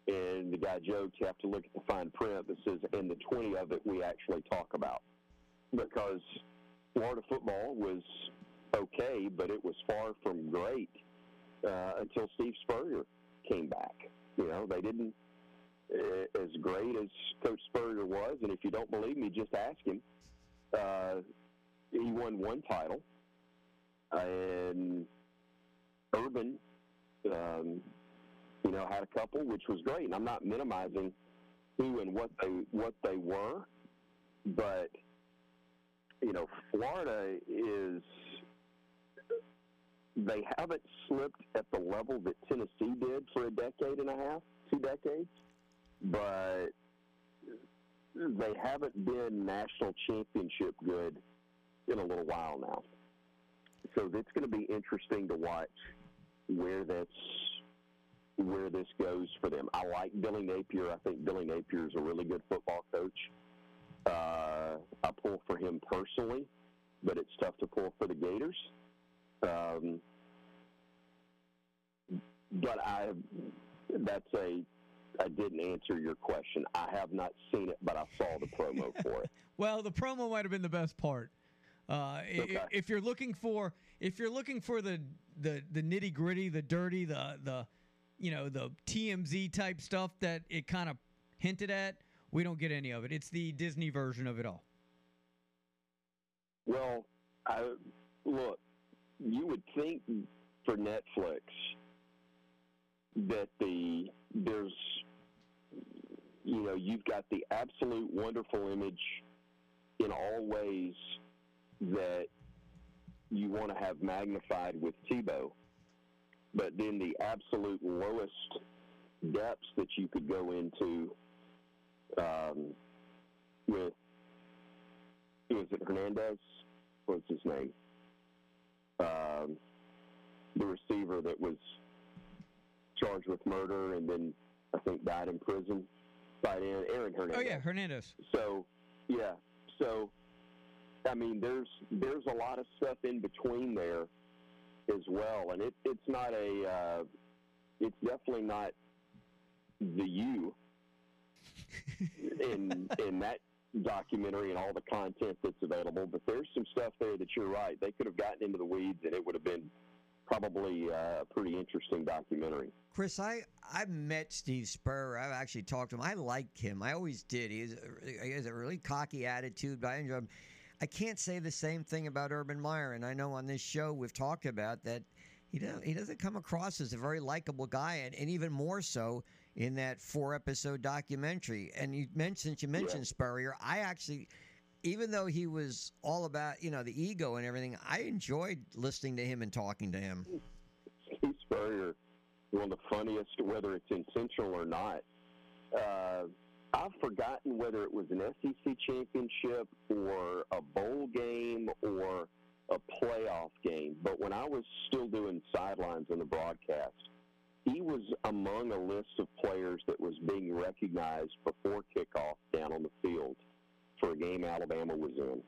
[SPEAKER 4] And the guy joked, you have to look at the fine print that says, and the 20 of it we actually talk about. Because Florida football was okay, but it was far from great uh, until Steve Spurrier came back. You know, they didn't, uh, as great as Coach Spurrier was, and if you don't believe me, just ask him. uh, he won one title, and Urban, um, you know, had a couple, which was great. And I'm not minimizing who and what they what they were, but you know, Florida is they haven't slipped at the level that Tennessee did for a decade and a half, two decades, but they haven't been national championship good in a little while now. So it's going to be interesting to watch where that's where this goes for them. I like Billy Napier. I think Billy Napier is a really good football coach. Uh, I pull for him personally, but it's tough to pull for the Gators. Um, but I, that's a, I didn't answer your question. I have not seen it, but I saw the promo for it.
[SPEAKER 1] Well, the promo might have been the best part. Uh,
[SPEAKER 4] Okay.
[SPEAKER 1] If you're looking for if you're looking for the the the nitty gritty, the dirty, the the you know the TMZ type stuff that it kind of hinted at, we don't get any of it. It's the Disney version of it all.
[SPEAKER 4] Well, I look. You would think for Netflix that the there's you know you've got the absolute wonderful image in all ways that you want to have magnified with Tebow, but then the absolute lowest depths that you could go into um, with was it Hernandez? What's his name? Um, the receiver that was charged with murder and then I think died in prison. By then, Aaron Hernandez.
[SPEAKER 1] Oh yeah, Hernandez.
[SPEAKER 4] So, yeah. So, I mean, there's there's a lot of stuff in between there as well, and it, it's not a uh, it's definitely not the you in in that documentary and all the content that's available. But there's some stuff there that you're right. They could have gotten into the weeds, and it would have been probably uh, a pretty interesting documentary.
[SPEAKER 2] Chris, I I met Steve Spurrier. I've actually talked to him. I like him. I always did. He has a, he has a really cocky attitude, but I enjoy him. I can't say the same thing about Urban Meyer, and I know on this show we've talked about that. He doesn't, he doesn't come across as a very likable guy, and, and even more so in that four episode documentary. And you mentioned you mentioned Spurrier, I actually, even though he was all about you know the ego and everything, I enjoyed listening to him and talking to him.
[SPEAKER 4] Steve Spurrier, one of the funniest, whether it's intentional or not. Uh, I've forgotten whether it was an SEC championship or a bowl game or a playoff game, but when I was still doing sidelines on the broadcast, he was among a list of players that was being recognized before kickoff down on the field for a game Alabama was in.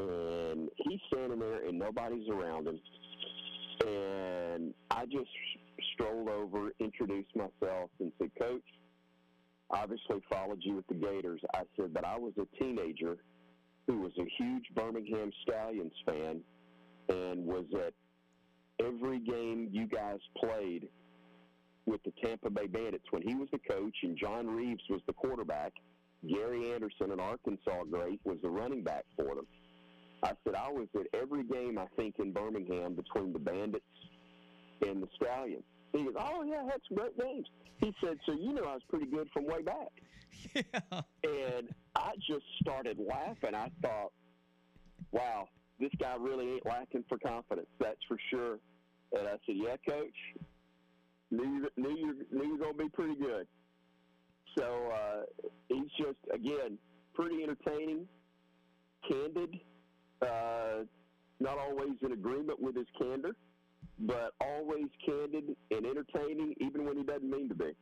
[SPEAKER 4] And he's standing there and nobody's around him. And I just strolled over, introduced myself, and said, Coach, obviously followed you with the Gators. I said that I was a teenager who was a huge Birmingham Stallions fan and was at every game you guys played with the Tampa Bay Bandits when he was the coach and John Reaves was the quarterback. Gary Anderson, an Arkansas great, was the running back for them. I said I was at every game I think in Birmingham between the Bandits and the Stallions. He goes, "Oh yeah, had some great games." He said, "So you know I was pretty good from way back." And I just started laughing. I thought, "Wow, this guy really ain't lacking for confidence. That's for sure." And I said, "Yeah, coach, knew you knew you knew you were gonna be pretty good." So uh, he's just again pretty entertaining, candid, uh, not always in agreement with his candor, but always candid and entertaining, even when he doesn't mean to be.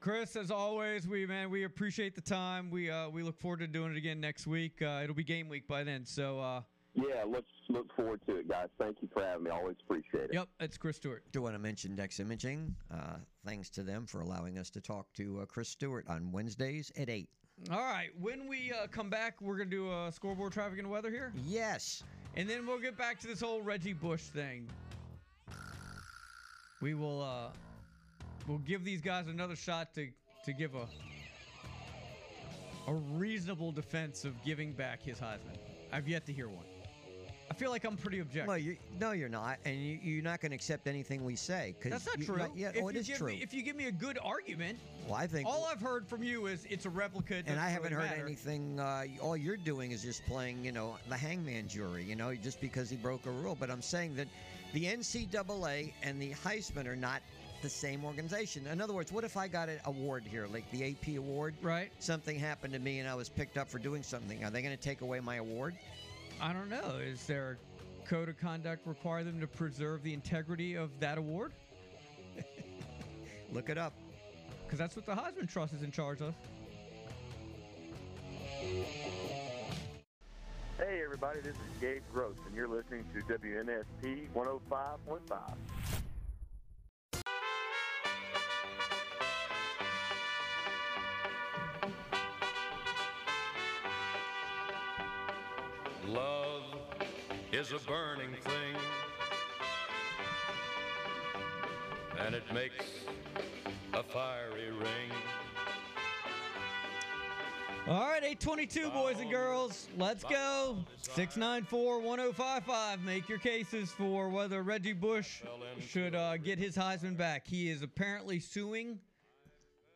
[SPEAKER 1] Chris, as always, we man, we appreciate the time. We uh, we look forward to doing it again next week. Uh, it'll be game week by then. So uh,
[SPEAKER 4] Yeah, let's look forward to it, guys. Thank you for having me. Always appreciate it.
[SPEAKER 1] Yep, it's Chris Stewart.
[SPEAKER 2] Do want to mention Dex Imaging? Uh, thanks to them for allowing us to talk to uh, Chris Stewart on Wednesdays at eight.
[SPEAKER 1] all right, when we uh, come back, we're gonna do a scoreboard, traffic, and weather here.
[SPEAKER 2] Yes,
[SPEAKER 1] and then we'll get back to this whole Reggie Bush thing. We will uh, we'll give these guys another shot to to give a a reasonable defense of giving back his Heisman. I've yet to hear one. I feel like I'm pretty objective.
[SPEAKER 2] Well, you, no, you're not, and you, you're not going to accept anything we say. 'cause
[SPEAKER 1] That's not
[SPEAKER 2] you-
[SPEAKER 1] true.
[SPEAKER 2] Yeah,
[SPEAKER 1] if
[SPEAKER 2] oh, it
[SPEAKER 1] you give
[SPEAKER 2] true.
[SPEAKER 1] Me, if you give me a good argument,
[SPEAKER 2] well, I think,
[SPEAKER 1] all I've heard from you is it's a replica.
[SPEAKER 2] and I haven't
[SPEAKER 1] really
[SPEAKER 2] heard
[SPEAKER 1] matter.
[SPEAKER 2] anything. Uh, all you're doing is just playing, you know, the hangman jury. You know, just because he broke a rule. But I'm saying that the NCAA and the Heisman are not the same organization. In other words, what if I got an award here, like the AP award?
[SPEAKER 1] Right.
[SPEAKER 2] Something happened to me, and I was picked up for doing something. Are they going to take away my award?
[SPEAKER 1] I don't know. Is there a code of conduct require them to preserve the integrity of that award?
[SPEAKER 2] Look it up.
[SPEAKER 1] Because that's what the Heisman Trust is in charge of.
[SPEAKER 4] Hey, everybody, this is Gabe Gross, and you're listening to WNSP 105.5.
[SPEAKER 14] Love is a burning thing, and it makes a fiery ring.
[SPEAKER 1] All right, 822, boys and girls. Let's go. 694 1055. Make your cases for whether Reggie Bush should uh, get his Heisman back. He is apparently suing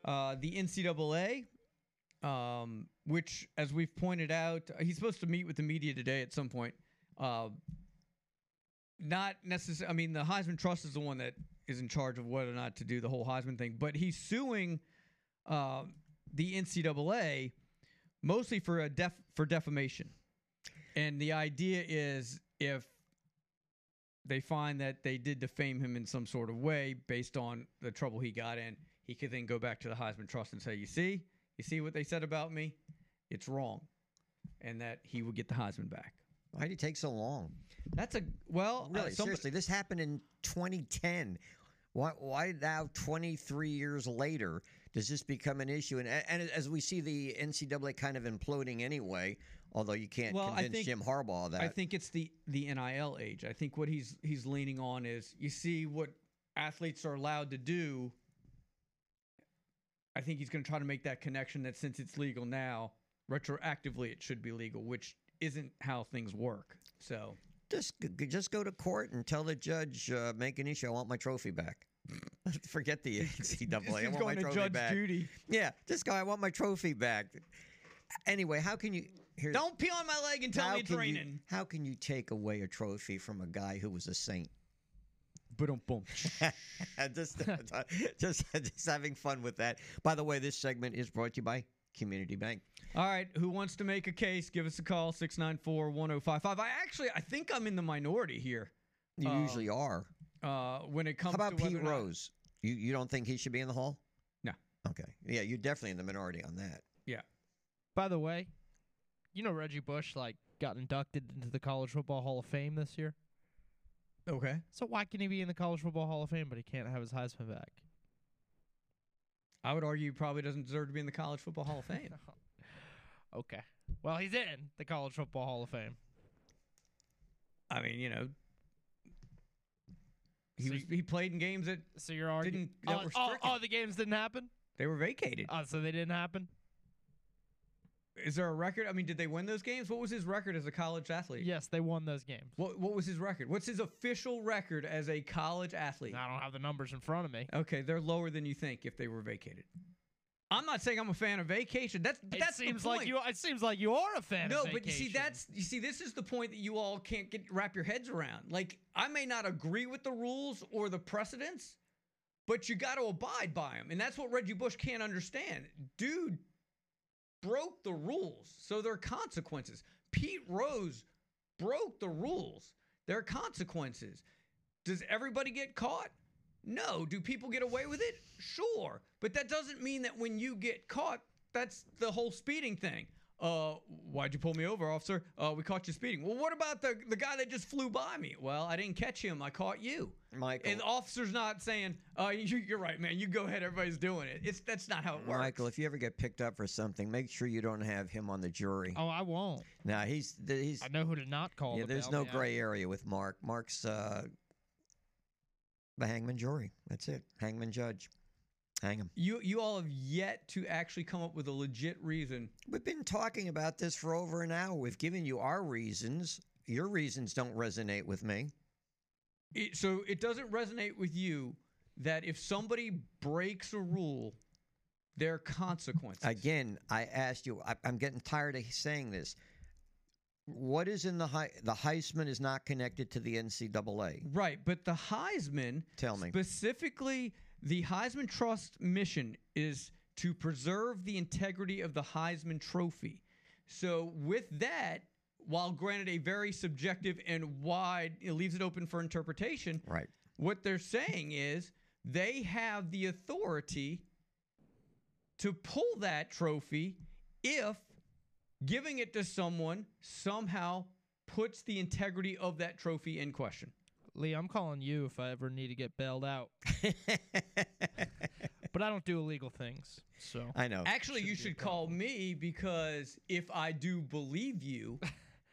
[SPEAKER 1] uh, the NCAA, um, which, as we've pointed out, he's supposed to meet with the media today at some point. Uh, not necessarily, I mean, the Heisman Trust is the one that is in charge of whether or not to do the whole Heisman thing, but he's suing uh, the NCAA mostly for a def for defamation. And the idea is if they find that they did defame him in some sort of way based on the trouble he got in, he could then go back to the Heisman Trust and say, "You see, you see what they said about me? It's wrong," and that he would get the Heisman back.
[SPEAKER 2] Why did it take so long?
[SPEAKER 1] That's a well, uh,
[SPEAKER 2] Really,
[SPEAKER 1] somebody-
[SPEAKER 2] seriously, this happened in 2010. Why, why now, 23 years later, does this become an issue? And, and as we see the NCAA kind of imploding anyway, although you can't
[SPEAKER 1] Well,
[SPEAKER 2] convince
[SPEAKER 1] think-
[SPEAKER 2] Jim Harbaugh of that.
[SPEAKER 1] I think it's the the NIL age. I think what he's he's leaning on is you see what athletes are allowed to do. I think he's going to try to make that connection that since it's legal now, retroactively it should be legal, which isn't how things work. So
[SPEAKER 2] just just go to court and tell the judge, uh, make an issue. I want my trophy back. Forget the NCAA. I want my
[SPEAKER 1] going to
[SPEAKER 2] trophy
[SPEAKER 1] Judge
[SPEAKER 2] back.
[SPEAKER 1] Judy.
[SPEAKER 2] Yeah, just go. I want my trophy back. Anyway, how can you? Here,
[SPEAKER 1] don't pee on my leg and tell me it's
[SPEAKER 2] can you- how can you take away a trophy from a guy who was a saint?
[SPEAKER 1] Boom, boom.
[SPEAKER 2] just, just, just having fun with that. By the way, this segment is brought to you by Community Bank.
[SPEAKER 1] All right, who wants to make a case? Give us a call 694-1055. I actually I think I'm in the minority here.
[SPEAKER 2] You
[SPEAKER 1] Uh,
[SPEAKER 2] usually are.
[SPEAKER 1] Uh, when it comes
[SPEAKER 2] How about
[SPEAKER 1] to
[SPEAKER 2] Pete
[SPEAKER 1] or not-
[SPEAKER 2] Rose? You you don't think he should be in the hall?
[SPEAKER 1] No.
[SPEAKER 2] Okay. Yeah, you're definitely in the minority on that.
[SPEAKER 1] Yeah.
[SPEAKER 3] By the way, you know Reggie Bush like got inducted into the College Football Hall of Fame this year.
[SPEAKER 1] Okay.
[SPEAKER 3] So why can he be in the College Football Hall of Fame but he can't have his Heisman back?
[SPEAKER 1] I would argue he probably doesn't deserve to be in the College Football Hall of Fame.
[SPEAKER 3] Okay. Well, he's in the College Football Hall of Fame.
[SPEAKER 1] I mean, you know, he
[SPEAKER 3] So
[SPEAKER 1] was he played in games that
[SPEAKER 3] So you're arguing
[SPEAKER 1] didn't that
[SPEAKER 3] oh,
[SPEAKER 1] were
[SPEAKER 3] oh, oh, the games didn't happen?
[SPEAKER 1] they were vacated.
[SPEAKER 3] Oh, so they didn't happen?
[SPEAKER 1] Is there a record? I mean, did they win those games? What was his record as a college athlete?
[SPEAKER 3] Yes, they won those games.
[SPEAKER 1] What What was his record? What's his official record as a college athlete?
[SPEAKER 3] I don't have the numbers in front of me.
[SPEAKER 1] Okay, they're lower than you think if they were vacated. I'm not saying I'm a fan of vacation. That's
[SPEAKER 3] It
[SPEAKER 1] that's
[SPEAKER 3] seems like you. It seems like you are a fan.
[SPEAKER 1] No,
[SPEAKER 3] of
[SPEAKER 1] but you see, that's you see, this is the point that you all can't get wrap your heads around. Like, I may not agree with the rules or the precedents, but you got to abide by them, and that's what Reggie Bush can't understand. Dude broke the rules, so there are consequences. Pete Rose broke the rules. There are consequences. Does everybody get caught? No. Do people get away with it? Sure. But that doesn't mean that when you get caught, that's the whole speeding thing. Uh, why'd you pull me over, officer? Uh, we caught you speeding. Well, what about the the guy that just flew by me? Well, I didn't catch him. I caught you.
[SPEAKER 2] Michael.
[SPEAKER 1] And the officer's not saying, uh, you, you're right, man. You go ahead. Everybody's doing it. It's that's not how it works.
[SPEAKER 2] Michael, if you ever get picked up for something, make sure you don't have him on the jury.
[SPEAKER 3] Oh, I won't.
[SPEAKER 2] Now he's he's.
[SPEAKER 3] I know who to not call.
[SPEAKER 2] Yeah, there's no
[SPEAKER 3] me
[SPEAKER 2] gray area with Mark. Mark's uh, the hangman jury. That's it. Hangman judge. Hang him.
[SPEAKER 1] You you all have yet to actually come up with a legit reason.
[SPEAKER 2] We've been talking about this for over an hour. We've given you our reasons. Your reasons don't resonate with me.
[SPEAKER 1] It, so it doesn't resonate with you that if somebody breaks a rule, there are consequences.
[SPEAKER 2] Again, I asked you. I, I'm getting tired of saying this. What is in the Hei- the Heisman is not connected to the NCAA.
[SPEAKER 1] Right, but the Heisman
[SPEAKER 2] Tell me.
[SPEAKER 1] specifically the Heisman Trust mission is to preserve the integrity of the Heisman Trophy. So with that, while granted a very subjective and wide, it leaves it open for interpretation.
[SPEAKER 2] Right.
[SPEAKER 1] What they're saying is they have the authority to pull that trophy if giving it to someone somehow puts the integrity of that trophy in question.
[SPEAKER 3] Lee, I'm calling you if I ever need to get bailed out. but I don't do illegal things, so
[SPEAKER 2] I know.
[SPEAKER 1] Actually, you should call me because if I do believe you,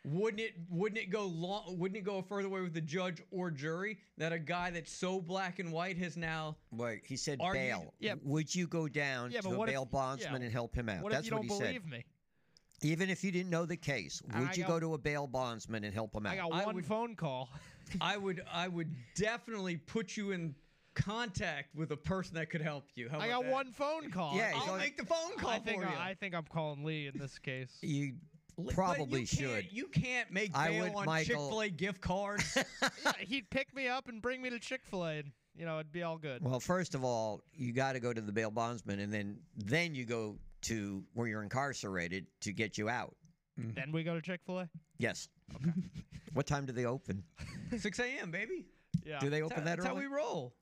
[SPEAKER 1] wouldn't it wouldn't it go long wouldn't it go a further way with the judge or jury that a guy that's so black and white has now
[SPEAKER 2] Wait, he said
[SPEAKER 1] argued-
[SPEAKER 2] bail.
[SPEAKER 3] Yeah.
[SPEAKER 2] Would you go down
[SPEAKER 3] Yeah,
[SPEAKER 2] to a
[SPEAKER 3] what if-
[SPEAKER 2] bail bondsman
[SPEAKER 3] yeah,
[SPEAKER 2] and help him out?
[SPEAKER 3] What if
[SPEAKER 2] That's
[SPEAKER 3] you
[SPEAKER 2] what
[SPEAKER 3] don't
[SPEAKER 2] he
[SPEAKER 3] believe
[SPEAKER 2] said.
[SPEAKER 3] me?
[SPEAKER 2] Even if you didn't know the case,
[SPEAKER 3] I
[SPEAKER 2] would you
[SPEAKER 3] got-
[SPEAKER 2] go to a bail bondsman and help him out?
[SPEAKER 3] I got
[SPEAKER 1] I
[SPEAKER 3] one
[SPEAKER 1] would-
[SPEAKER 3] phone call.
[SPEAKER 1] I would I would definitely put you in contact with a person that could help you. How
[SPEAKER 3] I got
[SPEAKER 1] that?
[SPEAKER 3] one phone call.
[SPEAKER 2] Yeah,
[SPEAKER 1] I'll
[SPEAKER 2] on-
[SPEAKER 1] make the phone call
[SPEAKER 3] I think
[SPEAKER 1] for you.
[SPEAKER 3] I, I think I'm calling Lee in this case.
[SPEAKER 2] You
[SPEAKER 1] But
[SPEAKER 2] probably
[SPEAKER 1] you can't-
[SPEAKER 2] should.
[SPEAKER 1] You can't make
[SPEAKER 2] I
[SPEAKER 1] bail
[SPEAKER 2] would,
[SPEAKER 1] on
[SPEAKER 2] Michael-
[SPEAKER 1] Chick Fil A gift cards.
[SPEAKER 3] yeah, he'd pick me up and bring me to Chick Fil A, and you know it'd be all good.
[SPEAKER 2] Well, first of all, you got to go to the bail bondsman, and then then you go to where you're incarcerated to get you out.
[SPEAKER 3] Then we go to Chick Fil A.
[SPEAKER 2] Yes. Okay. what time do they open?
[SPEAKER 1] 6 a.m. baby.
[SPEAKER 3] Yeah,
[SPEAKER 2] Do they open
[SPEAKER 1] how,
[SPEAKER 2] that
[SPEAKER 1] that's how we roll.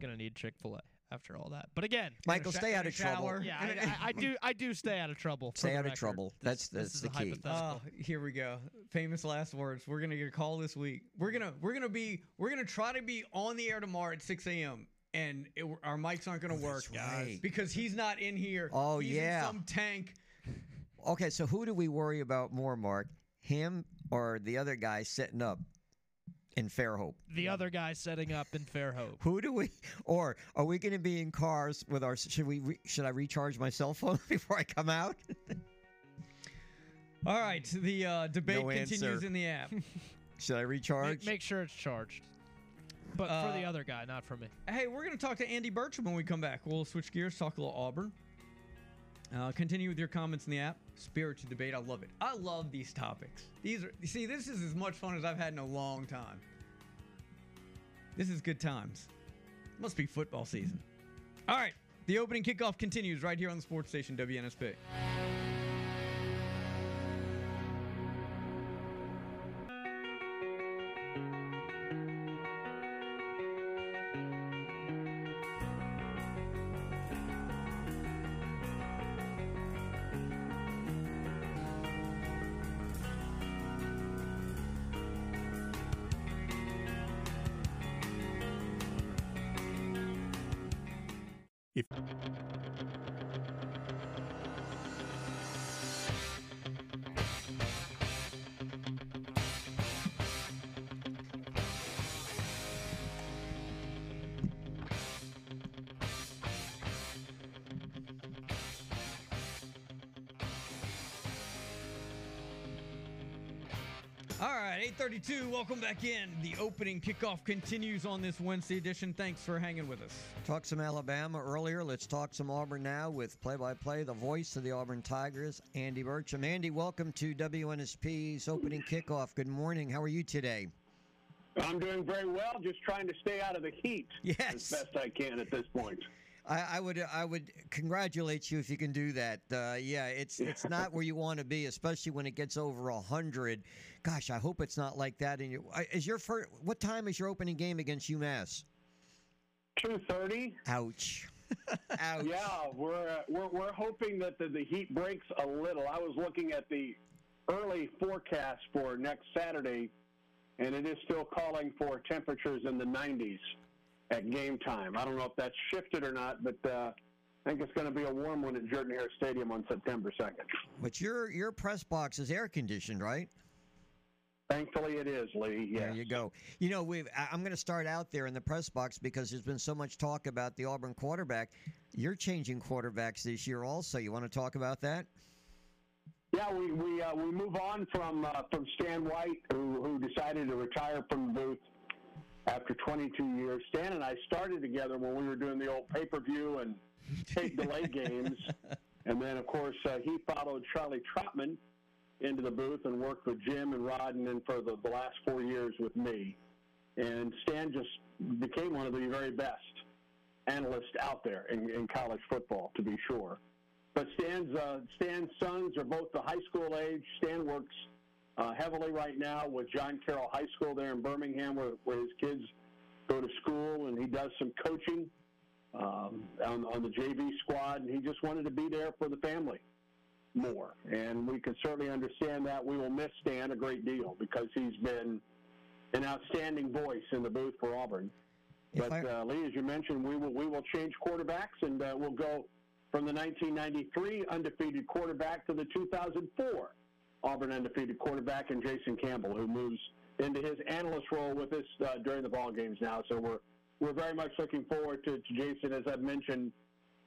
[SPEAKER 3] gonna need Chick Fil A after all that. But again,
[SPEAKER 2] Michael,
[SPEAKER 1] sho-
[SPEAKER 2] stay out of trouble.
[SPEAKER 3] yeah, I, I, I do I do stay out of trouble.
[SPEAKER 2] Stay out of trouble.
[SPEAKER 3] This-
[SPEAKER 2] That's that's
[SPEAKER 3] is
[SPEAKER 2] the key.
[SPEAKER 1] Oh, here we go. Famous last words. We're gonna get a call this week. We're gonna we're gonna be we're gonna try to be on the air tomorrow at 6 a.m. and it, our mics aren't gonna work,
[SPEAKER 2] Oh, that's
[SPEAKER 1] guys,
[SPEAKER 2] right.
[SPEAKER 1] because he's not in here.
[SPEAKER 2] Oh,
[SPEAKER 1] He's
[SPEAKER 2] yeah.
[SPEAKER 1] in some tank.
[SPEAKER 2] Okay, so who do we worry about more, Mark? Him or the other guy setting up in Fairhope?
[SPEAKER 3] the other guy setting up in Fairhope.
[SPEAKER 2] Who do we? Or are we going to be in cars with our? Should we? Re, should I recharge my cell phone before I come out?
[SPEAKER 1] All right, the uh, debate
[SPEAKER 2] No
[SPEAKER 1] continues
[SPEAKER 2] answer.
[SPEAKER 1] in the app.
[SPEAKER 2] should I recharge?
[SPEAKER 3] Make, make sure it's charged. But for the
[SPEAKER 1] Uh,
[SPEAKER 3] other guy, not for me.
[SPEAKER 1] Hey, we're going to talk to Andy Burcham when we come back. We'll switch gears, talk a little Auburn. Uh, continue with your comments in the app. Spirited debate. I love it. I love these topics. These are, you see, this is as much fun as I've had in a long time. This is good times. Must be football season. All right. The opening kickoff continues right here on the sports station, WNSP. Welcome back in. The opening kickoff continues on this Wednesday edition. Thanks for hanging with us.
[SPEAKER 2] Talked some Alabama earlier. Let's talk some Auburn now with play by play, the voice of the Auburn Tigers, Andy Burcham. Andy, welcome to WNSP's opening kickoff. Good morning. How are you today?
[SPEAKER 15] I'm doing very well, just trying to stay out of the heat
[SPEAKER 2] yes.
[SPEAKER 15] as best I can at this point.
[SPEAKER 2] I, I would I would congratulate you if you can do that. Uh, yeah, it's it's not where you want to be, especially when it gets over a hundred. Gosh, I hope it's not like that. In your uh, is your first, what time is your opening game against UMass?
[SPEAKER 15] Two thirty.
[SPEAKER 2] Ouch. Ouch.
[SPEAKER 15] Yeah, we're, uh, we're we're hoping that the, the heat breaks a little. I was looking at the early forecast for next Saturday, and it is still calling for temperatures in the 90s at game time. I don't know if that's shifted or not, but uh, I think it's going to be a warm one at Jordan Hare Stadium on September 2nd.
[SPEAKER 2] But your your press box is air conditioned, right?
[SPEAKER 15] Thankfully, it is, Lee.
[SPEAKER 2] Yeah.
[SPEAKER 15] There
[SPEAKER 2] you go. You know, we've. I- I'm going to start out there in the press box because there's been so much talk about the Auburn quarterback. You're changing quarterbacks this year, also. You want to talk about that?
[SPEAKER 15] Yeah, we we uh, we move on from uh, from Stan White, who who decided to retire from the booth after 22 years. Stan and I started together when we were doing the old pay per view and tape delay games, and then of course uh, he followed Charlie Trotman into the booth and worked with Jim and Rod, and then for the, the last four years with me. And Stan just became one of the very best analysts out there in, in college football, to be sure. But Stan's uh, Stan's sons are both the high school age. Stan works uh, heavily right now with John Carroll High School there in Birmingham, where, where his kids go to school, and he does some coaching um, on, on the JV squad. And he just wanted to be there for the family more, and we can certainly understand that. We will miss Stan a great deal because he's been an outstanding voice in the booth for Auburn. But uh, Lee, as you mentioned, we will we will change quarterbacks, and uh, we'll go from the 1993 undefeated quarterback to the 2004 Auburn undefeated quarterback, and Jason Campbell, who moves into his analyst role with us uh, during the ball games now. So we're we're very much looking forward to, to Jason, as I've mentioned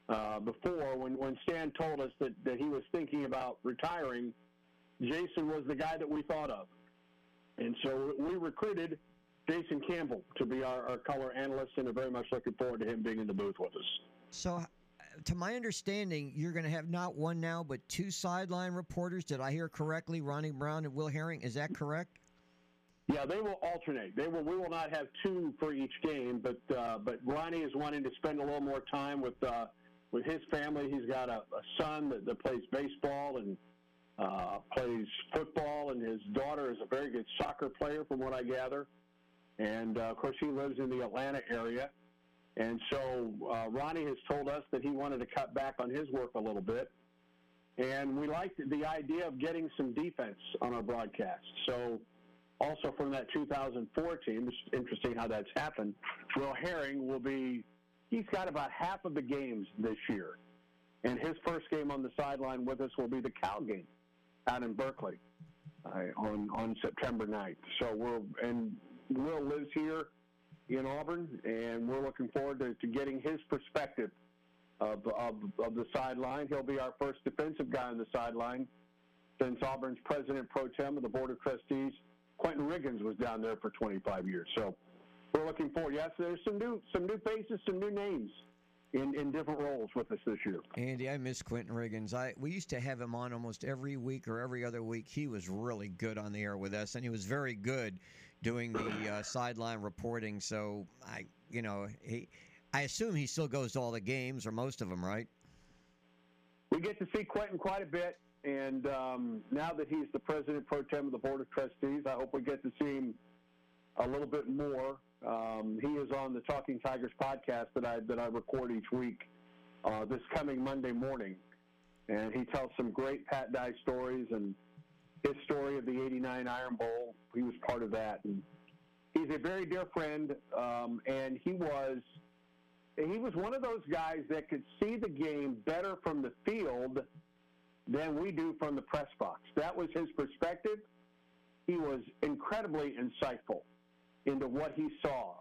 [SPEAKER 15] uh, before. When when Stan told us that that he was thinking about retiring, Jason was the guy that we thought of, and so we recruited Jason Campbell to be our, our color analyst, and are very much looking forward to him being in the booth with us.
[SPEAKER 2] So, to my understanding, you're going to have not one now, but two sideline reporters. Did I hear correctly? Ronnie Brown and Will Herring. Is that correct?
[SPEAKER 15] Yeah, they will alternate. They will. We will not have two for each game, but uh, but Ronnie is wanting to spend a little more time with uh, with his family. He's got a, a son that, that plays baseball and uh, plays football, and his daughter is a very good soccer player, from what I gather. And uh, of course, he lives in the Atlanta area. And so uh, Ronnie has told us that he wanted to cut back on his work a little bit. And we liked the idea of getting some defense on our broadcast. So also from that 2004 team, it's interesting how that's happened. Will Herring will be, he's got about half of the games this year. And his first game on the sideline with us will be the Cal game out in Berkeley uh, on, on September 9th. So we're, and Will lives here in Auburn, and we're looking forward to, to getting his perspective of, of, of the sideline. He'll be our first defensive guy on the sideline since Auburn's president pro tem of the Board of Trustees, Quentin Riggins, was down there for 25 years. So we're looking forward. Yes, there's some new some new faces, some new names in, in different roles with us this year.
[SPEAKER 2] Andy, I miss Quentin Riggins. I we used to have him on almost every week or every other week. He was really good on the air with us, and he was very good doing the uh, sideline reporting. So I, you know, he, I assume he still goes to all the games or most of them, right?
[SPEAKER 15] We get to see Quentin quite a bit, and um, now that he's the president pro tem of the board of trustees, I hope we get to see him a little bit more. Um, he is on the Talking Tigers podcast that I that I record each week uh, this coming Monday morning, and he tells some great Pat Dye stories and his story of the '89 Iron Bowl. He was part of that, and he's a very dear friend, um, and he was he was one of those guys that could see the game better from the field than we do from the press box. That was his perspective. He was incredibly insightful into what he saw,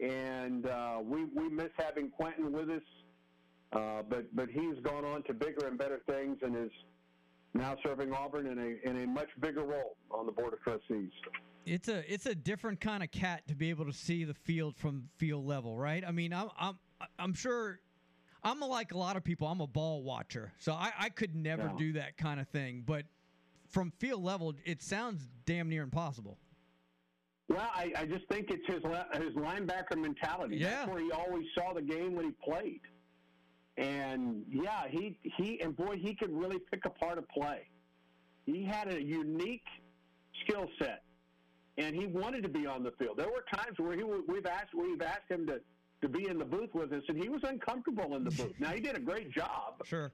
[SPEAKER 15] and uh, we we miss having Quentin with us. Uh, but but he's gone on to bigger and better things, and is now serving Auburn in a in a much bigger role on the board of trustees.
[SPEAKER 1] It's a it's a different kind of cat to be able to see the field from field level, right? I mean, I'm I'm I'm sure I'm like a lot of people. I'm a ball watcher, so I, I could never
[SPEAKER 15] Yeah.
[SPEAKER 1] do that kind of thing. But from field level, it sounds damn near impossible.
[SPEAKER 15] Well, I, I just think it's his his linebacker mentality.
[SPEAKER 1] Yeah.
[SPEAKER 15] That's where he always saw the game when he played. And yeah, he he and boy, he could really pick apart a play. He had a unique skill set, and he wanted to be on the field. There were times where he we've asked we've asked him to to be in the booth with us, and he was uncomfortable in the booth. Now he did a great job,
[SPEAKER 1] Sure.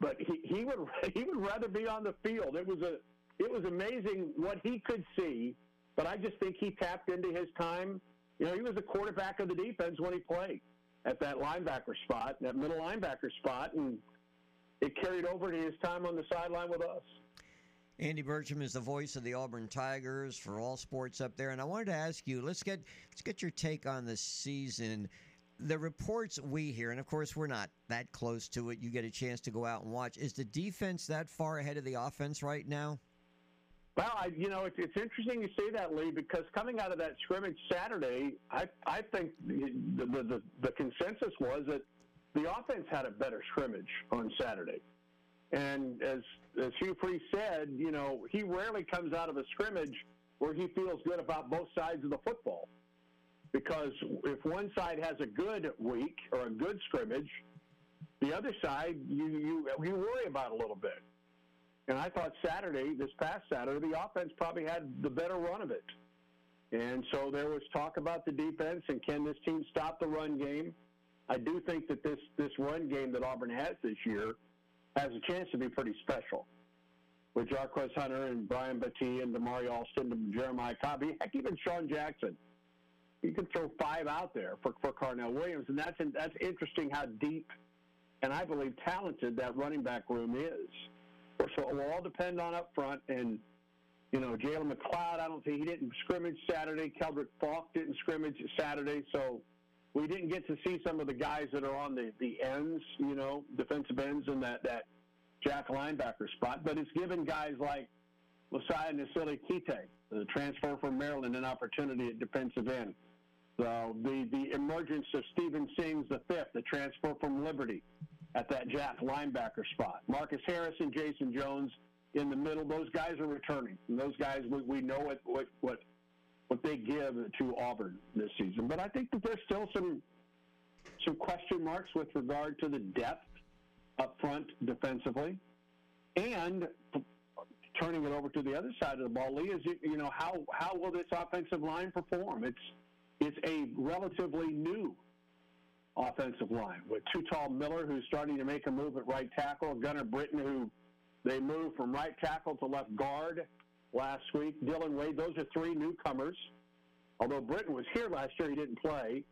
[SPEAKER 15] but he, he would he would rather be on the field. It was a it was amazing what he could see, but I just think he tapped into his time. You know, he was the quarterback of the defense when he played at that linebacker spot, that middle linebacker spot, and it carried over to his time on the sideline with us.
[SPEAKER 2] Andy Burcham is the voice of the Auburn Tigers for all sports up there, and I wanted to ask you. Let's get let's get your take on the season. The reports we hear, and of course we're not that close to it. You get a chance to go out and watch. Is the defense that far ahead of the offense right now?
[SPEAKER 15] Well, I, you know, it's, it's interesting you say that, Lee, because coming out of that scrimmage Saturday, I, I think the, the, the, the consensus was that the offense had a better scrimmage on Saturday. And as, as Hugh Freeze said, you know, he rarely comes out of a scrimmage where he feels good about both sides of the football. Because if one side has a good week or a good scrimmage, the other side you, you, you worry about a little bit. And I thought Saturday, this past Saturday, the offense probably had the better run of it. And so there was talk about the defense and can this team stop the run game? I do think that this, this run game that Auburn has this year has a chance to be pretty special. With Jarquez Hunter and Brian Battie and Damari Alston and Jeremiah Cobb, heck, even Sean Jackson. You can throw five out there for, for Carnell Williams, and that's that's interesting how deep and I believe talented that running back room is. So it will all depend on up front. And, you know, Jalen McLeod, I don't think he didn't scrimmage Saturday. Keldrick Faulk didn't scrimmage Saturday. So we didn't get to see some of the guys that are on the, the ends, you know, defensive ends in that, that jack linebacker spot. But it's given guys like Mosiah Nasili Kite, the transfer from Maryland, an opportunity at defensive end. So the, the emergence of Stephen Sings the fifth, the transfer from Liberty, at that jack linebacker spot. Marcus Harris and Jason Jones in the middle. Those guys are returning. And those guys, we, we know what, what, what, what they give to Auburn this season. But I think that there's still some, some question marks with regard to the depth up front defensively. And turning it over to the other side of the ball, Lee, is, you know, how, how will this offensive line perform? It's, it's a relatively new offensive line with Tutal Miller, who's starting to make a move at right tackle, Gunnar Britton, who they moved from right tackle to left guard last week, Dillon Wade. Those are three newcomers. Although Britton was here last year, he didn't play.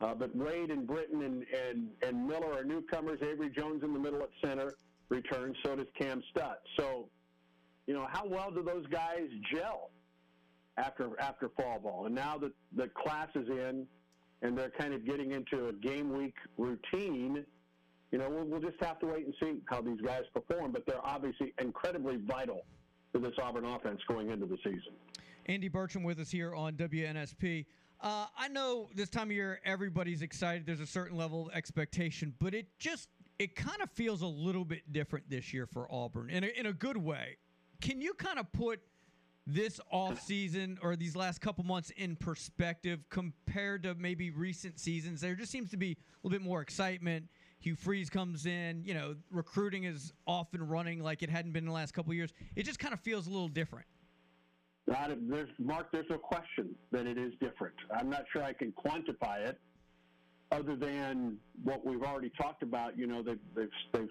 [SPEAKER 15] Uh, but Wade and Britton and, and, and Miller are newcomers. Avery Jones in the middle at center returns. So does Cam Stutt. So, you know, how well do those guys gel after after fall ball? And now that the class is in, and they're kind of getting into a game week routine, you know, we'll, we'll just have to wait and see how these guys perform. But they're obviously incredibly vital to this Auburn offense going into the season.
[SPEAKER 1] Andy Burcham with us here on WNSP. Uh, I know this time of year everybody's excited. There's a certain level of expectation, but it just it kind of feels a little bit different this year for Auburn in a, in a good way. Can you kind of put this off season or these last couple months in perspective compared to maybe recent seasons? There just seems to be a little bit more excitement. Hugh Freeze comes in, you know, recruiting is off and running like it hadn't been in the last couple years. It just kind of feels a little different.
[SPEAKER 15] Not, there's, Mark, there's no question that it is different. I'm not sure I can quantify it other than what we've already talked about. You know, they've, they've, they've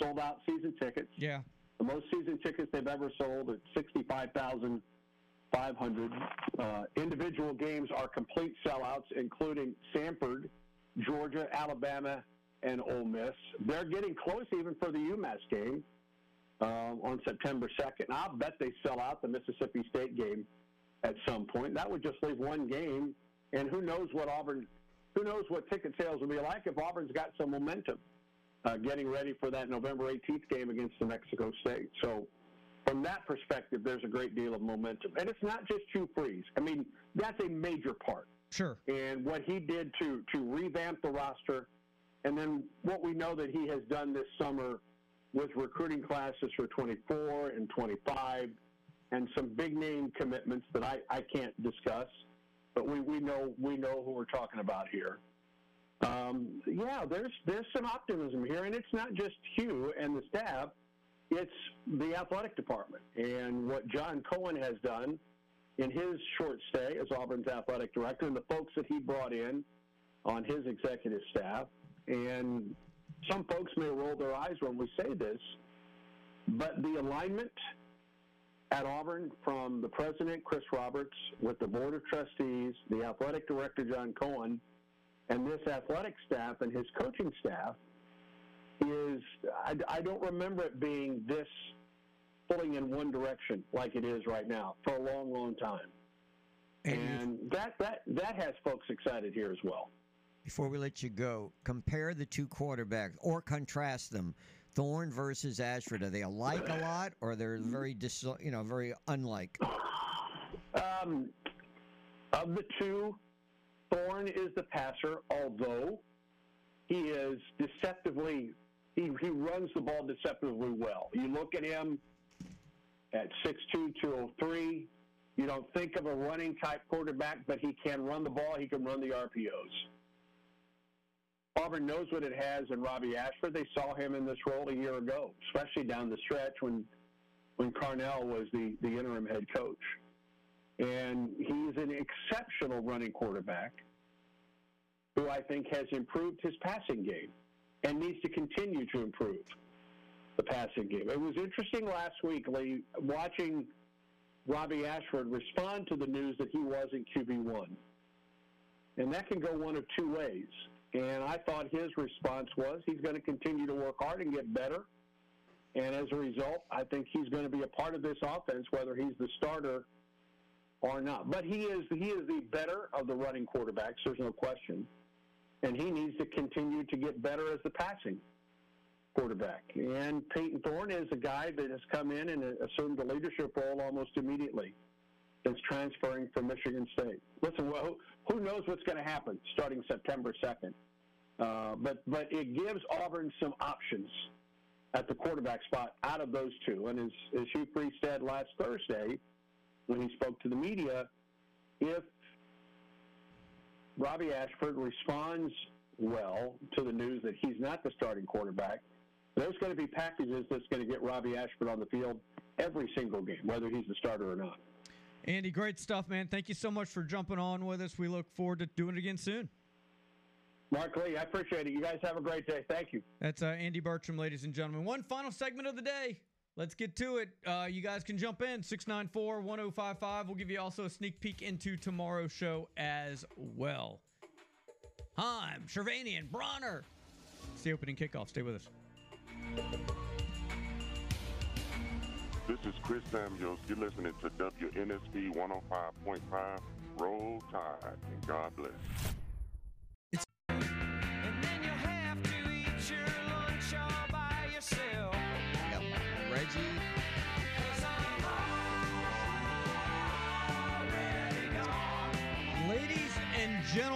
[SPEAKER 15] sold out season tickets.
[SPEAKER 1] Yeah.
[SPEAKER 15] The most season tickets they've ever sold at 65,500. Uh, individual games are complete sellouts, including Samford, Georgia, Alabama, and Ole Miss. They're getting close even for the UMass game uh, on September 2nd. I'll bet they sell out the Mississippi State game at some point. That would just leave one game, and who knows what Auburn, who knows what ticket sales will be like if Auburn's got some momentum uh, getting ready for that November 18th game against New Mexico State. So, from that perspective, there's a great deal of momentum. And it's not just Hugh Freeze. I mean, that's a major part.
[SPEAKER 1] Sure.
[SPEAKER 15] And what he did to, to revamp the roster, and then what we know that he has done this summer with recruiting classes for 24 and 25, and some big name commitments that I, I can't discuss, but we, we know we know who we're talking about here. Um, yeah, there's there's some optimism here, and it's not just Hugh and the staff; it's the athletic department and what John Cohen has done in his short stay as Auburn's athletic director, and the folks that he brought in on his executive staff. And some folks may roll their eyes when we say this, but the alignment at Auburn from the president, Chris Roberts, with the board of trustees, the athletic director, John Cohen, and this athletic staff and his coaching staff is, I, I don't remember it being this pulling in one direction like it is right now for a long, long time. And that that that has folks excited here as well.
[SPEAKER 2] Before we let you go, compare the two quarterbacks or contrast them. Thorne versus Ashford. Are they alike a lot, or they're very dis, you know, very unlike?
[SPEAKER 15] Um, of the two, Thorne is the passer, although he is deceptively he, he runs the ball deceptively well. You look at him at 6'2", 203. You don't think of a running type quarterback, but he can run the ball. He can run the RPOs. Auburn knows what it has in Robbie Ashford. They saw him in this role a year ago, especially down the stretch when when Carnell was the, the interim head coach. And he's an exceptional running quarterback who I think has improved his passing game and needs to continue to improve the passing game. It was interesting last week, watching Robbie Ashford respond to the news that he wasn't QB1. And that can go one of two ways. And I thought his response was he's going to continue to work hard and get better. And as a result, I think he's going to be a part of this offense, whether he's the starter or not. But he is he is the better of the running quarterbacks. There's no question, and he needs to continue to get better as the passing quarterback. And Payton Thorne is a guy that has come in and assumed the leadership role almost immediately. Since transferring from Michigan State. Listen, well, who knows what's going to happen starting September 2nd? Uh, but but it gives Auburn some options at the quarterback spot out of those two. And as, as Hugh Freeze said last Thursday when he spoke to the media, if Robbie Ashford responds well to the news that he's not the starting quarterback, there's going to be packages that's going to get Robbie Ashford on the field every single game, whether he's the starter or not.
[SPEAKER 1] Andy, great stuff, man. Thank you so much for jumping on with us. We look forward to doing it again soon.
[SPEAKER 15] Mark Lee, I appreciate it. You guys have a great day. Thank you.
[SPEAKER 1] That's uh, Andy Burcham, ladies and gentlemen. One final segment of the day. Let's get to it. Uh, you guys can jump in 694 1055. We'll give you also a sneak peek into tomorrow's show as well. Heim, Shervanian, Bronner. It's the opening kickoff. Stay with us.
[SPEAKER 16] This is Chris Samuels. You're listening to WNSP 105.5. Roll Tide, and God bless.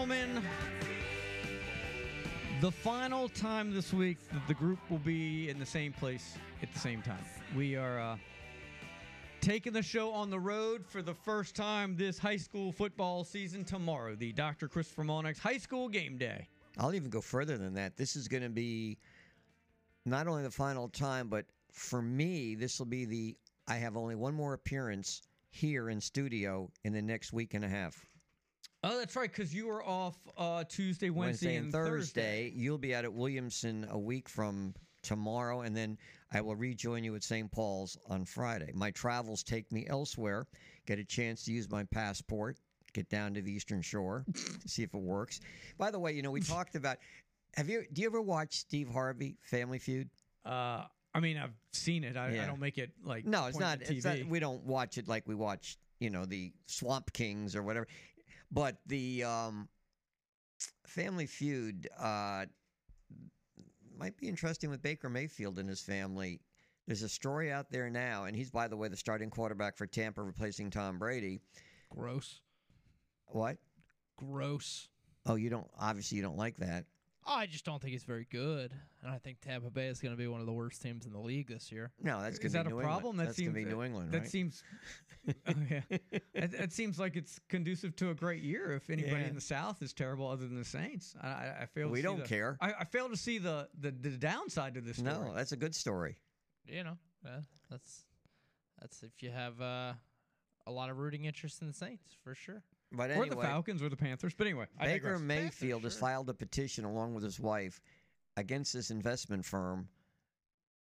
[SPEAKER 1] Gentlemen, the final time this week that the group will be in the same place at the same time. We are uh, taking the show on the road for the first time this high school football season tomorrow, the Dr. Christopher Molnix High School Game Day.
[SPEAKER 2] I'll even go further than that. This is going to be not only the final time, but for me, this will be the. I have only one more appearance here in studio in the next week and a half.
[SPEAKER 1] Oh, that's right, because you were off uh, Tuesday, Wednesday,
[SPEAKER 2] and Thursday. You'll be out at Williamson a week from tomorrow, and then I will rejoin you at St. Paul's on Friday. My travels take me elsewhere. Get a chance to use my passport. Get down to the Eastern Shore, see if it works. By the way, you know we talked about. Have you? Do you ever watch Steve Harvey Family Feud?
[SPEAKER 1] Uh, I mean, I've seen it. I, I don't make it like
[SPEAKER 2] No, it's not, it's not. We don't watch it like we watch, you know, the Swamp Kings or whatever. But the um, Family Feud uh, might be interesting with Baker Mayfield and his family. There's a story out there now, and he's, by the way, the starting quarterback for Tampa, replacing Tom Brady.
[SPEAKER 3] Gross.
[SPEAKER 2] What?
[SPEAKER 3] Gross.
[SPEAKER 2] Oh, you don't. Obviously, you don't like that.
[SPEAKER 3] I just don't think he's very good, and I think Tampa Bay is going to be one of the worst teams in the league this year.
[SPEAKER 2] No, that's
[SPEAKER 1] Is that a problem? That
[SPEAKER 2] That's
[SPEAKER 1] seems
[SPEAKER 2] gonna be New England,
[SPEAKER 1] That
[SPEAKER 2] right?
[SPEAKER 1] seems. oh, yeah. That, that seems like it's conducive to a great year. If anybody
[SPEAKER 2] Yeah.
[SPEAKER 1] in the South is terrible, other than the Saints, I, I, I fail.
[SPEAKER 2] We don't
[SPEAKER 1] the-
[SPEAKER 2] care.
[SPEAKER 1] I, I fail to see the, the the downside to this. Story.
[SPEAKER 2] No, that's a good story.
[SPEAKER 3] You know, yeah, that's that's if you have uh, a lot of rooting interest in the Saints for sure.
[SPEAKER 2] But
[SPEAKER 1] or the Falcons or the Panthers. But anyway,
[SPEAKER 2] Baker
[SPEAKER 1] digress.
[SPEAKER 2] Mayfield has filed a petition along with his wife against this investment firm,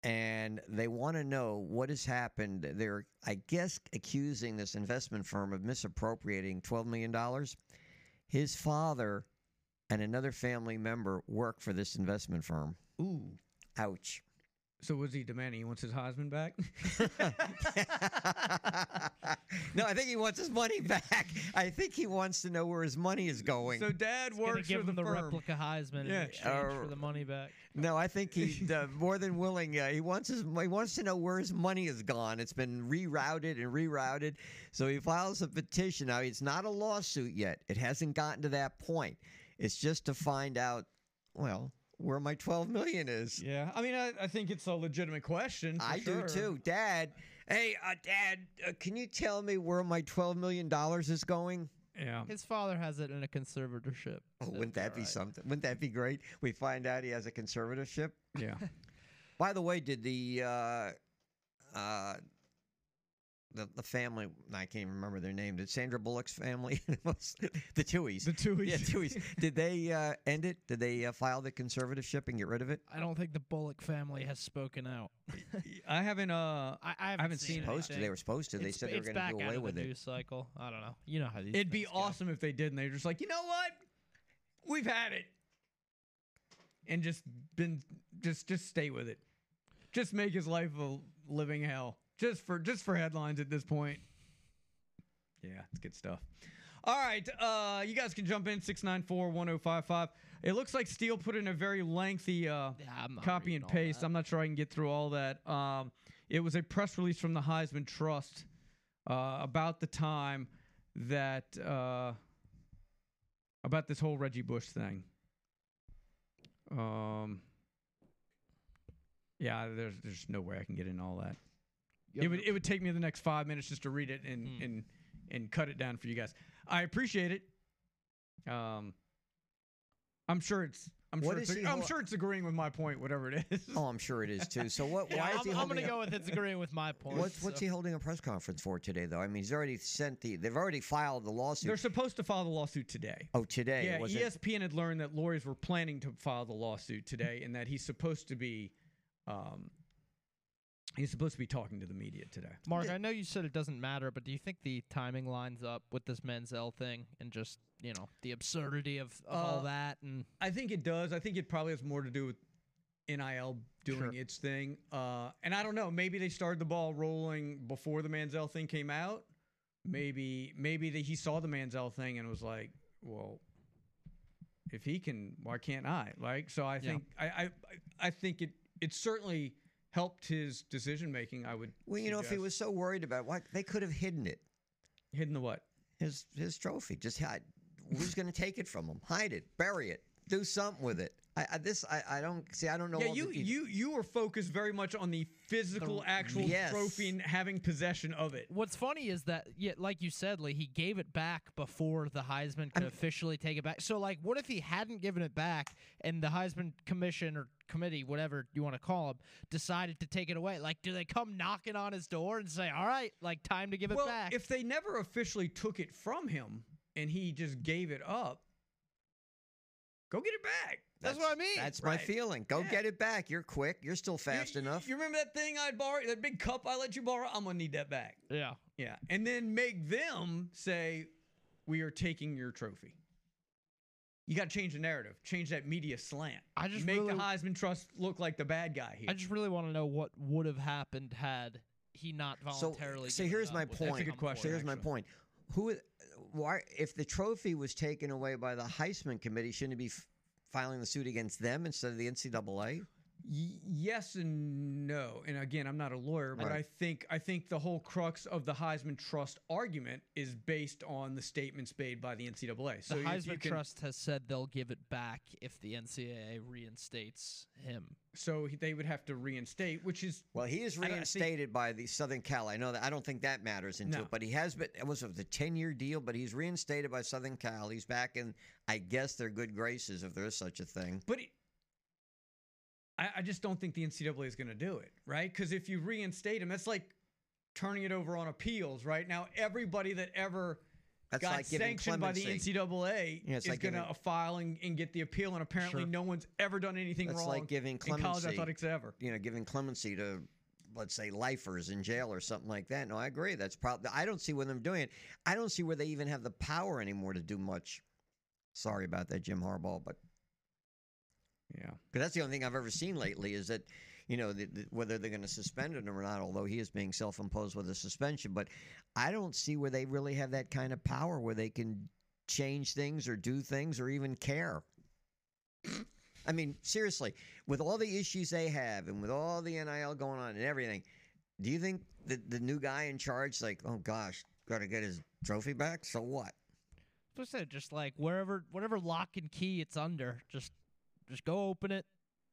[SPEAKER 2] and they want to know what has happened. They're, I guess, accusing this investment firm of misappropriating $12 million. His father and another family member work for this investment firm.
[SPEAKER 1] Ooh.
[SPEAKER 2] Ouch.
[SPEAKER 1] So was he demanding he wants his Heisman back?
[SPEAKER 2] no, I think he wants his money back. I think he wants to know where his money is going.
[SPEAKER 1] so Dad
[SPEAKER 3] He's gonna
[SPEAKER 1] works
[SPEAKER 3] give
[SPEAKER 1] for the,
[SPEAKER 3] him the
[SPEAKER 1] firm.
[SPEAKER 3] replica Heisman
[SPEAKER 1] Yeah.
[SPEAKER 3] in exchange for
[SPEAKER 2] Uh,
[SPEAKER 3] the money back.
[SPEAKER 2] No, I think he's uh, more than willing. Uh, he wants his. He wants to know where his money has gone. It's been rerouted and rerouted. So he files a petition. Now it's not a lawsuit yet. It hasn't gotten to that point. It's just to find out. Well, where my twelve million is.
[SPEAKER 1] Yeah, I mean, I, I think it's a legitimate question. for
[SPEAKER 2] I
[SPEAKER 1] sure.
[SPEAKER 2] do too, Dad. Hey, uh, Dad, uh, can you tell me where my twelve million dollars is going?
[SPEAKER 1] Yeah.
[SPEAKER 3] His father has it in a conservatorship.
[SPEAKER 2] Oh, wouldn't that be
[SPEAKER 3] right.
[SPEAKER 2] something? Wouldn't that be great? We find out he has a conservatorship.
[SPEAKER 1] Yeah.
[SPEAKER 2] By the way, did the uh, uh, the the family? I can't even remember their name. Did Sandra Bullock's family? the Tuohys.
[SPEAKER 1] The Tuohys.
[SPEAKER 2] Yeah, Tuohys. did they uh, end it? Did they uh, file the conservatorship and get rid of it?
[SPEAKER 3] I don't think the Bullock family has spoken out.
[SPEAKER 1] I haven't. Uh,
[SPEAKER 3] I, I haven't,
[SPEAKER 1] haven't
[SPEAKER 3] seen,
[SPEAKER 1] seen it.
[SPEAKER 2] Supposed to. They were supposed to. They said they were going to
[SPEAKER 3] back
[SPEAKER 2] do
[SPEAKER 3] out
[SPEAKER 2] away
[SPEAKER 3] of the
[SPEAKER 2] with it.
[SPEAKER 3] news cycle. I don't know. You know how these.
[SPEAKER 1] It'd be
[SPEAKER 3] things go.
[SPEAKER 1] awesome if they did, and they're just like, you know what? We've had it, and just been just just stay with it. Just make his life a living hell. Just for just for headlines at this point. Yeah, it's good stuff. All right, uh, you guys can jump in 694-1055. It looks like Steele put in a very lengthy uh,
[SPEAKER 3] I'm
[SPEAKER 1] copy and paste. I'm not sure I can get through all that. Um, it was a press release from the Heisman Trust uh, about the time that uh, about this whole Reggie Bush thing. Um, yeah, there's there's no way I can get in all that. It would it would take me the next five minutes just to read it and
[SPEAKER 3] Hmm.
[SPEAKER 1] and and cut it down for you guys. I appreciate it. Um, I'm sure it's I'm
[SPEAKER 2] What
[SPEAKER 1] sure
[SPEAKER 2] is
[SPEAKER 1] it's,
[SPEAKER 2] he
[SPEAKER 1] I'm sure it's agreeing with my point, whatever it is.
[SPEAKER 2] Oh, I'm sure it is too. So what?
[SPEAKER 3] Yeah,
[SPEAKER 2] why is
[SPEAKER 3] I'm,
[SPEAKER 2] he
[SPEAKER 3] I'm gonna go with it's agreeing with my point.
[SPEAKER 2] What's what's
[SPEAKER 3] so.
[SPEAKER 2] he holding a press conference for today, though? I mean, he's already sent the. They've already filed the lawsuit.
[SPEAKER 1] They're supposed to file the lawsuit today.
[SPEAKER 2] oh, today.
[SPEAKER 1] yeah,
[SPEAKER 2] was it?
[SPEAKER 1] ESPN had learned that lawyers were planning to file the lawsuit today, and that he's supposed to be, um, he's supposed to be talking to the media today.
[SPEAKER 3] Mark, I know you said it doesn't matter, but do you think the timing lines up with this Manziel thing and just you know the absurdity of, of all
[SPEAKER 1] Uh,
[SPEAKER 3] that and
[SPEAKER 1] I think it does. I think it probably has more to do with NIL doing
[SPEAKER 3] Sure.
[SPEAKER 1] its thing. Uh, and I don't know. Maybe they started the ball rolling before the Manziel thing came out. Maybe maybe that he saw the Manziel thing and was like, well, if he can, why can't I? Like, so I
[SPEAKER 3] Yeah.
[SPEAKER 1] think I, I I think it it certainly helped his decision making. I would.
[SPEAKER 2] Well, you know, if he was so worried about what they could have hidden it,
[SPEAKER 1] hidden the what?
[SPEAKER 2] his his trophy, just hide. Who's going to take it from him? Hide it, bury it, do something with it. I, I this I, I don't see. I don't know.
[SPEAKER 1] Yeah,
[SPEAKER 2] all
[SPEAKER 1] you
[SPEAKER 2] the,
[SPEAKER 1] you you were focused very much on the physical, actual
[SPEAKER 2] Yes.
[SPEAKER 1] trophy and having possession of it.
[SPEAKER 3] What's funny is that, yeah, like you said, Lee, he gave it back before the Heisman could officially take it back. So, like, what if he hadn't given it back and the Heisman Commission or committee, whatever you want to call them, decided to take it away? Like, do they come knocking on his door and say, "All right, like, time to give it
[SPEAKER 1] well,
[SPEAKER 3] back"?
[SPEAKER 1] if they never officially took it from him and he just gave it up, go get it back.
[SPEAKER 3] That's, what I mean.
[SPEAKER 2] That's my feeling. Go
[SPEAKER 1] Yeah.
[SPEAKER 2] get it back. You're quick. You're still fast
[SPEAKER 1] you,
[SPEAKER 2] enough.
[SPEAKER 1] You remember that thing I borrowed, that big cup I let you borrow? I'm gonna need that back.
[SPEAKER 3] yeah.
[SPEAKER 1] Yeah, and then make them say, "We are taking your trophy." You got to change the narrative, change that media slant.
[SPEAKER 3] I just
[SPEAKER 1] make
[SPEAKER 3] really-
[SPEAKER 1] the Heisman Trust look like the bad guy here.
[SPEAKER 3] I just really want to know what would have happened had he not voluntarily.
[SPEAKER 2] So, so here's my
[SPEAKER 3] up. Was
[SPEAKER 2] point.
[SPEAKER 3] good question.
[SPEAKER 2] So here's my point. Who, why, if the trophy was taken away by the Heisman Committee, shouldn't it be f- filing the suit against them instead of the NCAA?
[SPEAKER 1] Y- yes and no. And again, I'm not a lawyer, but
[SPEAKER 2] Right.
[SPEAKER 1] I think I think the whole crux of the Heisman Trust argument is based on the statements made by the NCAA. So
[SPEAKER 3] the Heisman
[SPEAKER 1] can-
[SPEAKER 3] Trust has said they'll give it back if the NCAA reinstates him.
[SPEAKER 1] so he- they would have to reinstate, which is
[SPEAKER 2] Well, he is
[SPEAKER 1] I think-
[SPEAKER 2] reinstated by the Southern Cal. I know that. I don't think that matters into
[SPEAKER 1] No.
[SPEAKER 2] it, but he has been. It was a the ten year deal, but he's reinstated by Southern Cal. He's back in, I guess, their good graces if there is such a thing.
[SPEAKER 1] But it, I, I just don't think the NCAA is going to do it, right? Because if you reinstate him, that's like turning it over on appeals, right? Now everybody that ever
[SPEAKER 2] That's
[SPEAKER 1] got
[SPEAKER 2] like
[SPEAKER 1] sanctioned by the. NCAA
[SPEAKER 2] Yeah,
[SPEAKER 1] is
[SPEAKER 2] like
[SPEAKER 1] going to file and, and get the appeal, and apparently
[SPEAKER 2] Sure.
[SPEAKER 1] no one's ever done anything
[SPEAKER 2] That's
[SPEAKER 1] wrong
[SPEAKER 2] like giving
[SPEAKER 1] in
[SPEAKER 2] clemency.
[SPEAKER 1] college athletics ever.
[SPEAKER 2] You know, giving clemency to, let's say, lifers in jail or something like that. No, I agree. That's probably. I don't see where them doing it. I don't see where they even have the power anymore to do much. Sorry about that, Jim Harbaugh, but
[SPEAKER 1] Yeah.
[SPEAKER 2] Because that's the only thing I've ever seen lately is that, you know, the, the, whether they're going to suspend him or not, although he is being self imposed with a suspension. But I don't see where they really have that kind of power where they can change things or do things or even care. I mean, seriously, with all the issues they have and with all the NIL going on and everything, do you think that the new guy in charge, like, oh gosh, got to get his trophy back? So what?
[SPEAKER 3] I said, just like wherever, whatever lock and key it's under, just, just go open it,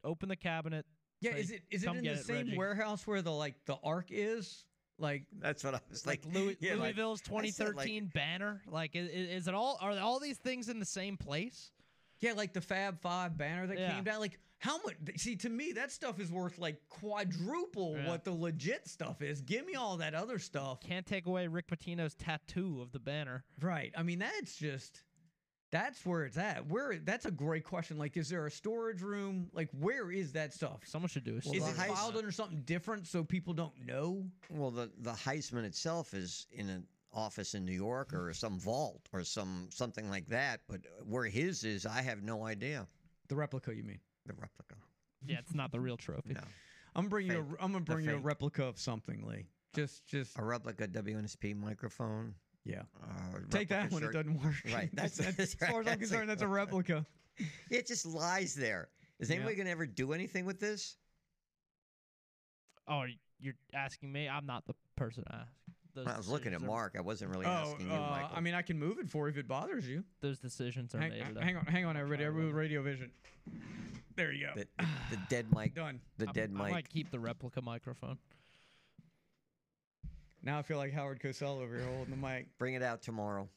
[SPEAKER 3] open the cabinet.
[SPEAKER 1] Yeah,
[SPEAKER 3] say,
[SPEAKER 1] is it is it in
[SPEAKER 3] get
[SPEAKER 1] the same
[SPEAKER 3] Reggie."
[SPEAKER 1] warehouse where the like the ark is? Like
[SPEAKER 2] that's what I was
[SPEAKER 3] like,
[SPEAKER 2] like.
[SPEAKER 3] Louis,
[SPEAKER 2] yeah,
[SPEAKER 3] Louisville's
[SPEAKER 2] I said, like-
[SPEAKER 3] 2013 banner. Like, is, is it all? Are all these things in the same place?
[SPEAKER 1] Yeah, like the Fab Five banner that
[SPEAKER 3] Yeah.
[SPEAKER 1] came down. Like how much? See, to me, that stuff is worth like quadruple
[SPEAKER 3] Yeah.
[SPEAKER 1] what the legit stuff is. Give me all that other stuff.
[SPEAKER 3] Can't take away Rick Pitino's tattoo of the banner.
[SPEAKER 1] Right. I mean, that's just that's where it's at. Where that's a great question. Like, is there a storage room? Like, where is that stuff?
[SPEAKER 3] Someone should do a
[SPEAKER 1] Is it
[SPEAKER 2] the
[SPEAKER 1] filed under something different so people don't know?
[SPEAKER 2] Well, the the Heisman itself is in an office in New York or some vault or some something like that. But where his is, I have no idea.
[SPEAKER 1] The replica, you mean?
[SPEAKER 2] The replica.
[SPEAKER 3] Yeah, it's not the real trophy.
[SPEAKER 2] No,
[SPEAKER 1] I'm bringing you.
[SPEAKER 2] Fake.
[SPEAKER 1] A, I'm gonna bring you a replica of something, Lee. Just, just
[SPEAKER 2] a replica WNSP microphone.
[SPEAKER 1] Yeah.
[SPEAKER 2] Uh,
[SPEAKER 1] Take that
[SPEAKER 2] replica
[SPEAKER 1] when it doesn't work.
[SPEAKER 2] Right. That's,
[SPEAKER 1] That's-
[SPEAKER 2] that's
[SPEAKER 1] as far as I'm concerned, that's a replica.
[SPEAKER 2] It just lies there. Is
[SPEAKER 1] Yeah.
[SPEAKER 2] anybody gonna ever do anything with this?
[SPEAKER 3] Oh, you're asking me? I'm not the person to ask. Those
[SPEAKER 2] I was looking at Mark. I wasn't really
[SPEAKER 1] Oh,
[SPEAKER 2] asking you,
[SPEAKER 1] uh,
[SPEAKER 2] Michael.
[SPEAKER 1] I mean, I can move it for you if it bothers you.
[SPEAKER 3] Those decisions are
[SPEAKER 1] Hang,
[SPEAKER 3] made.
[SPEAKER 1] hang on, hang on, everybody. Everybody with Radio Vision. There you go.
[SPEAKER 2] the, the, the dead mic.
[SPEAKER 1] Done.
[SPEAKER 2] The
[SPEAKER 3] I-
[SPEAKER 2] dead
[SPEAKER 3] I
[SPEAKER 2] mic.
[SPEAKER 3] might keep the replica microphone.
[SPEAKER 1] Now I feel like Howard Cosell over here holding the mic.
[SPEAKER 2] Bring it out tomorrow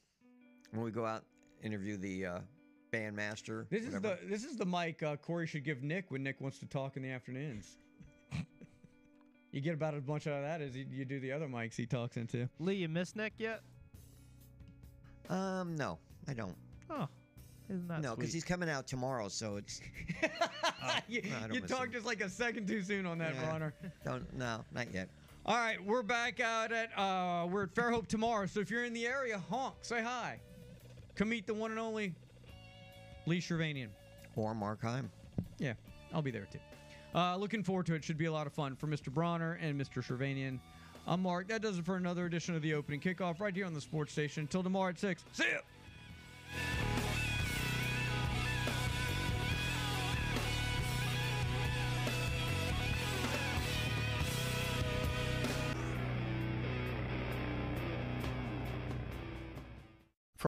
[SPEAKER 2] when we go out interview the uh, bandmaster.
[SPEAKER 1] This is the this is the mic uh, Corey should give Nick when Nick wants to talk in the afternoons. you get about as much out of that as you, you do the other mics he talks into.
[SPEAKER 3] Lee, you miss Nick yet?
[SPEAKER 2] Um, no, I don't.
[SPEAKER 3] Oh, isn't that
[SPEAKER 2] no, because he's coming out tomorrow, so it's
[SPEAKER 1] you
[SPEAKER 2] no,
[SPEAKER 1] you talked
[SPEAKER 2] him.
[SPEAKER 1] just like a second too soon on that,
[SPEAKER 2] Yeah.
[SPEAKER 1] Bronner.
[SPEAKER 2] don't. No, not yet.
[SPEAKER 1] All right, we're back out at uh, we're at Fairhope tomorrow. So if you're in the area, honk, say hi. Come meet the one and only Lee Shervanian.
[SPEAKER 2] Or Mark Heim.
[SPEAKER 1] Yeah, I'll be there too. Uh, looking forward to it. Should be a lot of fun for Mr. Bronner and Mr. Shervanian. I'm Mark. That does it for another edition of the opening kickoff right here on the sports station. Until tomorrow at 6. See ya!